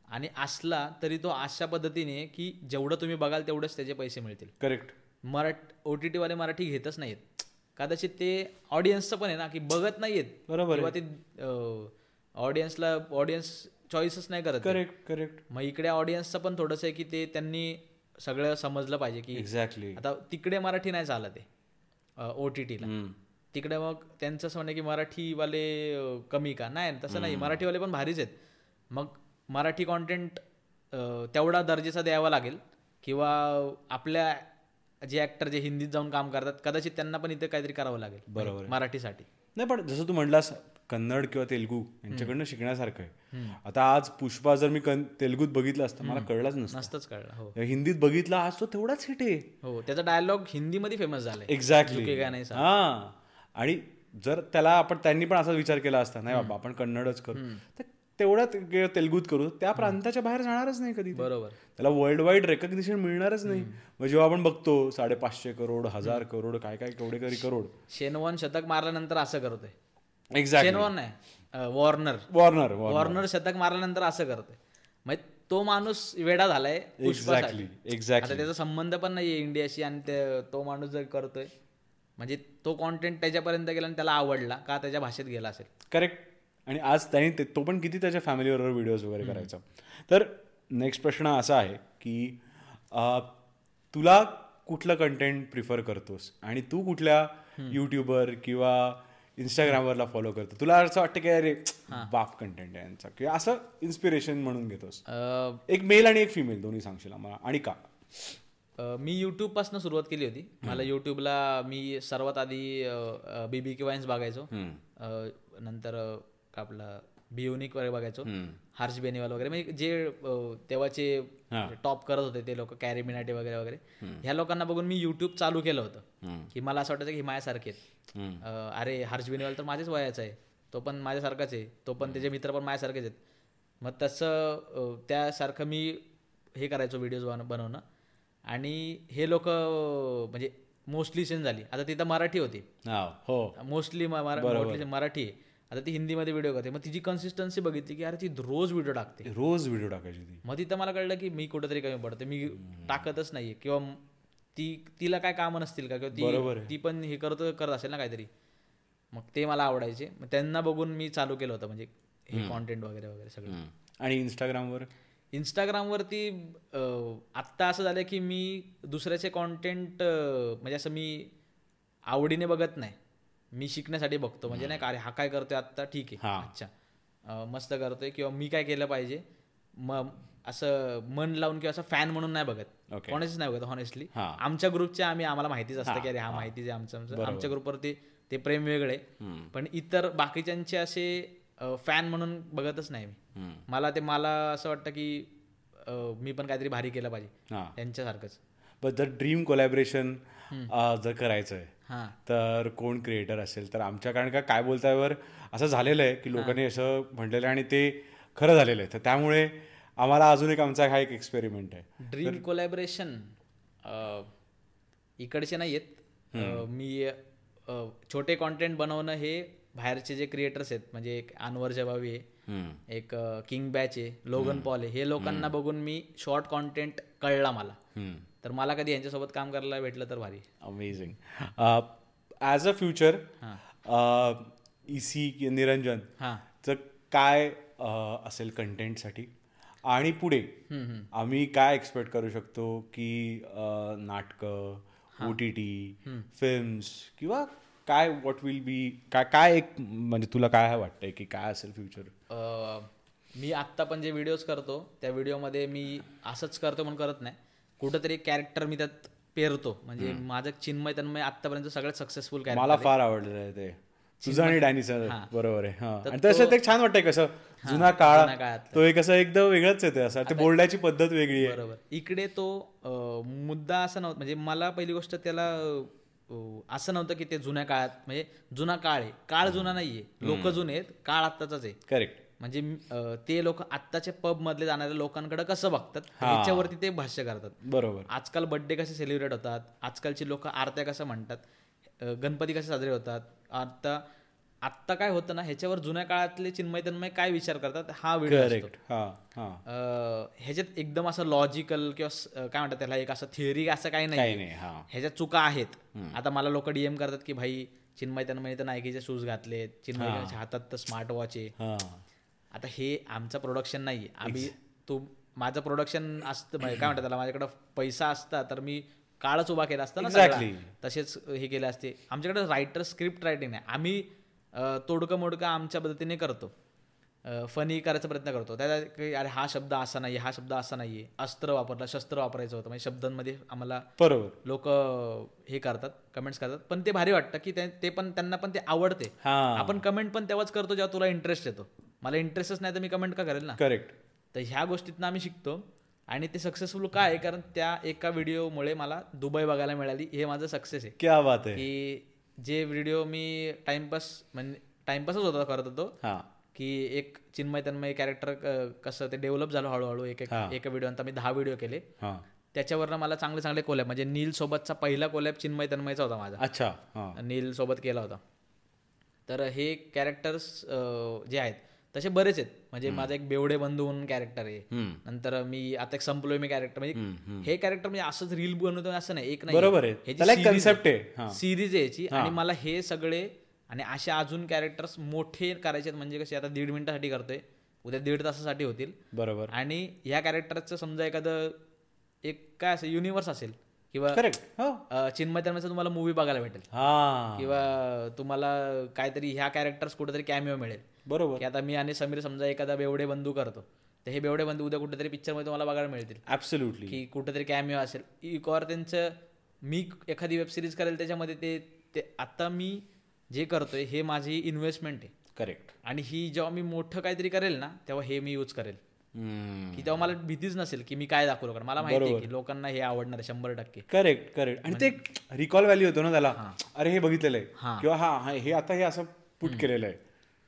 आणि असला तरी तो अशा पद्धतीने की जेवढं तुम्ही बघाल तेवढेच त्याचे पैसे मिळतील. करेक्ट मराठ ओ टी टीवाले मराठी घेतच नाहीत कदाचित ते ऑडियन्सचं पण आहे ना की बघत नाहीत बरोबर किंवा ते ऑडियन्सला ऑडियन्स चॉईसच नाही करत. करेक्ट करेक्ट मग इकडे ऑडियन्सचं पण थोडंसं आहे की ते त्यांनी सगळं समजलं पाहिजे की एक्झॅक्टली आता तिकडे मराठी नाही चालत आहे. ओ टी टीला तिकडे मग त्यांचं असं म्हणणं की मराठीवाले कमी का? नाही तसं नाही. मराठीवाले पण भारीच आहेत. मग मराठी कॉन्टेंट तेवढा दर्जेचा द्यावा लागेल. किंवा आपल्या जे ऍक्टर जे हिंदीत जाऊन काम करतात कदाचित त्यांना पण इथे काहीतरी करावं लागेल. बरोबर मराठीसाठी. नाही पण जसं तू म्हणलास कन्नड किंवा तेलगू यांच्याकडनं शिकण्यासारखं आहे. आता आज पुष्पा जर मी तेलगूत बघितलं असतं मला कळलंच नसतं. नसतंच कळलं हो. हिंदीत बघितला आज तो तेवढाच हिट आहे. हो त्याचा डायलॉग हिंदीमध्ये फेमस झालाय. एक्झॅक्टली. हा. आणि जर त्याला आपण त्यांनी पण असा विचार केला असता नाही बाबा आपण कन्नडच करू. तर तेवढा ते- तेलगूत करू त्या प्रांताच्या बाहेर जाणारच नाही कधी. बरोबर. त्याला वर्ल्ड वाईड रेकग्निशन मिळणारच नाही. मग जेव्हा आपण बघतो साडेपाचशे करोड हजार करोड काय काय केवढे करी करोड. शेनवॉन शतक मारल्यानंतर असं करतोय. एक्झॅक्टली शेनवॉन नाही वॉर्नर वॉर्नर वॉर्नर शतक मारल्यानंतर असं करतोय. मग तो माणूस वेडा झालाय एक्झॅक्टली एक्झॅक्टली त्याचा संबंध पण नाहीये इंडियाशी आणि ते- तो माणूस जर करतोय म्हणजे तो कॉन्टेंट त्याच्यापर्यंत गेला आणि त्याला आवडला का त्याच्या भाषेत गेला असेल? करेक्ट आणि आज त्यांनी ते- पण किती त्याच्या फॅमिलीबरोबर व्हिडिओज वगैरे करायचा. तर नेक्स्ट प्रश्न असा आहे की तुला कुठलं कंटेंट प्रिफर करतोस? आणि तू कुठल्या युट्यूबर किंवा इंस्टाग्रामवरला फॉलो करतो. तुला असं वाटतं की अरे बाप कंटेंट आहे यांचा. किंवा असं इन्स्पिरेशन म्हणून घेतोस. एक मेल आणि एक फिमेल दोन्ही सांगशील आम्हाला. आणि का? मी यूट्यूबपासून सुरुवात केली होती. मला युट्यूबला मी सर्वात आधी बी बी के वाईन्स बघायचो. नंतर आपला बियोनिक वगैरे बघायचो. हार्श बेनिवाल वगैरे. म्हणजे जे तेव्हाचे टॉप करत होते ते लोक कॅरी मिनाटे वगैरे वगैरे. ह्या लोकांना बघून मी युट्यूब चालू केलं होतं. की मला असं वाटायचं की माझ्यासारखे अरे हर्ष बेनिवाल तर माझ्याच वयाचा आहे. तो पण माझ्यासारखाच आहे. तो पण त्याचे मित्र पण माझ्यासारखेच आहेत. मग तसं त्यासारखं मी हे करायचो व्हिडिओज बन बनवणं. आणि हे लोक म्हणजे मोस्टली सेंड झाली. आता तिथं मराठी होती. हा मोस्टली मोस्टली मराठी आहे. आता ती हिंदीमध्ये व्हिडिओ करते. मग तिची कन्सिस्टन्सी बघितली की अरे ती रोज व्हिडिओ टाकते. रोज व्हिडिओ टाकायची ती. मग तिथं मला कळलं की मी कुठेतरी कमी पडते मी टाकतच नाहीये. किंवा ती तिला काय कामं नसतील का? किंवा ती ती पण हे करत करत असेल ना काहीतरी. मग ते मला आवडायचे. मग त्यांना बघून मी चालू केलं होतं. म्हणजे हे कॉन्टेंट वगैरे वगैरे सगळं. आणि इंस्टाग्रामवर इंस्टाग्रामवरती आत्ता असं झालं की मी दुसऱ्याचे कॉन्टेंट म्हणजे असं मी आवडीने बघत नाही. मी शिकण्यासाठी बघतो. म्हणजे नाही का अरे हा काय करतोय आत्ता? ठीक आहे. हा. अच्छा. मस्त करतोय. किंवा मी काय केलं पाहिजे? मग असं मन लावून किंवा असं फॅन म्हणून नाही बघत. कोणाचीच नाही बघत हॉनेस्टली हा. आमच्या ग्रुपच्या आम्ही आम्हाला माहितीच असतं की अरे हा माहितीच आहे आमचं आमचं. आमच्या ग्रुपवरती ते प्रेम वेगळे. पण इतर बाकीच्यांचे असे फॅन म्हणून बघतच नाही मी. मला ते मला असं वाटतं की मी पण काहीतरी भारी केलं पाहिजे. त्यांच्यासारखंच. पण जर ड्रीम कोलॅबरेशन जर करायचं आहे तर कोण क्रिएटर असेल? तर आमच्या कारण का काय बोलतायवर असं झालेलं आहे की लोकांनी असं म्हटलेलं आहे आणि ते खरं झालेलं आहे. तर त्यामुळे आम्हाला अजून एक आमचा हा एक एक्सपेरिमेंट आहे. ड्रीम कोलॅबरेशन इकडचे नाही आहेत मी छोटे कॉन्टेंट बनवणं हे बाहेरचे जे क्रिएटर्स आहेत म्हणजे एक अनवर जबावी आहे. एक किंग बॅच आहे लोगन पॉल आहे. हे लोकांना बघून मी शॉर्ट कॉन्टेंट कळला मला. तर मला कधी यांच्यासोबत काम करायला भेटलं तर भारी. Amazing as a future E C Niranjan हां. काय अ, असेल कंटेंटसाठी आणि पुढे आम्ही काय एक्सपेक्ट करू शकतो की अ, नाटकं ओ टी टी फिल्म्स किंवा काय व्हॉट विल बी काय काय एक म्हणजे तुला काय वाटतंय की काय असेल फ्युचर मी आत्ता पण जे व्हिडिओज करतो त्या व्हिडिओमध्ये मी असंच करतो म्हणून करत नाही. कुठंतरी कॅरेक्टर मी त्यात पेरतो. म्हणजे माझं चिन्मय तन्मय आत्तापर्यंत सगळ्यात सक्सेसफुल कॅरेक्टर मला फार आवडलेलं आहे ते. तुझं आणि डॅनीचं बरोबर आहे. आणि तसं ते छान वाटतंय कसं? जुना काळ. तो एक असं एकदम वेगळंच आहे ते असं. ते बोलण्याची पद्धत वेगळी आहे. बरोबर. इकडे तो मुद्दा असा नव्हता. म्हणजे मला पहिली गोष्ट त्याला असं नव्हतं की ते जुन्या काळात म्हणजे जुना काळ आहे. काळ जुना नाहीये. लोक जुने आहेत काळ आत्ताचाच आहे. करेक्ट म्हणजे ते लोक आत्ताच्या पब मधले जाणाऱ्या लोकांकडे कसं बघतात? याच्यावरती ते भाष्य करतात. बरोबर. आजकाल बड्डे कसे सेलिब्रेट होतात? आजकालची लोक आरत्या कसं म्हणतात? गणपती कसे साजरे होतात? आता आत्ता काय होतं ना ह्याच्यावर जुन्या काळातले चिन्मय तन्मय काय विचार करतात हा व्हिडिओ हा हा. ह्याच्यात एकदम असं लॉजिकल किंवा काय म्हणतात त्याला एक असं थिअरी असं काही नाही. नाही हा. ह्याच्यात चुका आहेत. आता मला लोक डीएम करतात की भाई चिन्मय तन्मय तर नायकीचे शूज घातलेत चिन्मयच्या हातात तर स्मार्ट वॉच आहे. आता हे आमचं प्रोडक्शन नाही आम्ही तो माझं प्रोडक्शन असतं म्हणजे काय म्हणतात त्याला माझ्याकडं पैसा असता तर मी काळच उभा केला असता ना. तसेच हे केले असते. आमच्याकडे रायटर स्क्रिप्ट रायटिंग नाही. आम्ही तोडकं मोडकं आमच्या पद्धतीने करतो. फनी करायचा प्रयत्न करतो. त्याला काही अरे हा शब्द असा नाही हा शब्द असा नाहीये. अस्त्र वापरला शस्त्र वापरायचं होतं. म्हणजे शब्दांमध्ये आम्हाला बरोबर. लोक हे करतात कमेंट्स करतात. पण ते भारी वाटतं की ते पण त्यांना पण ते आवडते. हा. आपण कमेंट पण तेव्हाच करतो जेव्हा तुला इंटरेस्ट येतो. मला इंटरेस्टच नाही तर मी कमेंट का करेल ना? करेक्ट तर ह्या गोष्टीतनं आम्ही शिकतो. आणि ते सक्सेसफुल काय आहे? कारण त्या एका व्हिडिओमुळे मला दुबई बघायला मिळाली. हे माझं सक्सेस आहे. क्या बात आहे. की जे व्हिडिओ मी टाइमपास म्हणजे टाइमपासच होता करत होतो की एक चिन्मय तन्मय कॅरेक्टर कसं ते डेव्हलप झालं हळूहळू एक एक. एका व्हिडिओ नंतर मी दहा व्हिडिओ केले. त्याच्यावरनं मला चांगले चांगले कोलॅब म्हणजे नील सोबतचा पहिला कोलॅब चिन्मय तन्मयचा होता माझा. अच्छा. नील सोबत केला होता. तर हे कॅरेक्टर्स जे आहेत तसे बरेच आहेत. म्हणजे माझा एक बेवडे बंधू म्हणून कॅरेक्टर आहे. नंतर मी आता एक संपलोय मी कॅरेक्टर म्हणजे हे कॅरेक्टर म्हणजे असंच रील बनवतो असं नाही. एक नाही. बरोबर आहे. कन्सेप्ट आहे. सिरीज आहे याची. आणि मला हे सगळे आणि असे अजून कॅरेक्टर्स मोठे करायचे आहेत. म्हणजे कसे आता दीड मिनिटासाठी करतोय. उद्या दीड तासासाठी होतील. बरोबर. आणि ह्या कॅरेक्टरचं समजा एखादं एक काय असेल युनिवर्स असेल किंवा हो. चिन्मय तन्मयचा तुम्हाला मूवी बघायला भेटेल. किंवा तुम्हाला काहीतरी ह्या कॅरेक्टर्स कुठेतरी कॅमिओ मिळेल. बरोबर. की आता मी आणि समीर समजा एखादा बेवडे बंधू करतो तर हे बेवडे बंधू उद्या कुठेतरी पिक्चरमध्ये तुम्हाला बघायला मिळतील. ऍब्सोल्युटली की कुठेतरी कॅमिओ असेल. एक और त्यांचं मी एखादी वेब सिरीज करेल त्याच्यामध्ये ते ते आता मी जे करतोय हे माझी इन्व्हेस्टमेंट आहे. करेक्ट आणि ही जेव्हा मी मोठं काहीतरी करेल ना तेव्हा हे मी यूज करेल. की तेव्हा मला भीतीच नसेल की मी काय दाखवलं कारण मला माहिती आहे की लोकांना हे आवडणार आहे शंभर टक्के. करेक्ट करेक्ट आणि ते रिकॉल व्हॅल्यू होतो ना त्याला. अरे हे बघितलेलं. आहे. किंवा हा हा, हे आता हे असं पुट केलेलं आहे.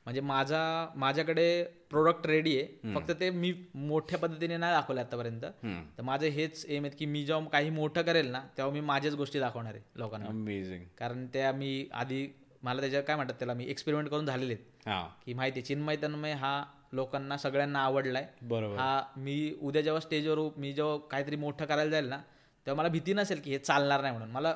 म्हणजे माझा माझ्याकडे प्रोडक्ट रेडी आहे. फक्त ते मी मोठ्या पद्धतीने नाही दाखवलं आतापर्यंत. तर माझं हेच एम आहेत की मी जेव्हा काही मोठं करेल ना तेव्हा मी माझ्याच गोष्टी दाखवणार आहे लोकांना. अमेझिंग कारण त्या मी आधी मला त्याच्या काय म्हणतात त्याला मी एक्सपेरिमेंट करून झालेले आहेत. हा. की माहिती चिन्मय तन्मय हा लोकांना सगळ्यांना आवडलाय. बरोबर. हा मी उद्या जेव्हा स्टेजवर मी जेव्हा काहीतरी मोठं करायला जाईल ना तेव्हा मला भीती नसेल की हे चालणार नाही म्हणून. मला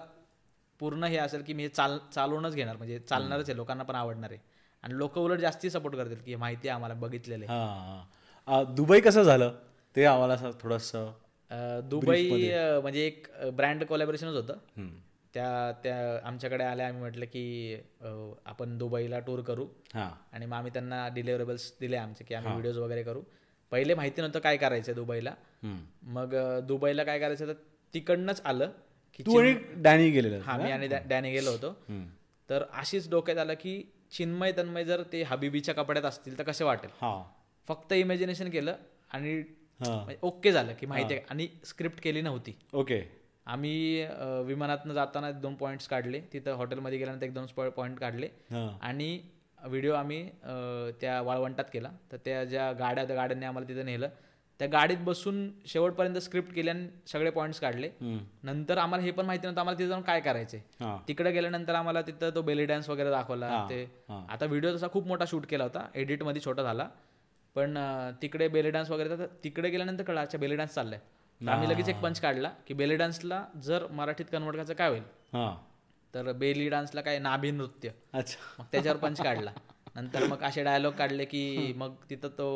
पूर्ण हे असेल की मी हे चाल चालवूनच घेणार म्हणजे चालणारच आहे लोकांना पण आवडणार आहे. आणि लोक उलट जास्ती सपोर्ट करतील की माहिती आहे आम्हाला बघितलेलं हा. दुबई कसं झालं? ते आम्हाला थोडंसं दुबई म्हणजे एक ब्रँड कोलॅबरेशनच होतं. त्या त्या आमच्याकडे आल्या आम्ही म्हटलं की आपण दुबईला टूर करू. हा. आणि मग आम्ही त्यांना डिलिव्हरेबल्स दिले आमचे की आम्ही व्हिडिओज वगैरे करू. पहिले माहिती नव्हतं काय करायचं दुबईला. मग दुबईला काय करायचं तर तिकडनंच आलं की डॅनी गेलेलं हा मी आणि डॅनी गेलो होतो. तर अशीच डोक्यात आलं की चिन्मय तन्मय जर ते हबिबीच्या कपड्यात असतील तर कसे वाटेल? हा. फक्त इमॅजिनेशन केलं आणि हा. म्हणजे ओके झालं की माहिती आहे. आणि स्क्रिप्ट केली नव्हती. ओके आम्ही विमानातनं जाताना दोन पॉईंट्स काढले. तिथं हॉटेलमध्ये गेल्यानंतर एक दोन पॉईंट काढले. आणि व्हिडिओ आम्ही त्या वाळवंटात केला. तर त्या ज्या गाड्या त्या गाड्यांनी आम्हाला तिथं नेलं. त्या गाडीत बसून शेवटपर्यंत स्क्रिप्ट केली आणि सगळे पॉईंट्स काढले. नंतर आम्हाला हे पण माहिती नव्हतं आम्हाला तिथे जाऊन काय करायचंय. हा. तिकडे गेल्यानंतर आम्हाला तिथं तो बेली डान्स वगैरे दाखवला ते. आता व्हिडिओ तसा खूप मोठा शूट केला होता एडिटमध्ये छोटा झाला. पण तिकडे बेली डान्स वगैरे तिकडे गेल्यानंतर कळलं अच्छा बेली डान्स चाललाय. तर आम्ही लगेच एक पंच काढला की बेली डान्सला जर मराठीत कन्वर्ट करायचं काय होईल? तर बेली डान्सला काय नाभी नृत्य. अच्छा. मग त्याच्यावर पंच काढला. नंतर मग असे डायलॉग काढले की मग तिथं तो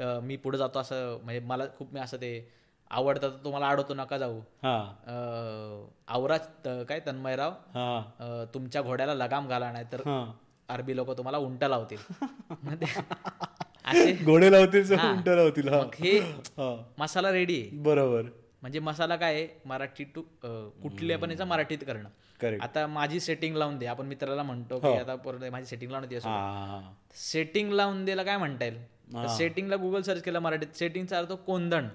मी पुढे जातो असं म्हणजे मला खूप मी असं ते आवडतं तर तुम्हाला अडवतो नका जाऊ. हा. त- काय तन्मयराव? हा. तुमच्या घोड्याला लगाम घाला नाही तर हा. अरबी लोक तुम्हाला उंटा लावतील. (laughs) घोडे लावतील हा. उंट लावतील हा. हे हा. मसाला रेडी आहे. बरोबर. म्हणजे मसाला काय आहे? मराठी टू कुठल्या पण याचा मराठीत करणं. आता माझी सेटिंग लावून दे. आपण मित्राला म्हणतो की आता परत माझी सेटिंग लावून दे हा हा सेटिंग लावून द्यायला काय म्हणता येईल? सेटिंगला गुगल सर्च केलं मराठीत. सेटिंगचा अर्थ कोंदण.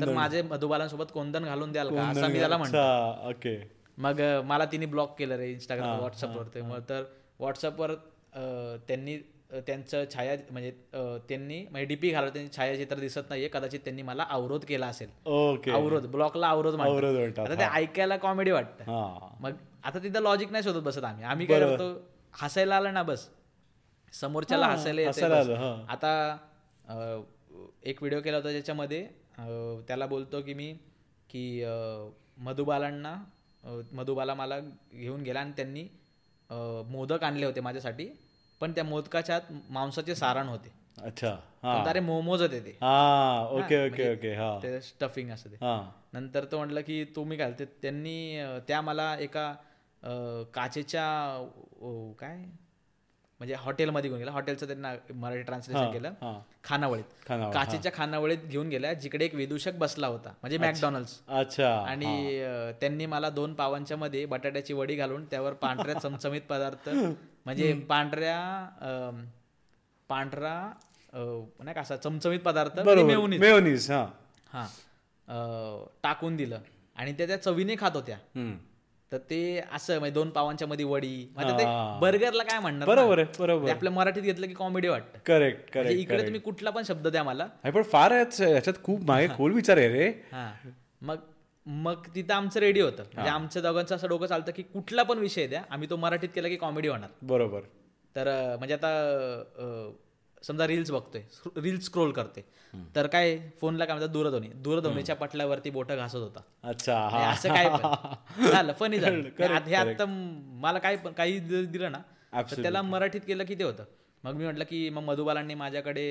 तर माझे मधुबालांसोबत कोंदण घालून द्याल का? असं मी त्याला म्हणतो. ओके. मग मला तिने ब्लॉक केलं रे इंस्टाग्राम व्हॉट्सअपवर ते मग तर व्हॉट्सअपवर त्यांनी त्यांचं छाया म्हणजे त्यांनी म्हणजे डीपी घालत त्यांनी छायाचित्र दिसत नाहीये. कदाचित त्यांनी मला अवरोध केला असेल. ओके. अवरोध ब्लॉकला अवरोध आता ते ऐकायला कॉमेडी वाटतं. मग आता तिथं लॉजिक नाही शोधत बसत आम्ही. आम्ही काय करतो? हसायला आलं ना बस. समोरच्याला हसायला. आता एक व्हिडिओ केला होता ज्याच्यामध्ये त्याला बोलतो की मी की मधुबालांना मधुबाला मला घेऊन गेला आणि त्यांनी मोदक आणले होते माझ्यासाठी पण त्या मोदकाच्या आत मांसाचे सारण होते. अच्छा हा. अरे मोमोज होते ते. हा ओके ओके ओके हा. ते स्टफिंग असं ते. हा. नंतर तो म्हटलं की तुम्ही काय ते त्यांनी त्या मला एका काचेच्या काय? म्हणजे हॉटेलमध्ये घेऊन गेला. हॉटेलचं त्यांना मराठी ट्रान्सलेशन केलं. खानावळीत. खानावळ, काचेच्या खानावळीत घेऊन गेल्या जिकडे एक विदूषक बसला होता म्हणजे मॅकडॉनल्ड्स. अच्छा आणि त्यांनी मला दोन पावांच्या मध्ये बटाट्याची वडी घालून त्यावर पांढऱ्या चमचमीत पदार्थ म्हणजे पांढऱ्या पांढरा नाही का असा चमचमीत पदार्थ. मेयोनीज. हा. टाकून दिलं. आणि त्या त्या चवीने खात होत्या. तर ते असं म्हणजे दोन पावांच्या मध्ये वडी. म्हणजे. ते बर्गरला काय म्हणणार? बरोबर बरोबर. आपल्या मराठीत घेतलं की कॉमेडी वाटतं. करेक्ट म्हणजे करेक्ट इकडे तुम्ही कुठला पण शब्द द्या मला. पण फार याच- याच्यात खूप मागे खोल विचार आहे रे. मग मग तिथं आमचं रेडी होतं. म्हणजे आमच्या दोघांचं असं डोकं चालतं की कुठला पण विषय द्या. आम्ही तो मराठीत केला की कॉमेडी होणार. बरोबर. तर म्हणजे आता समजा रील्स बघतोय रील्स स्क्रोल करते तर काय फोनला काय म्हणतात दूरध्वनी. दूरध्वनीच्या पटल्यावरती बोटं घासत होता. अच्छा असं काय झालं फनी झालं. (laughs) हे आता मला काय काही दिलं ना तर. त्याला मराठीत केलं की ते होतं. मग मी म्हटलं की मग मधुबालांनी माझ्याकडे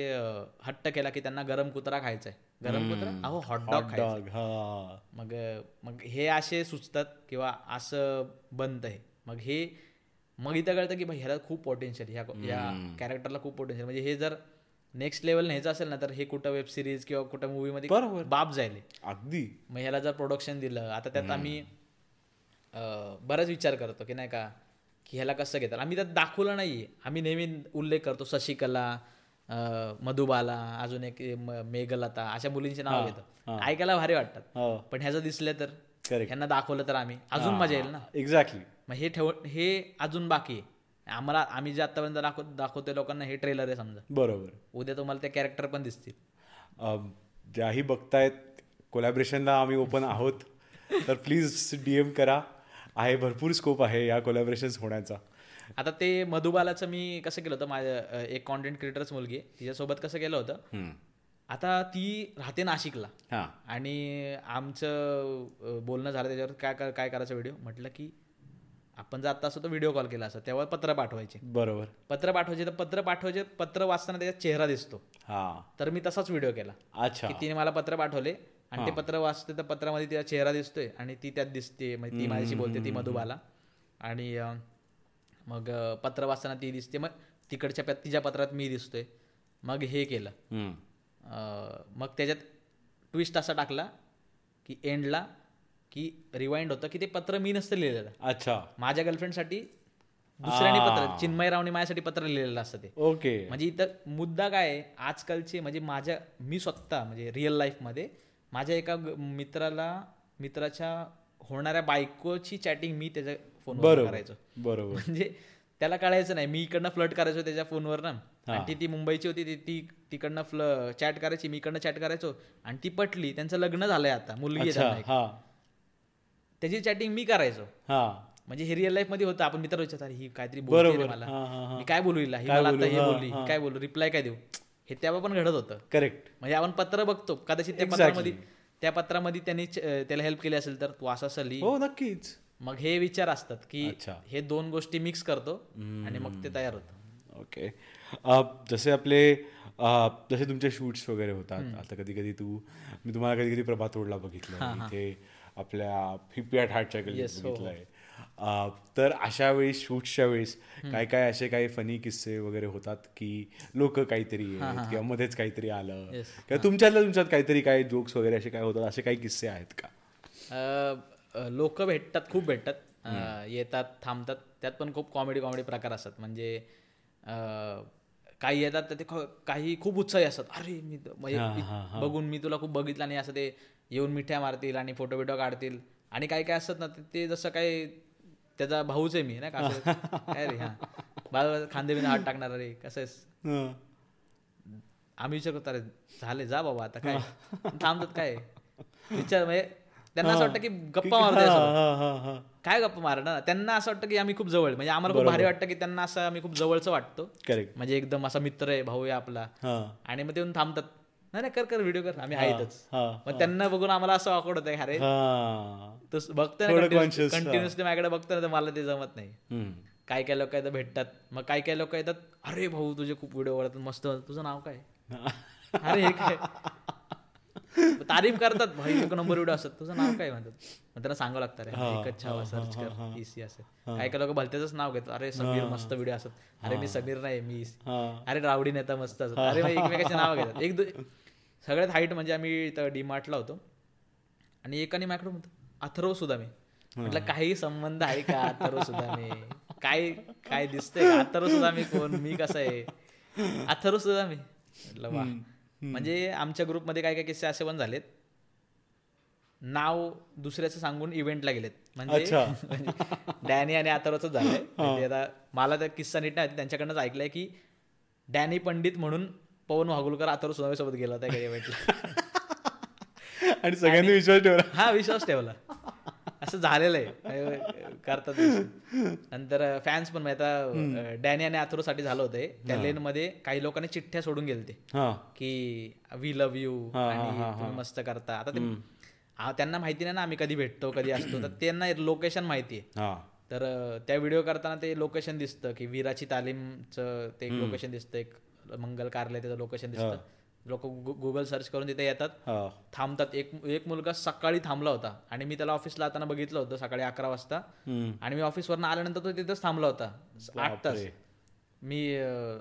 हट्ट केला की त्यांना गरम कुत्रा खायचा आहे गरम कुत्रा? अहो हॉटडॉग खायचा. मग मग हे असे सुचतात किंवा असं बनतं हे मग हे मग इथं कळतं की भाई ह्याला खूप पोटेन्शियल ह्या या कॅरेक्टरला खूप पोटेन्शियल म्हणजे हे जर नेक्स्ट लेवल न्यायचं असेल ना तर हे कुठं वेब सिरीज किंवा कुठं मूवी मध्ये बरोबर. बाप जाईल. अगदी. मग ह्याला जर प्रोडक्शन दिलं आता त्यात आम्ही बराच विचार करतो की नाही का की ह्याला कसं घेतात. आम्ही त्यात दाखवलं नाहीये. आम्ही नेहमी उल्लेख करतो शशिकला मधुबाला अजून एक मेघलता अशा मुलींचे नाव घेतो ऐकायला भारी वाटतात. हो. पण ह्याचं दिसलं तर. ह्यांना दाखवलं तर आम्ही. अजून मजा येईल ना. एक्झॅक्टली मग हे ठेव हे अजून बाकी आहे. आम्हाला आम्ही जे आतापर्यंत दाखव दाखवतोय लोकांना हे ट्रेलर आहे समजा. बरोबर. उद्या तुम्हाला ते कॅरेक्टर पण दिसतील. ज्याही बघतायत कोलॅबरेशनला आम्ही ओपन आहोत तर प्लीज डी एम करा. आहे भरपूर स्कोप आहे या कोलॅबरेशन्स होण्याचा. आता ते मधुबालाचं मी कसं केलं होतं माझ्या एक कॉन्टेंट क्रिएटरच मुलगी तिच्यासोबत कसं केलं होतं आता ती राहते नाशिकला. हां. आणि आमचं बोलणं झालं त्याच्यावर काय काय करायचं व्हिडिओ म्हटलं की आपण जर आता असतो तर व्हिडिओ कॉल केला असता तेव्हा पत्र पाठवायचे. बरोबर. पत्र पाठवायचे तर पत्र पाठवायचे पत्र वाचताना त्याचा चेहरा दिसतो. हां. तर मी तसाच व्हिडिओ केला. अच्छा. की तिने मला पत्र पाठवले आणि ते पत्र वाचते तर पत्रामध्ये तिचा चेहरा दिसतोय आणि ती त्यात दिसते म्हणजे ती माझ्याशी बोलते ती मधुबाला. आणि मग पत्र वाचताना ती दिसते मग तिकडच्या तिच्या पत्रात मी दिसतोय. मग हे केलं. मग त्याच्यात ट्विस्ट असा टाकला की एंडला की रिवाइंड होतं की ते पत्र मी नसतं लिहिलेलं. अच्छा. माझ्या गर्लफ्रेंडसाठी दुसऱ्याने पत्र चिन्मयरावने माझ्यासाठी पत्र लिहिलेलं असतं ते. ओके. म्हणजे इथं मुद्दा काय आहे आजकालचे म्हणजे माझ्या मी स्वतः म्हणजे रिअल लाईफमध्ये माझ्या एका मित्राला मित्राच्या होणाऱ्या बायकोची चॅटिंग मी त्याच्या फोनवर करायचो. बरोबर. म्हणजे त्याला कळायचं नाही मी इकडनं फ्लट करायचो त्याच्या फोनवर ना आणि ती ती मुंबईची होती ती ती तिकडनं फ्ल चॅट करायची मी इकडनं चॅट करायचो. आणि ती पटली त्यांचं लग्न झालंय आता मुलगी आहे अच्छा त्यांना एक. हा त्याची चॅटिंग मी करायचो. हा. म्हणजे हे रिअल लाईफमध्ये होतं. आपण मित्र विचारतात ही काहीतरी बोलते. मला. मी काय बोलू हिला? ही काय मला आता बोलू? हे बोलली. काय बोलू? रिप्लाय काय देऊ? हे तेव्हा पण घडत होतं. करेक्ट म्हणजे आपण पत्र बघतो. कदाचित त्या. पत्रामध्ये त्या पत्रामध्ये त्यांनी त्याला हेल्प केली असेल तर तू असं लिही हो नक्कीच. मग हे विचार असतात की. हे दोन गोष्टी मिक्स करतो आणि मग ते तयार होतं. ओके. जसे आपले जसे तुमचे शूट्स वगैरे होतात. आता कधी कधी तू मी तुम्हाला कधी कधी प्रभात रोडला बघितलं. इथे आपल्या फिपिया ठाटच्या गल्लीत हो, हो. बघितलंय. अ, तर अशा वेळेस शूटच्या वेळेस काय काय असे काही फनी किस्से वगैरे होतात की लोक काहीतरी किंवा मध्येच काहीतरी आलं. किंवा तुमच्यातल्या तुमच्यात काहीतरी काय जोक्स वगैरे असे काय होतात? असे काही किस्से आहेत का? लोक भेटतात खूप भेटतात. येतात थांबतात. त्यात पण खूप कॉमेडी कॉमेडी प्रकार असतात. म्हणजे काही येतात तर ते काही खूप उत्साही असतात. अरे मी म्हणजे बघून मी तुला खूप बघितलं आणि असं ते येऊन मिठ्या मारतील आणि फोटो बिटो काढतील. आणि काही काय असतात ना ते- जसं काही त्याचा भाऊच आहे मी ना (laughs) काय रे हा. खांदे बिना हात टाकणार अरे कसं आहेस? आम्ही विचार करतो अरे झाले जा बाबा आता काय? (laughs) थांबतात काय? विचार म्हणजे त्यांना असं वाटतं की गप्पा मारू द्या सगळं. हा. काय गप्पा मारणार? त्यांना असं वाटतं की आम्ही खूप जवळ म्हणजे आम्हाला खूप भारी वाटतं की त्यांना असं आम्ही खूप जवळचं वाटतो. म्हणजे एकदम असा मित्र आहे भाऊ आहे आपला. आणि मग ते येऊन थांबतात. नाही नाही कर कर व्हिडिओ कर. आम्ही आहेतच. हा मग त्यांना बघून आम्हाला असं awkward होतं अरे हा. तो थोडं बघतोय conscious, हा. कंटिन्युअसली माझ्याकडे बघतो ना तर मला ते जमत नाही. काय काय लोक येतात भेटतात. मग काय काय लोक येतात अरे भाऊ तुझे खूप व्हिडिओ आवडतात मस्त. तुझं नाव काय? (laughs) अरे हे काय? तारीफ करतात भाई एक नंबर व्हिडिओ असतात. तुझं नाव काय? म्हणतात. मग त्यांना सांगावं लागतं अरे छावा सर्च कर इसी असेल काय काय लोक भलत्याच नाव घेतात. अरे समीर मस्त व्हिडिओ असतात. अरे मी समीर नाही मी. अरे रावडी नेता मस्त असत अरे एकमेकाचे नाव घेतात. एक सगळ्यात हाईट म्हणजे आम्ही इथं डीमार्टला होतो. आणि एकाने मॅकडो म्हणतो अथर्व सुद्धा मी म्हटलं काही संबंध आहे का अथर्व सुद्धा मी काय काय दिसतंय अथर्व सुद्धा मी कोण? मी कसं आहे? अथर्व सुद्धा मी म्हटलं वा म्हणजे आमच्या ग्रुपमध्ये काय काय किस्से असे पण झालेत. नाव दुसऱ्याचं सांगून इव्हेंटला गेलेत. म्हणजे (laughs) डॅनी आणि अथर्वच झालंय. म्हणजे आता मला त्या किस्सा नीट नाही त्यांच्याकडनंच ऐकलंय की डॅनी पंडित म्हणून पवन वागुलकर अथर्व सुनामी सोबत गेला एका इव्हेंटला (laughs) आणि सगळ्यांनी विश्वास ठेवला. हा विश्वास ठेवला. असं झालेलं आहे. करतात नंतर फॅन्स पण म्हणजे आता डॅनी आणि अथरोसाठी झालं होतं त्या लेन मध्ये काही लोकांनी चिठ्ठ्या सोडून गेलते हा. की वी लव्ह यू आणि मस्त करता. आता ते त्यांना माहिती नाही ना आम्ही कधी भेटतो कधी असतो. तर (clears throat) त्यांना लोकेशन माहिती आहे. तर त्या व्हिडिओ करताना ते लोकेशन दिसतं की वीराची तालीमचं ते लोकेशन दिसतं एक मंगल कार्यालय त्याचं लोकेशन दिसतं. लोक गुगल सर्च करून तिथे येतात. थांबतात. एक एक मुलगा सकाळी थांबला होता. आणि मी त्याला ऑफिसला आता बघितलं होतं सकाळी अकरा वाजता. आणि मी ऑफिसवरनं आल्यानंतर तो तिथंच थांबला होता. आठ तास. मी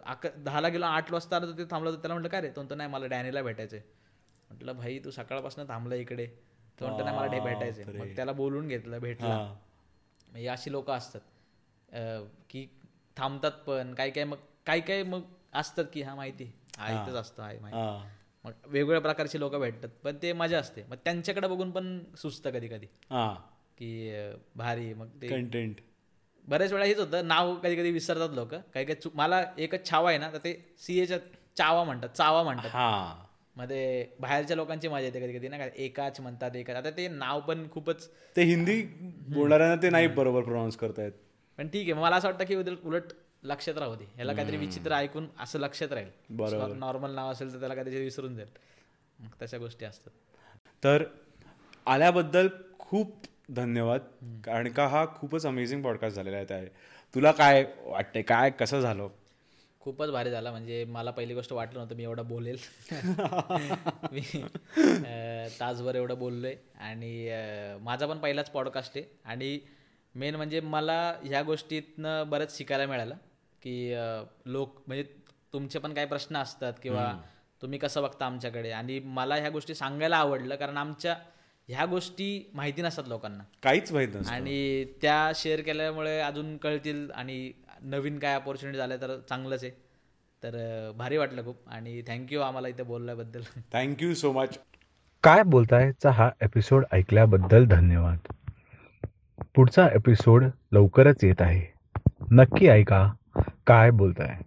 अक दहाला गेलो आठ वाजता आलो तर ते थांबला होता. त्याला म्हटलं काय रे? तो म्हणतो नाही मला डॅनीला भेटायचंय. म्हटलं भाई तू सकाळपासून थांबला इकडे. तो म्हणतो नाही मला डे भेटायचंय. मग त्याला बोलून घेतलं भेटला. म्हणजे अशी लोक असतात. की थांबतात पण काही काही मग काही काही मग असतात की हा माहिती हा इथंच असतो आहे. माहिती मग वेगवेगळ्या प्रकारची लोक भेटतात. पण ते मजा असते. मग त्यांच्याकडे बघून पण सुचतं कधी कधी हा. की भारी मग ते कंटेंट बऱ्याच वेळा हेच होतं. नाव कधी कधी विसरतात लोक. काही काही मला एकच छावा आहे ना तर ते सीएच्या चावा म्हणतात. चावा म्हणतात. हा. मध्ये बाहेरच्या लोकांची मजा येते कधी कधी ना काय एकाच म्हणतात एकाच. आता ते नाव पण खूपच ते हिंदी बोलणाऱ्यांना ते नाही बरोबर प्रोनाऊन्स करतायत. पण ठीक आहे. मला असं वाटतं की उलट लक्षात राहू दे. ह्याला काहीतरी विचित्र ऐकून असं लक्षात राहील. नॉर्मल नाव असेल तर त्याला काहीतरी विसरून जाईल. मग तशा गोष्टी असतात. तर आल्याबद्दल खूप धन्यवाद. कारण का हा खूपच अमेझिंग पॉडकास्ट झालेला आहे तुला काय वाटतंय? काय कसं झालं? खूपच भारी झाला. म्हणजे मला पहिली गोष्ट वाटलं नव्हतं मी एवढं बोलेल. (laughs) मी तासभर एवढं बोललोय. आणि अं, माझा पण पहिलाच पॉडकास्ट आहे. आणि मेन म्हणजे मला ह्या गोष्टीतनं बरंच शिकायला मिळालं. की लोक म्हणजे तुमचे पण काही प्रश्न असतात किंवा तुम्ही कसं बघता आमच्याकडे? आणि मला ह्या गोष्टी सांगायला आवडलं कारण आमच्या ह्या गोष्टी माहिती नसतात लोकांना. काहीच माहीत नसतं. आणि त्या शेअर केल्यामुळे अजून कळतील आणि नवीन काय अपॉर्च्युनिटी झाल्या तर चांगलंच आहे. तर भारी वाटलं खूप आणि थँक्यू आम्हाला इथे बोलल्याबद्दल. थँक्यू सो मच काय बोलतायचा हा एपिसोड ऐकल्याबद्दल धन्यवाद. पुढचा एपिसोड लवकरच येत आहे. नक्की ऐका. काय बोलताय?